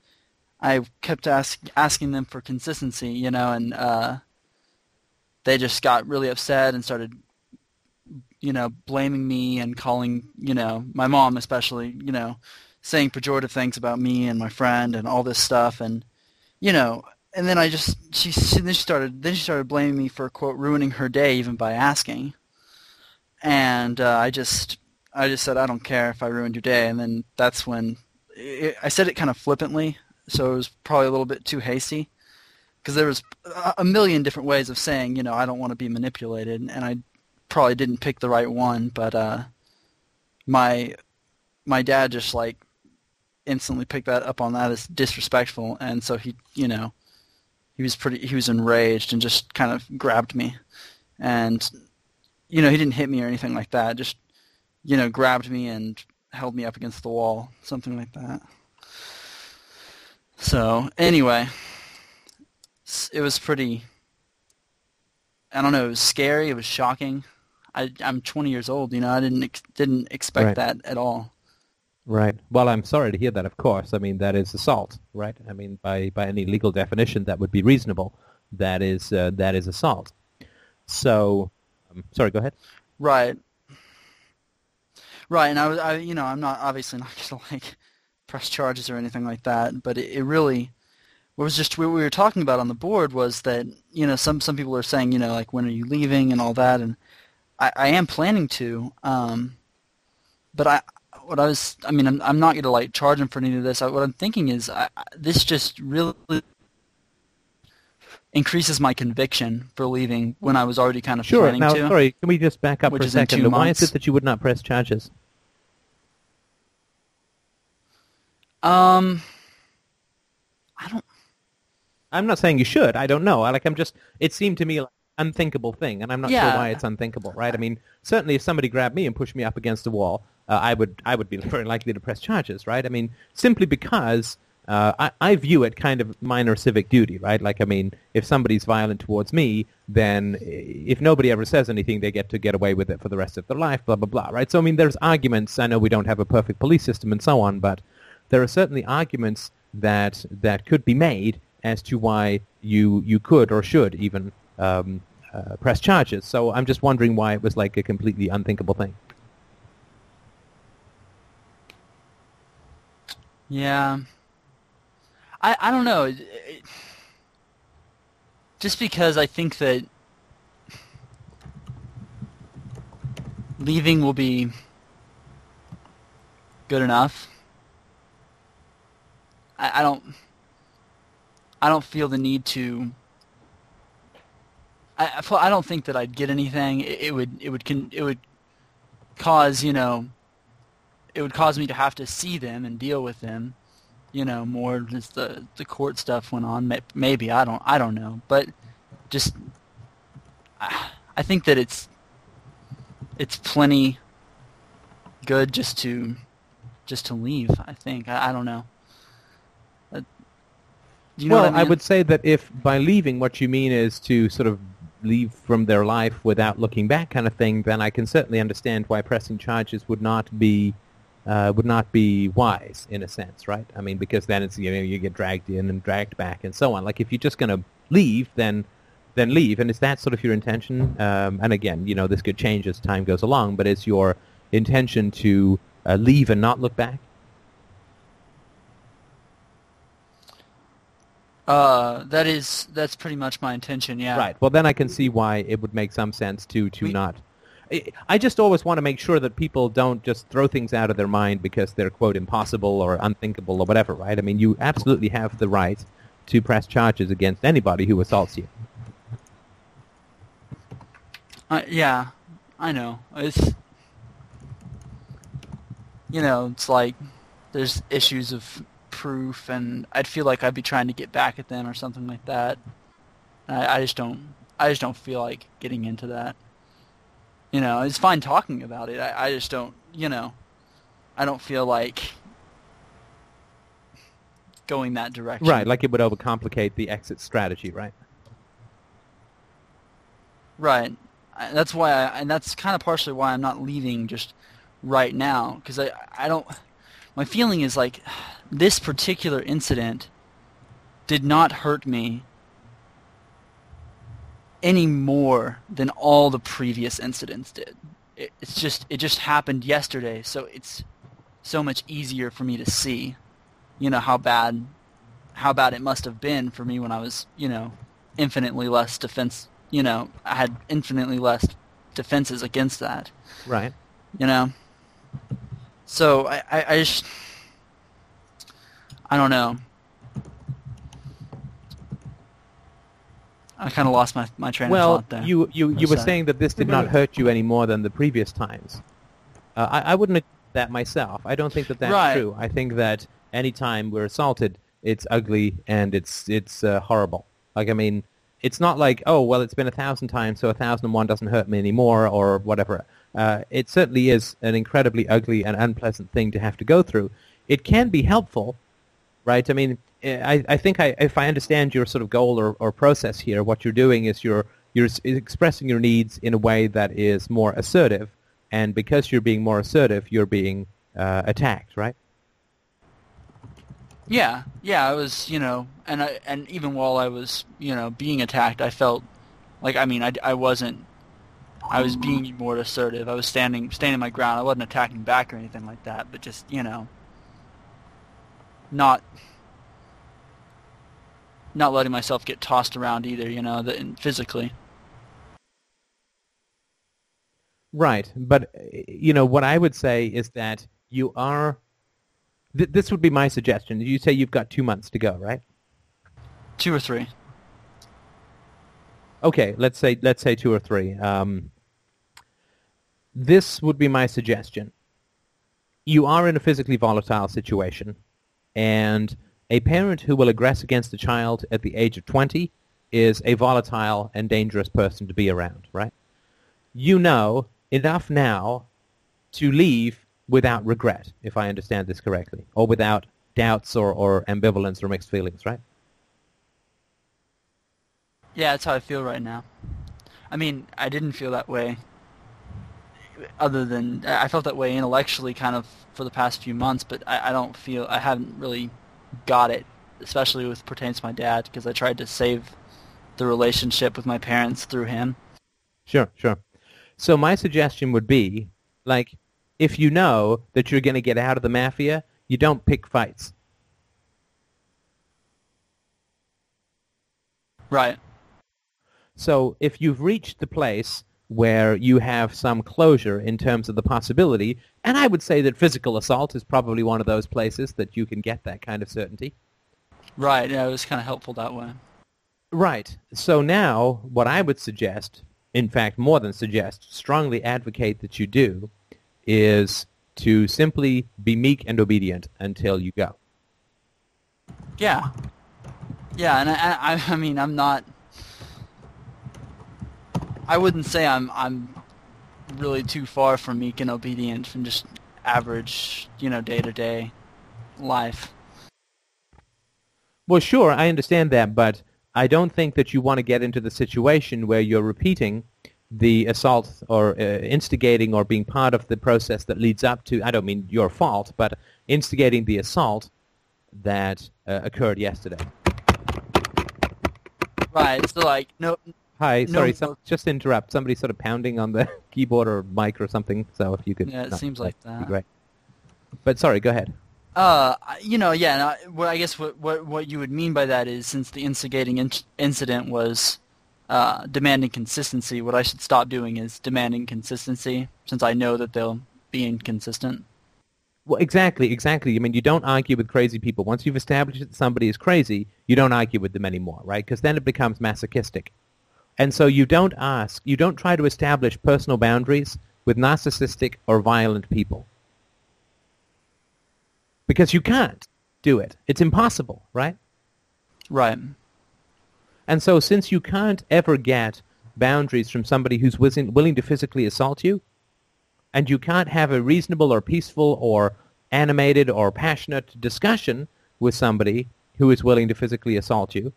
I kept ask, asking them for consistency, you know, and uh, they just got really upset and started, you know, blaming me and calling, you know, my mom especially, you know, saying pejorative things about me and my friend and all this stuff, and you know, and then I just she, then she started then she started blaming me for quote ruining her day even by asking, and uh, I just I just said I don't care if I ruined your day, and then that's when it, I said it kind of flippantly, so it was probably a little bit too hasty. Because there was a- a million different ways of saying, you know, I don't want to be manipulated, and I probably didn't pick the right one, but uh, my my dad just like instantly picked that up on that as disrespectful, and so he, you know, he was pretty he was enraged and just kind of grabbed me, and you know he didn't hit me or anything like that, just you know grabbed me and held me up against the wall, something like that. So anyway, it was pretty. I don't know. It was scary. It was shocking. I, I'm 20 years old. You know, I didn't ex- didn't expect Right. that at all. Right. Well, I'm sorry to hear that. Of course. I mean, that is assault, right? I mean, by by any legal definition, that would be reasonable. That is uh, that is assault. So, um, sorry. Go ahead. Right. Right, and I was, I, you know, I'm not obviously not *laughs* gonna like press charges or anything like that, but it, it really, what was just what we were talking about on the board was that you know some some people are saying you know like when are you leaving and all that and I, I am planning to um, but I what I was I mean I'm I'm not going to like charge him for any of this I, what I'm thinking is I, this just really increases my conviction for leaving when I was already kind of Sure. planning Now, to. sorry, can we just back up for a second? Why is it that you would not press charges? Um, I don't. I'm not saying you should. I don't know. I- Like I'm just. It seemed to me like an unthinkable thing, and I'm not sure why it's unthinkable. Right? I mean, certainly if somebody grabbed me and pushed me up against a wall, uh, I would. I would be *laughs* very likely to press charges. Right? I mean, simply because. Uh, I, I view it kind of minor civic duty, right? Like, I mean, if somebody's violent towards me, then if nobody ever says anything, they get to get away with it for the rest of their life, blah, blah, blah, right? So, I mean, there's arguments. I know we don't have a perfect police system and so on, but there are certainly arguments that that could be made as to why you you could or should even um, uh, press charges. So I'm just wondering why it was like a completely unthinkable thing. Yeah. I I don't know. Just because I think that leaving will be good enough. I, I don't. I don't feel the need to. I I I don't think that I'd get anything. It, it would it would con, it would cause you know. It would cause me to have to see them and deal with them, you know, more as the the court stuff went on. Maybe I don't I don't know, but just I I think that it's it's plenty good just to just to leave. I think I, I don't know. Uh, do you know well, I, mean? would say that if by leaving what you mean is to sort of leave from their life without looking back, kind of thing, then I can certainly understand why pressing charges would not be uh, would not be wise in a sense, right? I mean, because then it's you know you get dragged in and dragged back and so on. Like if you're just going to leave, then then leave. And is that sort of your intention? Um, and again, you know, this could change as time goes along, but is your intention to uh, leave and not look back? Uh, that is that's pretty much my intention. Yeah. Right. Well, then I can see why it would make some sense to to We- not. I- just always want to make sure that people don't just throw things out of their mind because they're quote impossible or unthinkable or whatever. Right. I mean, you absolutely have the right to press charges against anybody who assaults you. Uh, yeah, I know. It's you know, it's like there's issues of proof, and I'd feel like I'd be trying to get back at them or something like that. I, I just don't. I just don't feel like getting into that. You know, it's fine talking about it. I, I just don't. You know, I don't feel like going that direction. Right. Like it would overcomplicate the exit strategy. Right. Right. That's why, I, and that's kind of partially why I'm not leaving just right now, because I, I don't. My feeling is like *sighs* this particular incident did not hurt me any more than all the previous incidents did. It, it's just it just happened yesterday, so it's so much easier for me to see, you know, how bad how bad it must have been for me when I was, you know, infinitely less defense, you know, I had infinitely less defenses against that, Right. you know. So I, I, I just, I don't know. I kind of lost my, my train Well, of thought there. you you you were saying that this did not hurt you any more than the previous times. Uh, I, I wouldn't agree with that myself. I don't think that that's Right. true. I think that any time we're assaulted, it's ugly and it's it's uh, horrible. Like I mean, it's not like oh well, it's been a thousand times, so a thousand and one doesn't hurt me anymore or whatever. Uh, it certainly is an incredibly ugly and unpleasant thing to have to go through. It can be helpful, right? I mean, eh, I, I think I, if I understand your sort of goal or, or process here, what you're doing is you're you're expressing your needs in a way that is more assertive, and because you're being more assertive, you're being uh, attacked, right? Yeah, yeah, I was, you know, and I and even while I was, you know, being attacked, I felt like I mean, I, I wasn't I was being more assertive. I was standing standing my ground. I wasn't attacking back or anything like that, but just, you know, not not letting myself get tossed around either. You know, the, physically. Right, but you know what I would say is that you are. Th- this would be my suggestion. You say you've got two months to go, right? Two or three. Okay, let's say let's say two or three. Um, this would be my suggestion. You are in a physically volatile situation, and a parent who will aggress against a child at the age of 20 is a volatile and dangerous person to be around, right? You know enough now to leave without regret, if I understand this correctly, or without doubts or, or ambivalence or mixed feelings, right? Yeah, that's how I feel right now. I mean, I didn't feel that way other than I felt that way intellectually kind of for the past few months, but I, I don't feel I haven't really got it, especially with pertains to my dad, because I tried to save the relationship with my parents through him. Sure, sure. So my suggestion would be, like, if you know that you're going to get out of the mafia, you don't pick fights. Right. So if you've reached the place where you have some closure in terms of the possibility, and I would say that physical assault is probably one of those places that you can get that kind of certainty. Right, yeah, it was kind of helpful that way. Right. So now what I would suggest in fact, more than suggest, strongly advocate that you do, is to simply be meek and obedient until you go. Yeah. Yeah, and I, I, I mean, I'm not. I wouldn't say I'm, I'm really too far from meek and obedient from just average, you know, day to day life. Well, sure, I understand that, but I don't think that you want to get into the situation where you're repeating the assault or uh, instigating or being part of the process that leads up to, I don't mean your fault, but instigating the assault that uh, occurred yesterday. Right, so like, no... Hi, sorry, no, some, just interrupt. Somebody sort of pounding on the *laughs* keyboard or mic or something, so if you could... Yeah, it seems like that. Great. But sorry, go ahead. Uh, you know, yeah. What I guess what, what what you would mean by that is since the instigating in- incident was uh, demanding consistency, what I should stop doing is demanding consistency, since I know that they'll be inconsistent. Well, exactly, exactly. I mean, you don't argue with crazy people. Once you've established that somebody is crazy, you don't argue with them anymore, right? Because then it becomes masochistic. And so you don't ask, you don't try to establish personal boundaries with narcissistic or violent people because you can't do it. It's impossible, right? Right. And so since you can't ever get boundaries from somebody who's willing to physically assault you, and you can't have a reasonable or peaceful or animated or passionate discussion with somebody who is willing to physically assault you,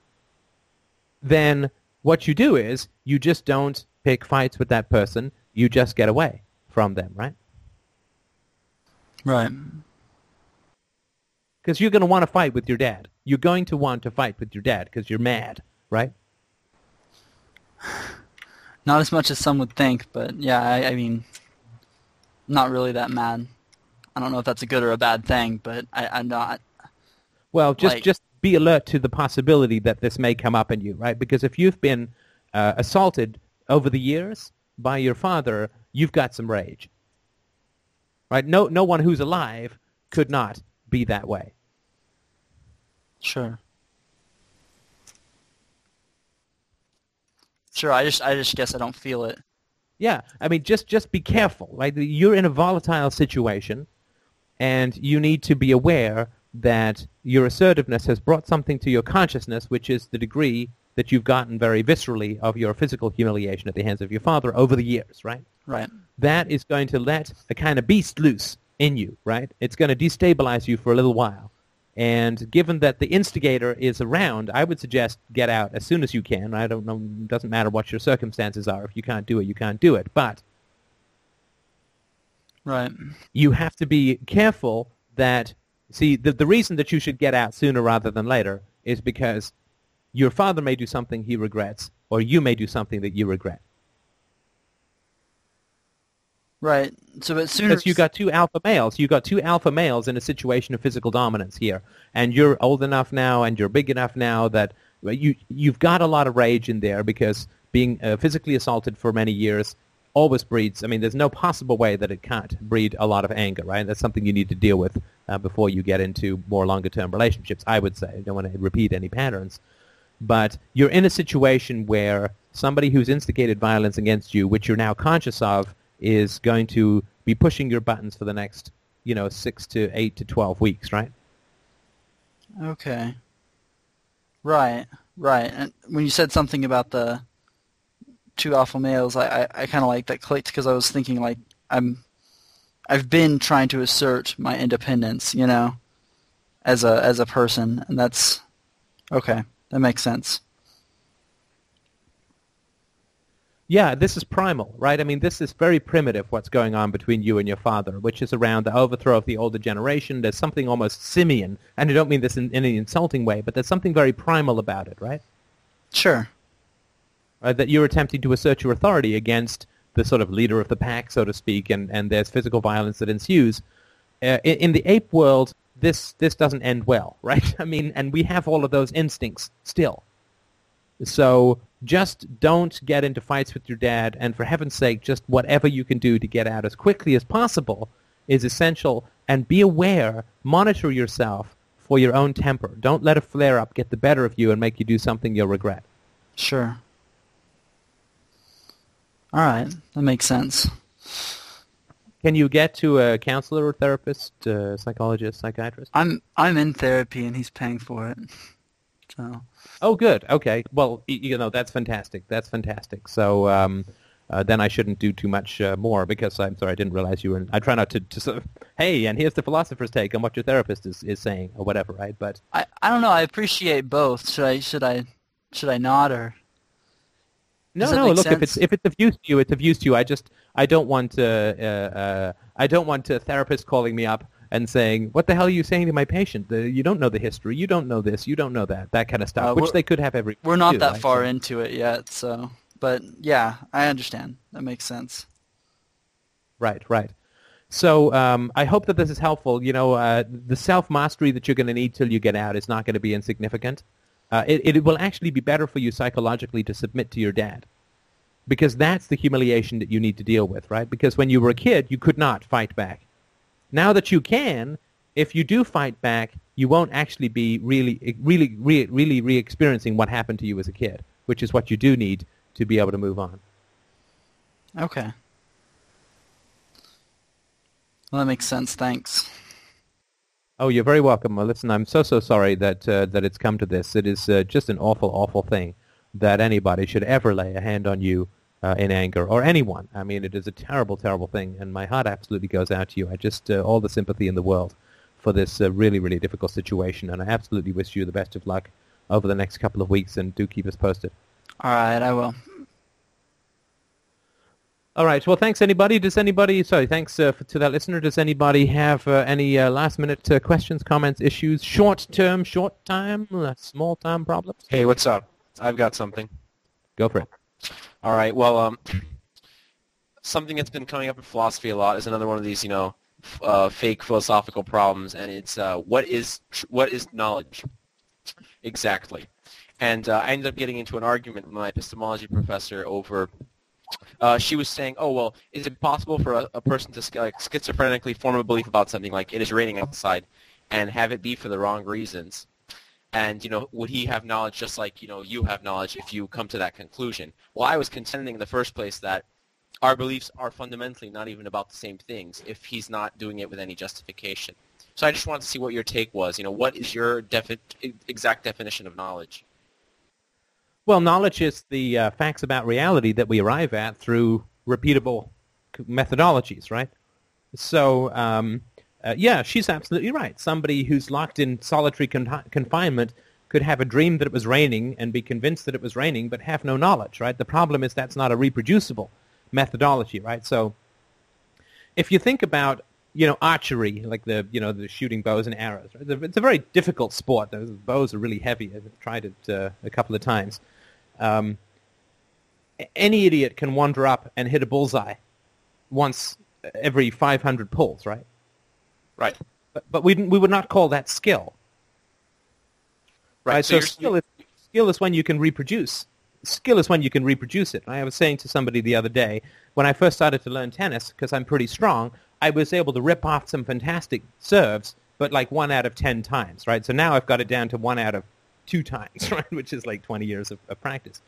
then what you do is you just don't pick fights with that person. You just get away from them, right? Right because you're going to want to fight with your dad. You're going to want to fight with your dad because you're mad, right? *sighs* Not as much as some would think, but yeah, I, I, mean, not really that mad. I don't know if that's a good or a bad thing, but I, am not. Well, just like, just be alert to the possibility that this may come up in you, right? Because if you've been uh, assaulted over the years by your father, you've got some rage, right? No, no one who's alive could not be that way. Sure. Sure, I just I just guess I don't feel it. Yeah, I mean just just be careful, right? You're in a volatile situation and you need to be aware that your assertiveness has brought something to your consciousness which is the degree that you've gotten very viscerally of your physical humiliation at the hands of your father over the years, right? Right. That is going to let a kind of beast loose in you, right? It's going to destabilize you for a little while. And given that the instigator is around, I would suggest get out as soon as you can. I don't know, it doesn't matter what your circumstances are. If you can't do it, you can't do it. But right. you have to be careful that, see, the, the reason that you should get out sooner rather than later is because your father may do something he regrets, or you may do something that you regret. Right. So as soon as you got two alpha males, you got two alpha males in a situation of physical dominance here, and you're old enough now, and you're big enough now that You you've got a lot of rage in there because being uh, physically assaulted for many years always breeds. I mean, there's no possible way that it can't breed a lot of anger, right? That's something you need to deal with uh, before you get into more longer term relationships. I would say. I don't want to repeat any patterns, but you're in a situation where somebody who's instigated violence against you, which you're now conscious of, is going to be pushing your buttons for the next, you know, six to eight to twelve weeks, right? Okay. Right, right. And when you said something about the two alpha males, I, I, I kind of like that clicked because I was thinking like I'm, I've been trying to assert my independence, you know, as a as a person, and that's okay. That makes sense. Yeah, this is primal, right? I mean, this is very primitive what's going on between you and your father, which is around the overthrow of the older generation. There's something almost simian, and I don't mean this in, in an insulting way, but there's something very primal about it, right? Sure. Uh, that you're attempting to assert your authority against the sort of leader of the pack, so to speak, and, and there's physical violence that ensues. Uh, in, in the ape world, this this doesn't end well, *laughs* right? I mean, and we have all of those instincts still. So just don't get into fights with your dad, and for heaven's sake, just whatever you can do to get out as quickly as possible is essential. And be aware, monitor yourself for your own temper. Don't let a flare-up get the better of you and make you do something you'll regret. Sure. All right, that makes sense. Can you get to a counselor or therapist, uh, psychologist, psychiatrist? I'm I'm in therapy and he's paying for it. So. Oh, good. Okay. Well, you know that's fantastic. That's fantastic. So um, uh, then I shouldn't do too much uh, more because I'm sorry I didn't realize you were. In, I try not to, to sort of, hey, and here's the philosopher's take on what your therapist is, is saying or whatever, right? But I, I don't know. I appreciate both. Should I should I should I not or no, no. Look, if it's if it's of use to you, it's of use to you. I just I don't want uh, uh, uh, I don't want a therapist calling me up and saying, "What the hell are you saying to my patient? The, you don't know the history. You don't know this. You don't know that. That kind of stuff." Uh, which they could have every. we're not do, that right? far So- into it yet. So, but yeah, I understand. That makes sense. Right, right. So um, I hope that this is helpful. You know, uh, the self-mastery that you're going to need till you get out is not going to be insignificant. Uh, it, it will actually be better for you psychologically to submit to your dad. Because that's the humiliation that you need to deal with, right? Because when you were a kid, you could not fight back. Now that you can, if you do fight back, you won't actually be really, really, re- really re-experiencing what happened to you as a kid, which is what you do need to be able to move on. Okay. Well, that makes sense. Thanks. Oh, you're very welcome. Well, listen, I'm so so sorry that uh, that it's come to this. It is uh, just an awful, awful thing that anybody should ever lay a hand on you uh, in anger or anyone. I mean, it is a terrible, terrible thing, and my heart absolutely goes out to you. I just uh, all the sympathy in the world for this uh, really, really difficult situation, and I absolutely wish you the best of luck over the next couple of weeks, and do keep us posted. All right, I will. All right. Well, thanks anybody. Does anybody? Sorry, thanks uh, for, to that listener. Does anybody have uh, any uh, last-minute uh, questions, comments, issues, short-term, short-time, uh, small-time problems? Hey, what's up? I've got something. Go for it. All right. Well, um, something that's been coming up in philosophy a lot is another one of these, you know, f- uh, fake philosophical problems, and it's uh, what is tr- what is knowledge exactly? And uh, I ended up getting into an argument with my epistemology professor over. Uh, she was saying, "Oh well, is it possible for a, a person to like schizophrenically form a belief about something like it is raining outside, and have it be for the wrong reasons?" And you know, would he have knowledge just like you know you have knowledge if you come to that conclusion? Well, I was contending in the first place that our beliefs are fundamentally not even about the same things if he's not doing it with any justification. So I just wanted to see what your take was. You know, what is your defi- exact definition of knowledge? Well, knowledge is the uh, facts about reality that we arrive at through repeatable methodologies, right? So, um, uh, yeah, she's absolutely right. Somebody who's locked in solitary con- confinement could have a dream that it was raining and be convinced that it was raining, but have no knowledge, right? The problem is that's not a reproducible methodology, right? So, if you think about you know archery, like the you know the shooting bows and arrows, right? It's a, very difficult sport. Those bows are really heavy. I've tried it uh, a couple of times. Um, any idiot can wander up and hit a bullseye once every 500 pulls, right? Right. But, but we we would not call that skill. Right. Right, So, so skill is- skill is when you can reproduce. Skill is when you can reproduce it. I was saying to somebody the other day, when I first started to learn tennis, because I'm pretty strong, I was able to rip off some fantastic serves, but like one out of ten times, right? So now I've got it down to one out of two times, *laughs* right? Which is like 20 years of, of practice.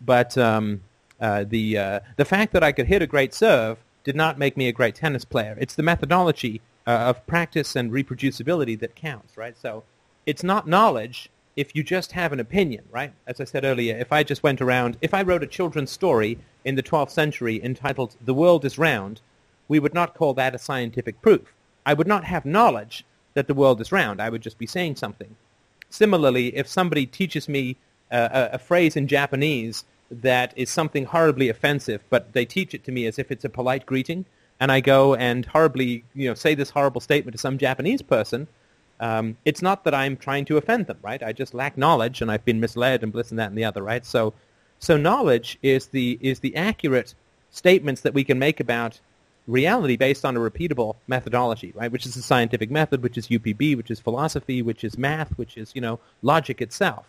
But um, uh, the uh, the fact that I could hit a great serve did not make me a great tennis player. It's the methodology uh, of practice and reproducibility that counts, right? So it's not knowledge if you just have an opinion, right? As I said earlier, if I just went around, if I wrote a children's story in the 12th century entitled "The World Is Round," we would not call that a scientific proof. I would not have knowledge that the world is round. I would just be saying something. Similarly, if somebody teaches me uh, a, a phrase in Japanese that is something horribly offensive, but they teach it to me as if it's a polite greeting, and I go and horribly, you know, say this horrible statement to some Japanese person, um, it's not that I'm trying to offend them, right? I just lack knowledge, and I've been misled, and this and that and the other, right? So, so knowledge is the is the accurate statements that we can make about reality based on a repeatable methodology, right? Which is the scientific method, which is UPB, which is philosophy, which is math, which is you know logic itself.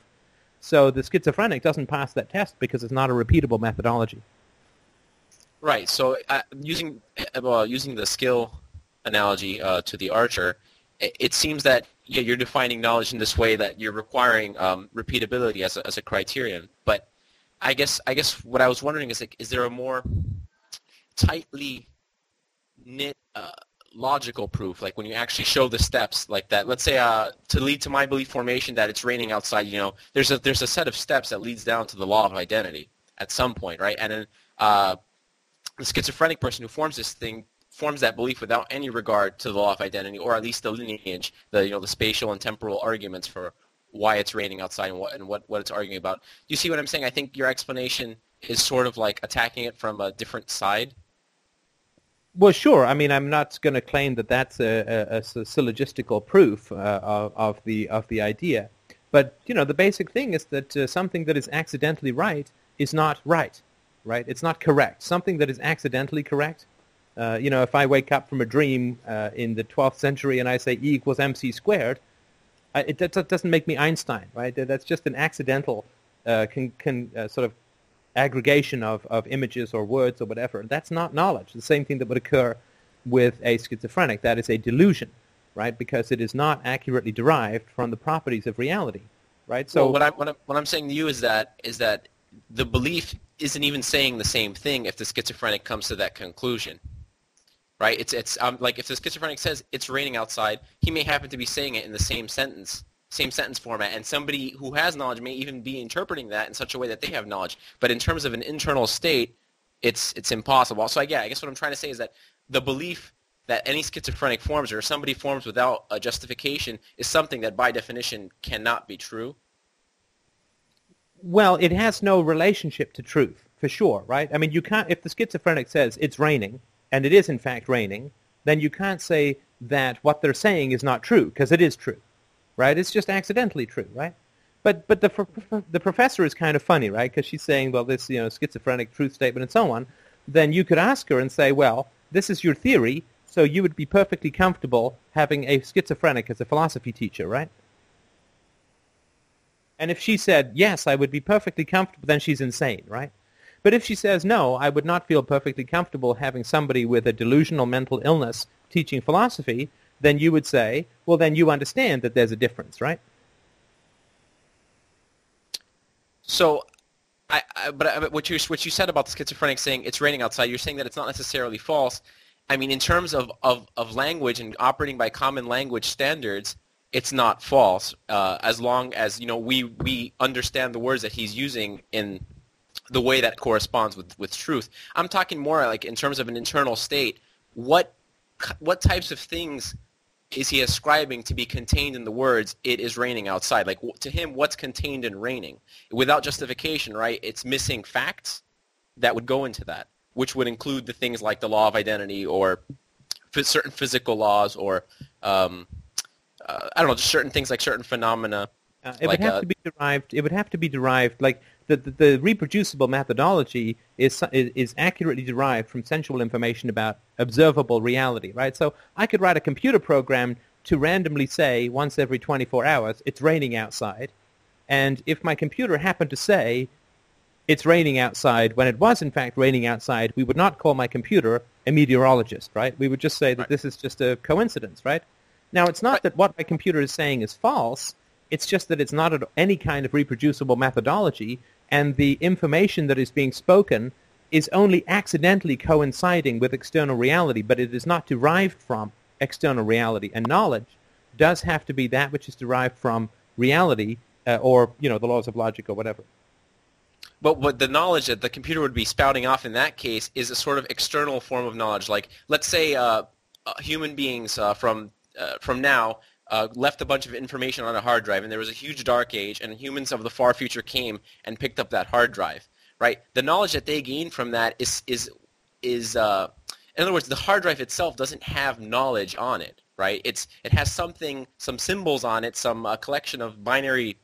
So the schizophrenic doesn't pass that test because it's not a repeatable methodology. Right. So uh, using well, using the skill analogy uh, to the archer, it, it, seems that yeah, you're defining knowledge in this way that you're requiring um, repeatability as a, as a criterion. But I guess I guess what I was wondering is like, is there a more tightly knit uh, logical proof, like when you actually show the steps like that. Let's say uh, to lead to my belief formation that it's raining outside, you know, there's a there's a set of steps that leads down to the law of identity at some point, right? And then uh, the schizophrenic person who forms this thing forms that belief without any regard to the law of identity, or at least the lineage, the you know the spatial and temporal arguments for why it's raining outside and what and what, what it's arguing about. Do you see what I'm saying? I think your explanation is sort of like attacking it from a different side well, sure. I mean, I'm not going to claim that that's a, a, a syllogistical proof uh, of, of, the of the idea, but you know, the basic thing is that uh, something that is accidentally right is not right, right? It's not correct. Something that is accidentally correct. Uh, you know, if I wake up from a dream uh, in the 12th century and I say E equals mc squared, it, that doesn't make me Einstein, right? That's just an accidental, uh, can, can uh, sort of aggregation of, of images or words or whatever. That's not knowledge. The same thing that would occur with a schizophrenic. That is a delusion, right? Because it is not accurately derived from the properties of reality, right? So well, what, I, what, I'm, what I'm saying to you is that is that the belief isn't even saying the same thing if the schizophrenic comes to that conclusion, right? It's it's um, like if the schizophrenic says it's raining outside, he may happen to be saying it in the same sentence same sentence format, and somebody who has knowledge may even be interpreting that in such a way that they have knowledge. But in terms of an internal state, it's it's impossible. So yeah, I guess what I'm trying to say is that the belief that any schizophrenic forms or somebody forms without a justification is something that by definition cannot be true. Well, it has no relationship to truth, for sure, right? I mean, you can't if the schizophrenic says it's raining and it is in fact raining, then you can't say that what they're saying is not true because it is true right? It's just accidentally true, right? But but the the professor is kind of funny, right? Because she's saying, well, this you know schizophrenic truth statement and so on. Then you could ask her and say, well, this is your theory, so you would be perfectly comfortable having a schizophrenic as a philosophy teacher, right? And if she said, yes, I would be perfectly comfortable, then she's insane, right? But if she says, no, I would not feel perfectly comfortable having somebody with a delusional mental illness teaching philosophy, then you would say, well, then you understand that there's a difference, right? So, I, I but what you what you said about the schizophrenic saying it's raining outside, you're saying that it's not necessarily false. I mean, in terms of, of, of language and operating by common language standards, it's not false uh, as long as you know we we understand the words that he's using in the way that corresponds with, with truth. I'm talking more like in terms of an internal state. What what types of things is he ascribing to be contained in the words "it is raining outside"? Like to him, what's contained in raining? Without justification, right? It's missing facts that would go into that, which would include the things like the law of identity or certain physical laws or um, uh, I don't know, just certain things like certain phenomena. Uh, it like, would have uh, to be derived. It would have to be derived like the, the, the, reproducible methodology is, is, is accurately derived from sensual information about observable reality, right? So I could write a computer program to randomly say once every 24 hours, it's raining outside, And if my computer happened to say it's raining outside when it was in fact raining outside, we would not call my computer a meteorologist, right? We would just say that Right. this is just a coincidence, right? Now, it's not Right. that what my computer is saying is false. It's just that it's not any kind of reproducible methodology, and the information that is being spoken is only accidentally coinciding with external reality, but it is not derived from external reality. And knowledge does have to be that which is derived from reality, uh, or you know, the laws of logic or whatever. But what the knowledge that the computer would be spouting off in that case is a sort of external form of knowledge. Like, let's say uh, uh, human beings uh, from uh, from now uh, left a bunch of information on a hard drive, and there was a huge dark age, and humans of the far future came and picked up that hard drive. Right? The knowledge that they gained from that is is is uh, in other words, the hard drive itself doesn't have knowledge on it. Right? It's it has something, some symbols on it, some uh, collection of binary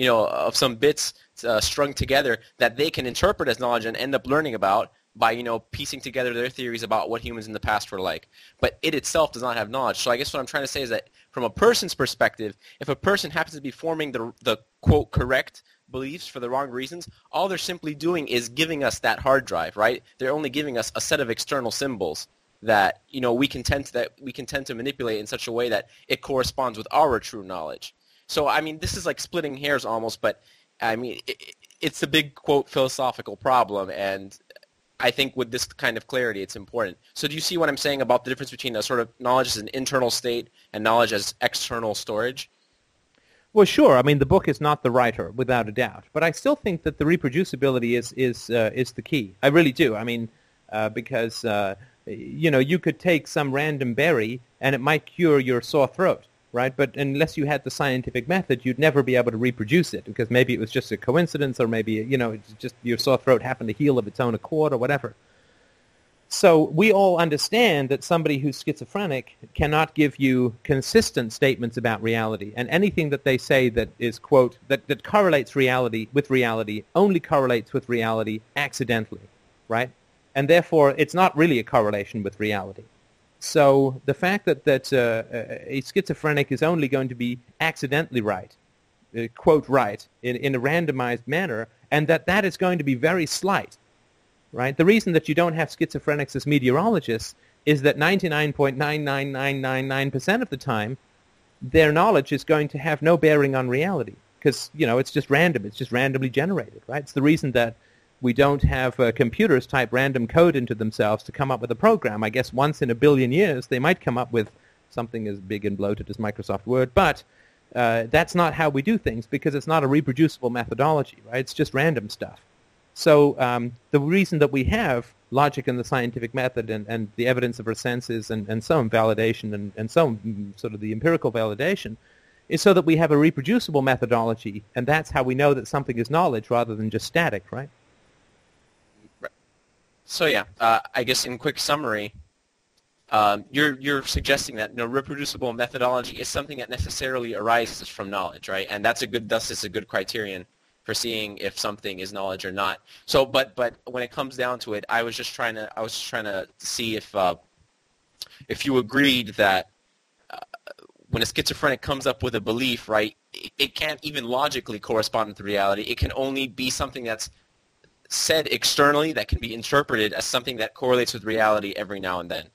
you know, of some bits uh, strung together that they can interpret as knowledge and end up learning about by, you know, piecing together their theories about what humans in the past were like. But it itself does not have knowledge. So I guess what I'm trying to say is that from a person's perspective, if a person happens to be forming the, the quote, correct beliefs for the wrong reasons, all they're simply doing is giving us that hard drive, right? They're only giving us a set of external symbols that, you know, we can tend to, that we can tend to manipulate in such a way that it corresponds with our true knowledge. So I mean, this is like splitting hairs almost, but I mean, it, it- it's a big quote philosophical problem, and I think with this kind of clarity, it's important. So do you see what I'm saying about the difference between a sort of knowledge as an internal state and knowledge as external storage? Well, sure. I mean, the book is not the writer, without a doubt. But I still think that the reproducibility is is uh, is the key. I really do. I mean, uh, because uh, you know, you could take some random berry and it might cure your sore throat, right? But unless you had the scientific method, you'd never be able to reproduce it because maybe it was just a coincidence, or maybe you know, it's just your sore throat happened to heal of its own accord, or whatever. So we all understand that somebody who's schizophrenic cannot give you consistent statements about reality, and anything that they say that is quote that, that correlates reality with reality only correlates with reality accidentally, right? And therefore, it's not really a correlation with reality. So the fact that that uh, a schizophrenic is only going to be accidentally right, uh, quote right, in, in a randomized manner, and that that is going to be very slight, right? The reason that you don't have schizophrenics as meteorologists is that 99.99999% of the time, their knowledge is going to have no bearing on reality because, you know, it's just random. It's just randomly generated, right? It's the reason that we don't have uh, computers type random code into themselves to come up with a program. I guess once in a billion years, they might come up with something as big and bloated as Microsoft Word, but uh, that's not how we do things because it's not a reproducible methodology, right? It's just random stuff. So um, the reason that we have logic and the scientific method and, and the evidence of our senses and, and some validation and, and some mm, sort of the empirical validation is so that we have a reproducible methodology, and that's how we know that something is knowledge rather than just static, right? So yeah, uh, I guess in quick summary, um, you're you're suggesting that you know, reproducible methodology is something that necessarily arises from knowledge, right? And that's a good thus is a good criterion for seeing if something is knowledge or not. So, but but when it comes down to it, I was just trying to I was just trying to see if uh, if you agreed that uh, when a schizophrenic comes up with a belief, right, it, it can't even logically correspond with reality. It can only be something that's said externally that can be interpreted as something that correlates with reality every now and then.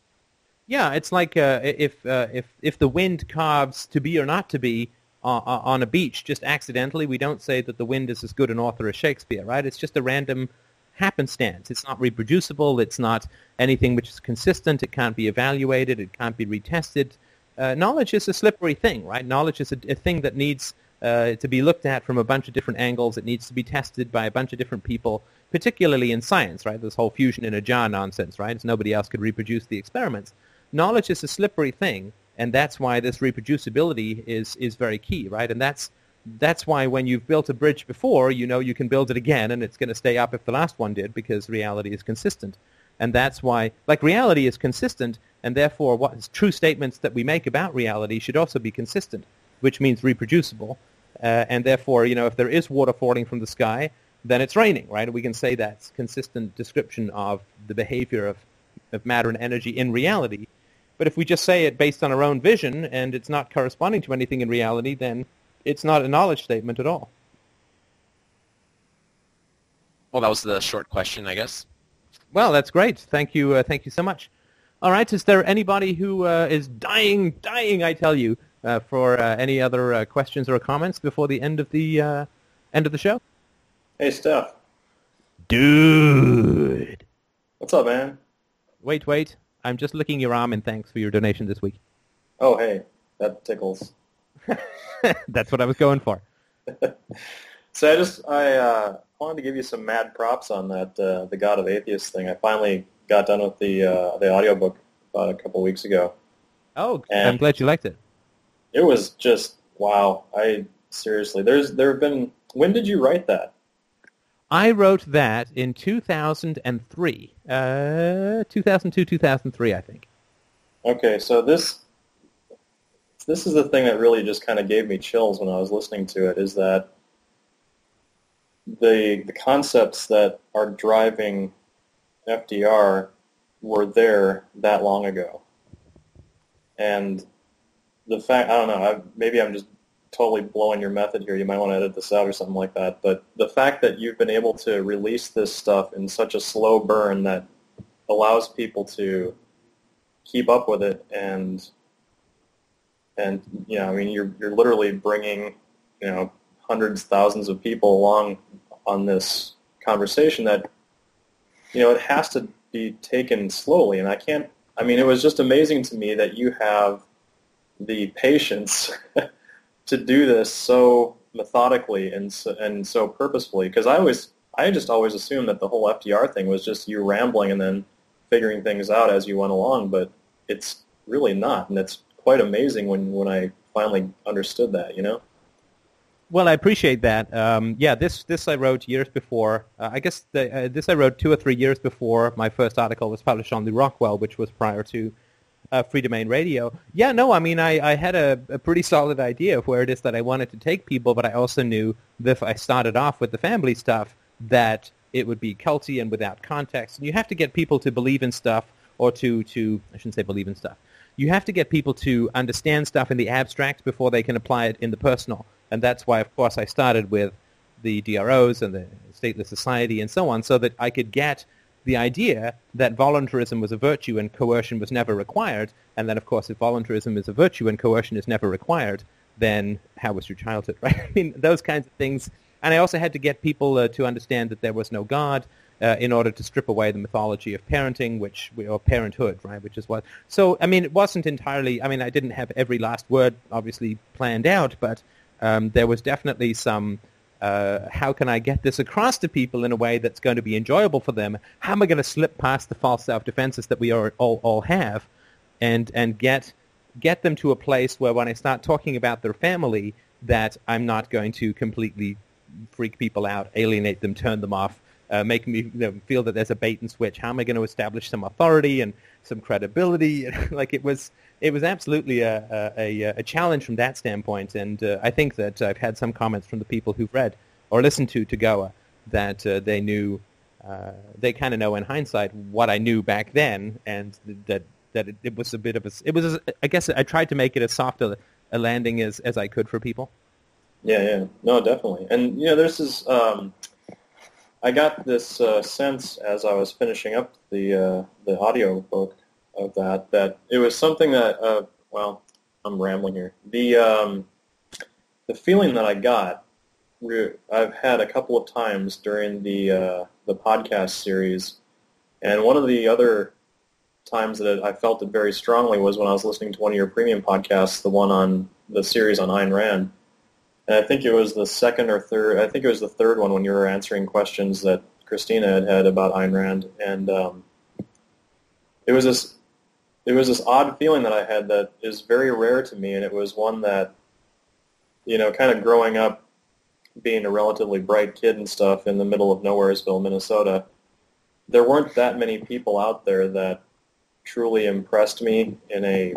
Yeah, it's like uh, if uh, if if the wind carves to be or not to be uh, uh, on a beach just accidentally, we don't say that the wind is as good an author as Shakespeare, right? It's just a random happenstance. It's not reproducible. It's not anything which is consistent. It can't be evaluated. It can't be retested. Uh, knowledge is a slippery thing, right? Knowledge is a, a thing that needs uh, to be looked at from a bunch of different angles. It needs to be tested by a bunch of different people, particularly in science, right? This whole fusion in a jar nonsense, right? It's nobody else could reproduce the experiments. Knowledge is a slippery thing, and that's why this reproducibility is, is very key, right? And that's, that's why when you've built a bridge before, you know you can build it again, and it's going to stay up if the last one did, because reality is consistent. And that's why, like reality is consistent, and therefore what true statements that we make about reality should also be consistent, which means reproducible. Uh, and therefore, you know, if there is water falling from the sky, then it's raining, right? We can say that's consistent description of the behavior of, of matter and energy in reality. But if we just say it based on our own vision and it's not corresponding to anything in reality, then it's not a knowledge statement at all. Well, that was the short question, I guess. Well, that's great. Thank you. Uh, thank you so much. All right. Is there anybody who uh, is dying, dying? I tell you, uh, for uh, any other uh, questions or comments before the end of the uh, end of the show? Hey, Steph. Dude. What's up, man? Wait, wait. I'm just licking your arm in thanks for your donation this week. Oh, hey, that tickles. *laughs* That's what I was going for. *laughs* so I just I uh, wanted to give you some mad props on that uh, the God of Atheists thing. I finally got done with the uh, the audiobook about a couple weeks ago. Oh, And- I'm glad you liked it. It was just wow. I seriously, there's there have been. When did you write that? I wrote that in 2003. Uh, 2002, 2003, I think. Okay, so this this is the thing that really just kind of gave me chills when I was listening to it. Is that the the concepts that are driving FDR were there that long ago, and the fact I don't know. I, maybe I'm just totally blowing your method here. You might want to edit this out or something like that. But the fact that you've been able to release this stuff in such a slow burn that allows people to keep up with it and and you know I mean you're you're literally bringing you know hundreds thousands of people along on this conversation that you know it has to be taken slowly and I can't I mean it was just amazing to me that you have the patience *laughs* to do this so methodically and so, and so purposefully because I always I just always assumed that the whole FDR thing was just you rambling and then figuring things out as you went along but it's really not and it's quite amazing when when I finally understood that you know Well, I appreciate that. Um, yeah, this this I wrote years before. Uh, I guess the, uh, this I wrote two or three years before my first article was published on Lew Rockwell, which was prior to uh, Freedomain Radio. Yeah, no, I mean, I, I had a, a pretty solid idea of where it is that I wanted to take people, but I also knew that if I started off with the family stuff, that it would be culty and without context. And you have to get people to believe in stuff or to, to I shouldn't say believe in stuff. You have to get people to understand stuff in the abstract before they can apply it in the personal. And that's why, of course, I started with the DROs and the stateless society and so on, so that I could get the idea that voluntarism was a virtue and coercion was never required. And then, of course, if voluntarism is a virtue and coercion is never required, then how was your childhood, *laughs* right? I mean, those kinds of things. And I also had to get people uh, to understand that there was no God uh, in order to strip away the mythology of parenting, which or parenthood, right? Which is what. So, I mean, it wasn't entirely. I mean, I didn't have every last word obviously planned out, but um, there was definitely some. Uh, how can I get this across to people in a way that's going to be enjoyable for them? How am I going to slip past the false self-defenses that we all, all have, and and get get them to a place where when I start talking about their family, that I'm not going to completely freak people out, alienate them, turn them off, uh, make me you know, feel that there's a bait and switch. How am I going to establish some authority and some credibility? *laughs* like it was, it was absolutely a, a, a challenge from that standpoint. And uh, I think that I've had some comments from the people who've read or listened to Togoa that uh, they knew, uh, they kind of know in hindsight what I knew back then, and that that it, it was a bit of a, it was, a, I guess I tried to make it as soft a, a landing as, as I could for people. Yeah, yeah, no, definitely. And you know, there's this. Um, I got this uh, sense as I was finishing up the uh, the audio book of that that it was something that. Uh, well, I'm rambling here. The um, the feeling that I got, I've had a couple of times during the uh, the podcast series, and one of the other times that I felt it very strongly was when I was listening to one of your premium podcasts, the one on the series on Ayn Rand. And I think it was the second or third, I think it was the third one when you were answering questions that Christina had had about Ayn Rand. And um, it was this, it was this odd feeling that I had that is very rare to me. And it was one that, you know, kind of growing up, being a relatively bright kid and stuff in the middle of Nowheresville, Minnesota, there weren't that many people out there that truly impressed me in a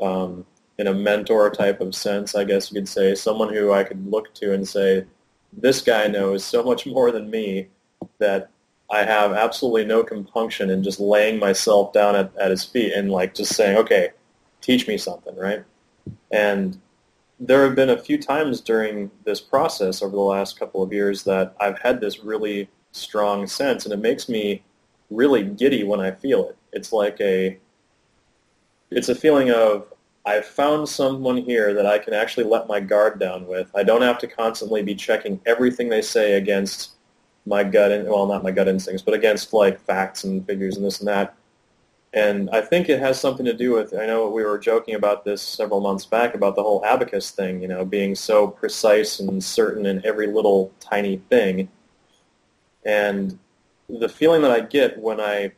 um, in a mentor type of sense, I guess you could say, someone who I could look to and say, this guy knows so much more than me that I have absolutely no compunction in just laying myself down at, at his feet and like just saying, okay, teach me something, right? And there have been a few times during this process over the last couple of years that I've had this really strong sense, and it makes me really giddy when I feel it. It's like a, it's a feeling of I've found someone here that I can actually let my guard down with. I don't have to constantly be checking everything they say against my gut, and well, not my gut instincts, but against like facts and figures and this and that. And I think it has something to do with, I know we were joking about this several months back about the whole abacus thing, you know, being so precise and certain in every little tiny thing. And the feeling that I get when I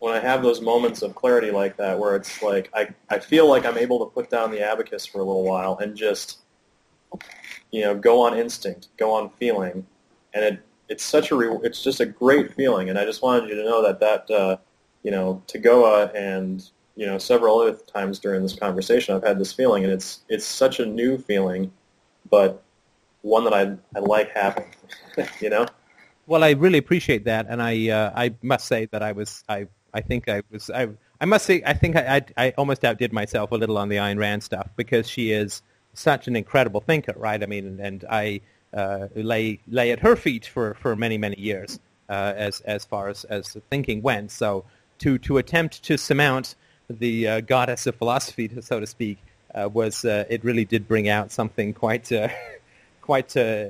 when I have those moments of clarity like that where it's like I, I feel like I'm able to put down the abacus for a little while and just you know go on instinct, go on feeling, and it it's such a re- it's just a great feeling. And I just wanted you to know that that uh, you know, Tagoa and you know several other times during this conversation, I've had this feeling, and it's it's such a new feeling, but one that I I like having, *laughs* you know. Well, I really appreciate that, and I uh, I must say that I was I I think I was I I must say I think I, I I almost outdid myself a little on the Ayn Rand stuff because she is such an incredible thinker, right? I mean, and I uh, lay lay at her feet for, for many many years uh, as as far as as thinking went. So to to attempt to surmount the uh, goddess of philosophy, so to speak, uh, was uh, it really did bring out something quite uh, *laughs* quite uh,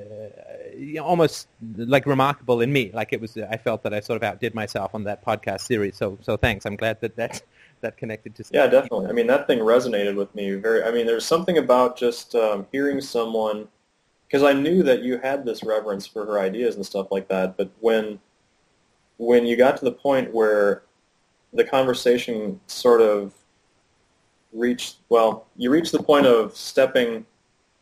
almost like remarkable in me. Like it was, I felt that I sort of outdid myself on that podcast series. So so thanks. I'm glad that that *laughs* that connected to. Yeah, definitely. I mean, that thing resonated with me very. I mean, there's something about just um, hearing someone because I knew that you had this reverence for her ideas and stuff like that. But when when you got to the point where the conversation sort of reached, well, you reached the point of stepping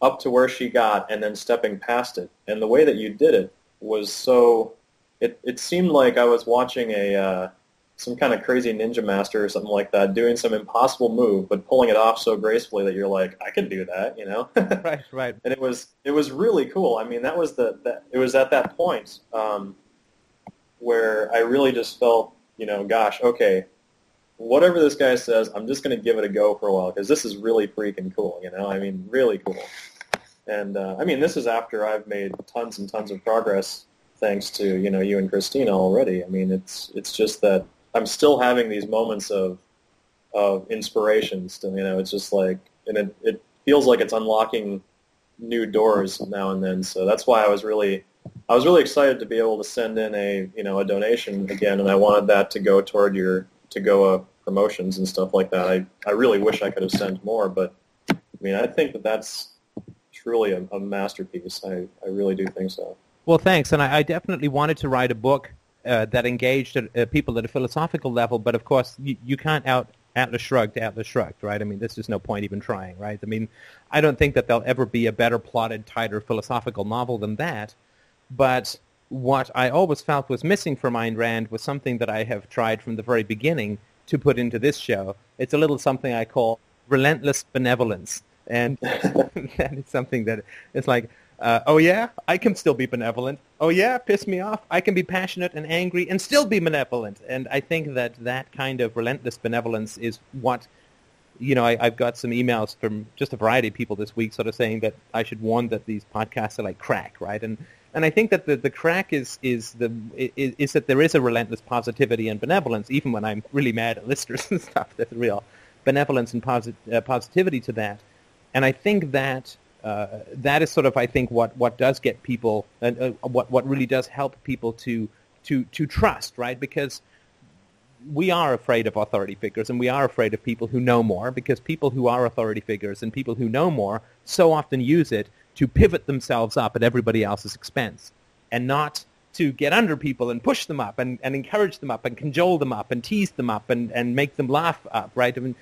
up to where she got and then stepping past it. And the way that you did it was so, it, it seemed like I was watching a, uh, some kind of crazy ninja master or something like that, doing some impossible move, but pulling it off so gracefully that you're like, I could do that, you know? *laughs* right, right. And it was, it was really cool. I mean, that was the, that, it was at that point um, where I really just felt you know, gosh, okay, whatever this guy says, I'm just going to give it a go for a while because this is really freaking cool, you know? I mean, really cool. And, uh, I mean, this is after I've made tons and tons of progress thanks to, you know, you and Christina already. I mean, it's, it's just that I'm still having these moments of, of inspiration still, you know, it's just like, and it, it feels like it's unlocking new doors now and then. So that's why I was really I was really excited to be able to send in a you know a donation again, and I wanted that to go toward your to go uh, promotions and stuff like that. I I really wish I could have sent more, but I mean I think that that's truly a, a masterpiece. I I really do think so. Well, thanks, and I, I definitely wanted to write a book uh, that engaged uh, people at a philosophical level, but of course you, you can't out Atlas Shrugged, Atlas Shrugged, right? I mean, there's just no point even trying, right? I mean, I don't think that there'll ever be a better plotted, tighter philosophical novel than that. But what I always felt was missing from Ayn Rand was something that I have tried from the very beginning to put into this show. It's a little something I call relentless benevolence. And *laughs* that is something that it's like, uh, oh yeah, I can still be benevolent. Oh yeah, piss me off. I can be passionate and angry and still be benevolent. And I think that that kind of relentless benevolence is what, you know, I, have got some emails from just a variety of people this week sort of saying that I should warn that these podcasts are like crack, right? And and I think that the, the crack is is the is, is, that there is a relentless positivity and benevolence, even when I'm really mad at listeners *laughs* and stuff. There's a real benevolence and posit, uh, positivity to that, and I think that uh, that is sort of I think what, what does get people and uh, what what really does help people to to to trust, right? Because we are afraid of authority figures and we are afraid of people who know more because people who are authority figures and people who know more so often use it to pivot themselves up at everybody else's expense and not to get under people and push them up and, and encourage them up and cajole them up and tease them up and, and make them laugh up, right? I mean,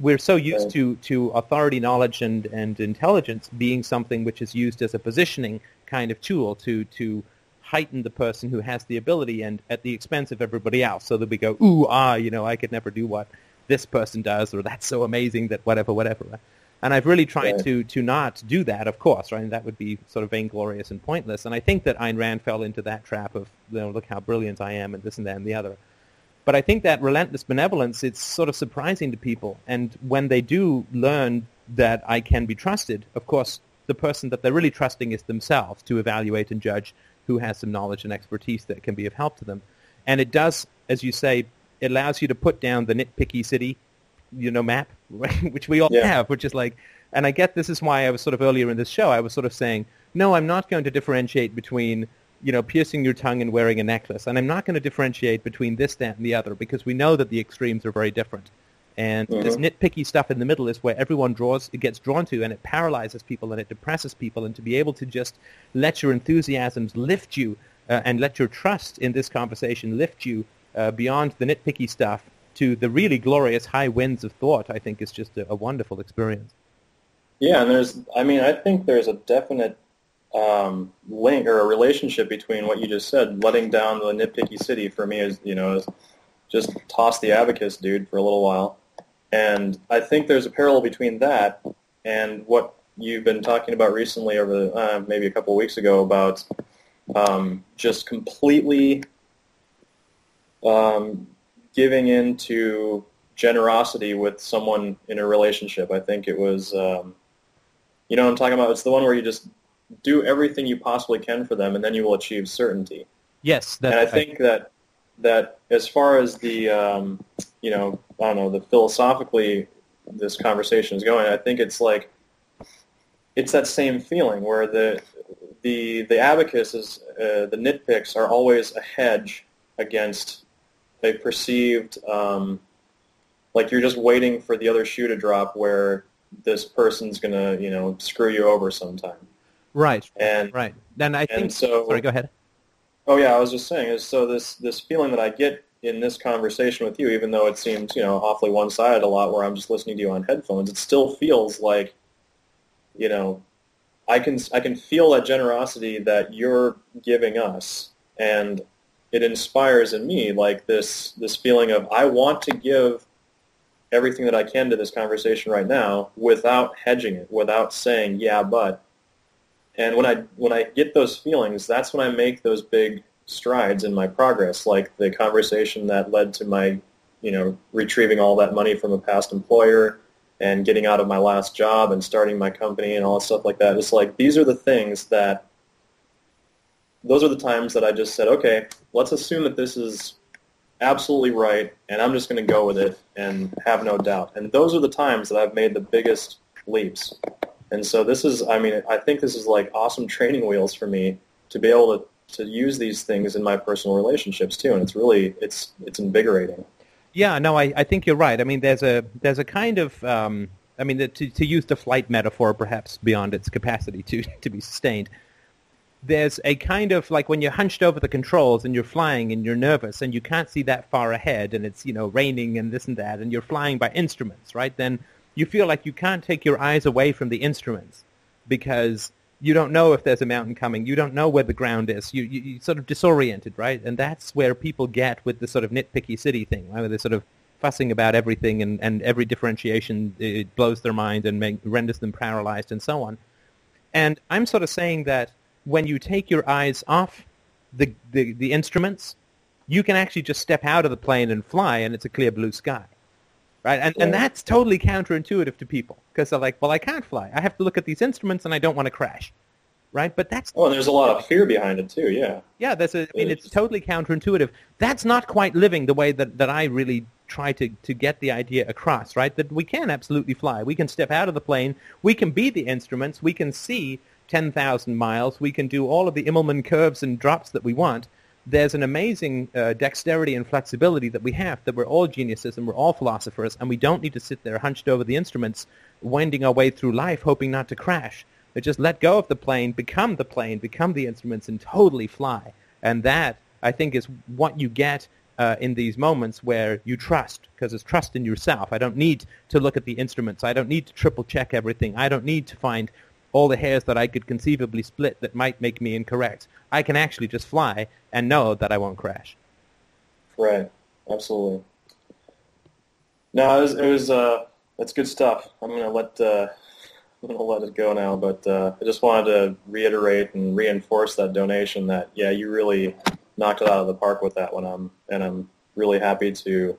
we're so used to, to authority, knowledge, and, and intelligence being something which is used as a positioning kind of tool to, to heighten the person who has the ability and at the expense of everybody else so that we go, ooh, ah, you know, I could never do what this person does or that's so amazing that whatever, whatever. And I've really tried yeah. to to not do that, of course, right? And that would be sort of vainglorious and pointless. And I think that Ayn Rand fell into that trap of, you know, look how brilliant I am and this and that and the other. But I think that relentless benevolence, it's sort of surprising to people. And when they do learn that I can be trusted. Of course, the person that they're really trusting is themselves to evaluate and judge who has some knowledge and expertise that can be of help to them. And it does, as you say, it allows you to put down the nitpicky city, you know, map, *laughs* which we all Yeah. have, which is like, and I get this is why I was sort of earlier in this show, I was sort of saying, no, I'm not going to differentiate between, you know, piercing your tongue and wearing a necklace. And I'm not going to differentiate between this, that, and the other because we know that the extremes are very different. And this Mhm. nitpicky stuff in the middle is where everyone draws, it gets drawn to, and it paralyzes people and it depresses people. And to be able to just let your enthusiasms lift you uh, and let your trust in this conversation lift you uh, beyond the nitpicky stuff to the really glorious high winds of thought, I think is just a, a wonderful experience. Yeah, and there's, I mean, I think there's a definite um, link or a relationship between what you just said, letting down the nitpicky city for me is, you know, is just toss the abacus dude for a little while. And I think there's a parallel between that and what you've been talking about recently over the, uh, maybe a couple of weeks ago about um, just completely um, giving in to generosity with someone in a relationship. I think it was, um, you know what I'm talking about? It's the one where you just do everything you possibly can for them and then you will achieve certainty. Yes, and I think that that as far as the um, you know I don't know the philosophically this conversation is going, I think it's like it's that same feeling where the the the abacus is uh, the nitpicks are always a hedge against a perceived um, like you're just waiting for the other shoe to drop where this person's gonna you know screw you over sometime right, and right. Then I and think. so sorry, go ahead. Oh yeah, I was just saying is so this this feeling that I get in this conversation with you, even though it seems you know awfully one sided a lot, where I'm just listening to you on headphones, it still feels like, you know, I can I can feel that generosity that you're giving us, and it inspires in me like this this feeling of I want to give everything that I can to this conversation right now without hedging it, without saying yeah but. And when I when I get those feelings, that's when I make those big strides in my progress, like the conversation that led to my, you know, retrieving all that money from a past employer and getting out of my last job and starting my company and all that stuff like that. It's like these are the things that those are the times that I just said, okay, let's assume that this is absolutely right and I'm just going to go with it and have no doubt. And those are the times that I've made the biggest leaps. And so this is, I mean, I think this is like awesome training wheels for me to be able to, to use these things in my personal relationships too. And it's really, it's, it's invigorating. Yeah, no, I, I think you're right. I mean, there's a there's a kind of um, I mean, the, to to use the flight metaphor, perhaps beyond its capacity to to be sustained. There's a kind of like when you're hunched over the controls and you're flying and you're nervous and you can't see that far ahead and it's you know raining and this and that and you're flying by instruments, right? Then you feel like you can't take your eyes away from the instruments because you don't know if there's a mountain coming. You don't know where the ground is. You, you, you sort of disoriented, right? And that's where people get with the sort of nitpicky city thing, right? Where they're sort of fussing about everything and, and every differentiation it blows their mind and make, renders them paralyzed and so on. And I'm sort of saying that when you take your eyes off the, the, the instruments, you can actually just step out of the plane and fly and it's a clear blue sky. Right? And, and that's totally counterintuitive to people because they're like, well, I can't fly. I have to look at these instruments and I don't want to crash. Right? But that's Oh, and there's a lot of fear behind it too. Yeah. yeah, that's a, I mean, It's- it's totally counterintuitive. That's not quite living the way that, that I really try to, to get the idea across, right? That we can absolutely fly. We can step out of the plane. We can be the instruments. We can see 10,000 miles. We can do all of the Immelmann curves and drops that we want. There's an amazing uh, dexterity and flexibility that we have, that we're all geniuses and we're all philosophers, and we don't need to sit there hunched over the instruments, wending our way through life, hoping not to crash. But just let go of the plane, become the plane, become the instruments, and totally fly. And that, I think, is what you get uh, in these moments where you trust, because it's trust in yourself. I don't need to look at the instruments. I don't need to triple check everything. I don't need to find all the hairs that I could conceivably split that might make me incorrect. I can actually just fly and know that I won't crash. Right. Absolutely. No, it was, it was uh, that's good stuff. I'm gonna let uh, I'm gonna let it go now, but uh, I just wanted to reiterate and reinforce that donation. That yeah, you really knocked it out of the park with that one. Um, and I'm really happy to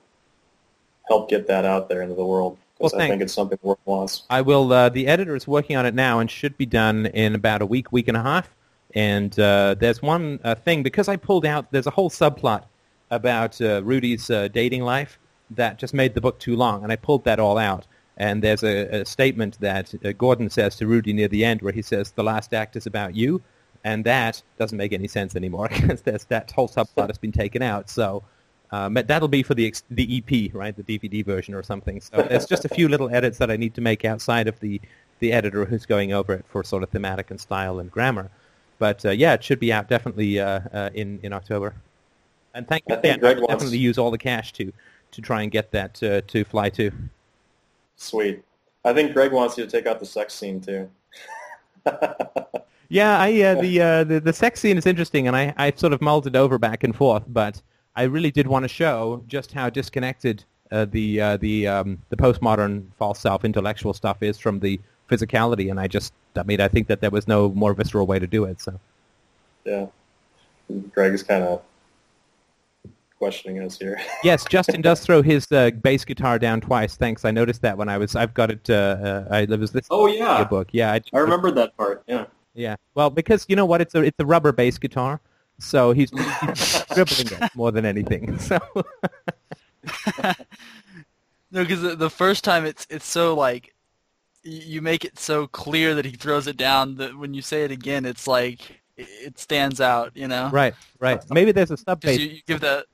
help get that out there into the world. Well, I think it's something world wants. I will. Uh, the editor is working on it now and should be done in about a week, week and a half. And uh, there's one uh, thing because I pulled out. There's a whole subplot about uh, Rudy's uh, dating life that just made the book too long, and I pulled that all out. And there's a, a statement that uh, Gordon says to Rudy near the end, where he says, "The last act is about you," and that doesn't make any sense anymore *laughs* because that whole subplot has been taken out. So. Um, but that'll be for the the EP, right? The DVD version or something. So there's just a few little edits that I need to make outside of the the editor who's going over it for sort of thematic and style and grammar. But uh, yeah, it should be out definitely uh, uh, in in October. And thank you. Greg I'll definitely use all the cash to to try and get that uh, to fly to. Sweet. I think Greg wants you to take out the sex scene too. *laughs* Yeah, I uh, *laughs* the, uh, the the sex scene is interesting, and I I sort of mulled it over back and forth, but I really did want to show just how disconnected uh, the uh, the um, the postmodern false self intellectual stuff is from the physicality, and I just I mean I think that there was no more visceral way to do it. So yeah. Greg is kind of questioning us here. *laughs* yes, Justin does throw his uh, bass guitar down twice. Thanks, I noticed that when I was I've got it. Uh, uh, I was listening Oh yeah, your book. Yeah, I, I remember that part. Yeah. Yeah, well, because you know what, it's a it's a rubber bass guitar, so he's, he's *laughs* dribbling it more than anything. *laughs* So No, because the, the first time it's it's so like you make it so clear that he throws it down that when you say it again, it's like it, stands out. You know, right, right. Maybe there's a sub you, you give that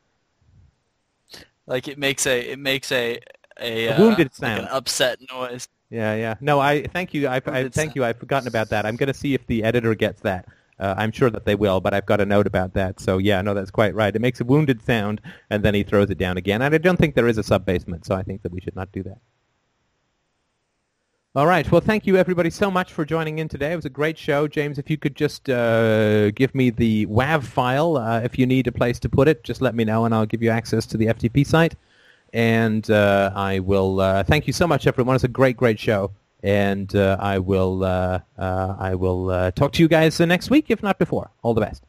like it makes a it makes a a, A uh, wounded like sound. an upset noise. Yeah, yeah. No, I thank you. I, I thank sound. you. I've forgotten about that. I'm going to see if the editor gets that. Uh, I'm sure that they will, but I've got a note about that. So yeah, no, that's quite right. It makes a wounded sound, and then he throws it down again. And I don't think there is a sub basement, so I think that we should not do that. All right. Well, thank you everybody so much for joining in today. It was a great show, James. If you could just uh, give me the WAV file, uh, if you need a place to put it, just let me know, and I'll give you access to the FTP site. And uh, I will uh, thank you so much, everyone. It's a great, great show, and uh, I will uh, uh, I will talk to you guys next week, if not before. All the best.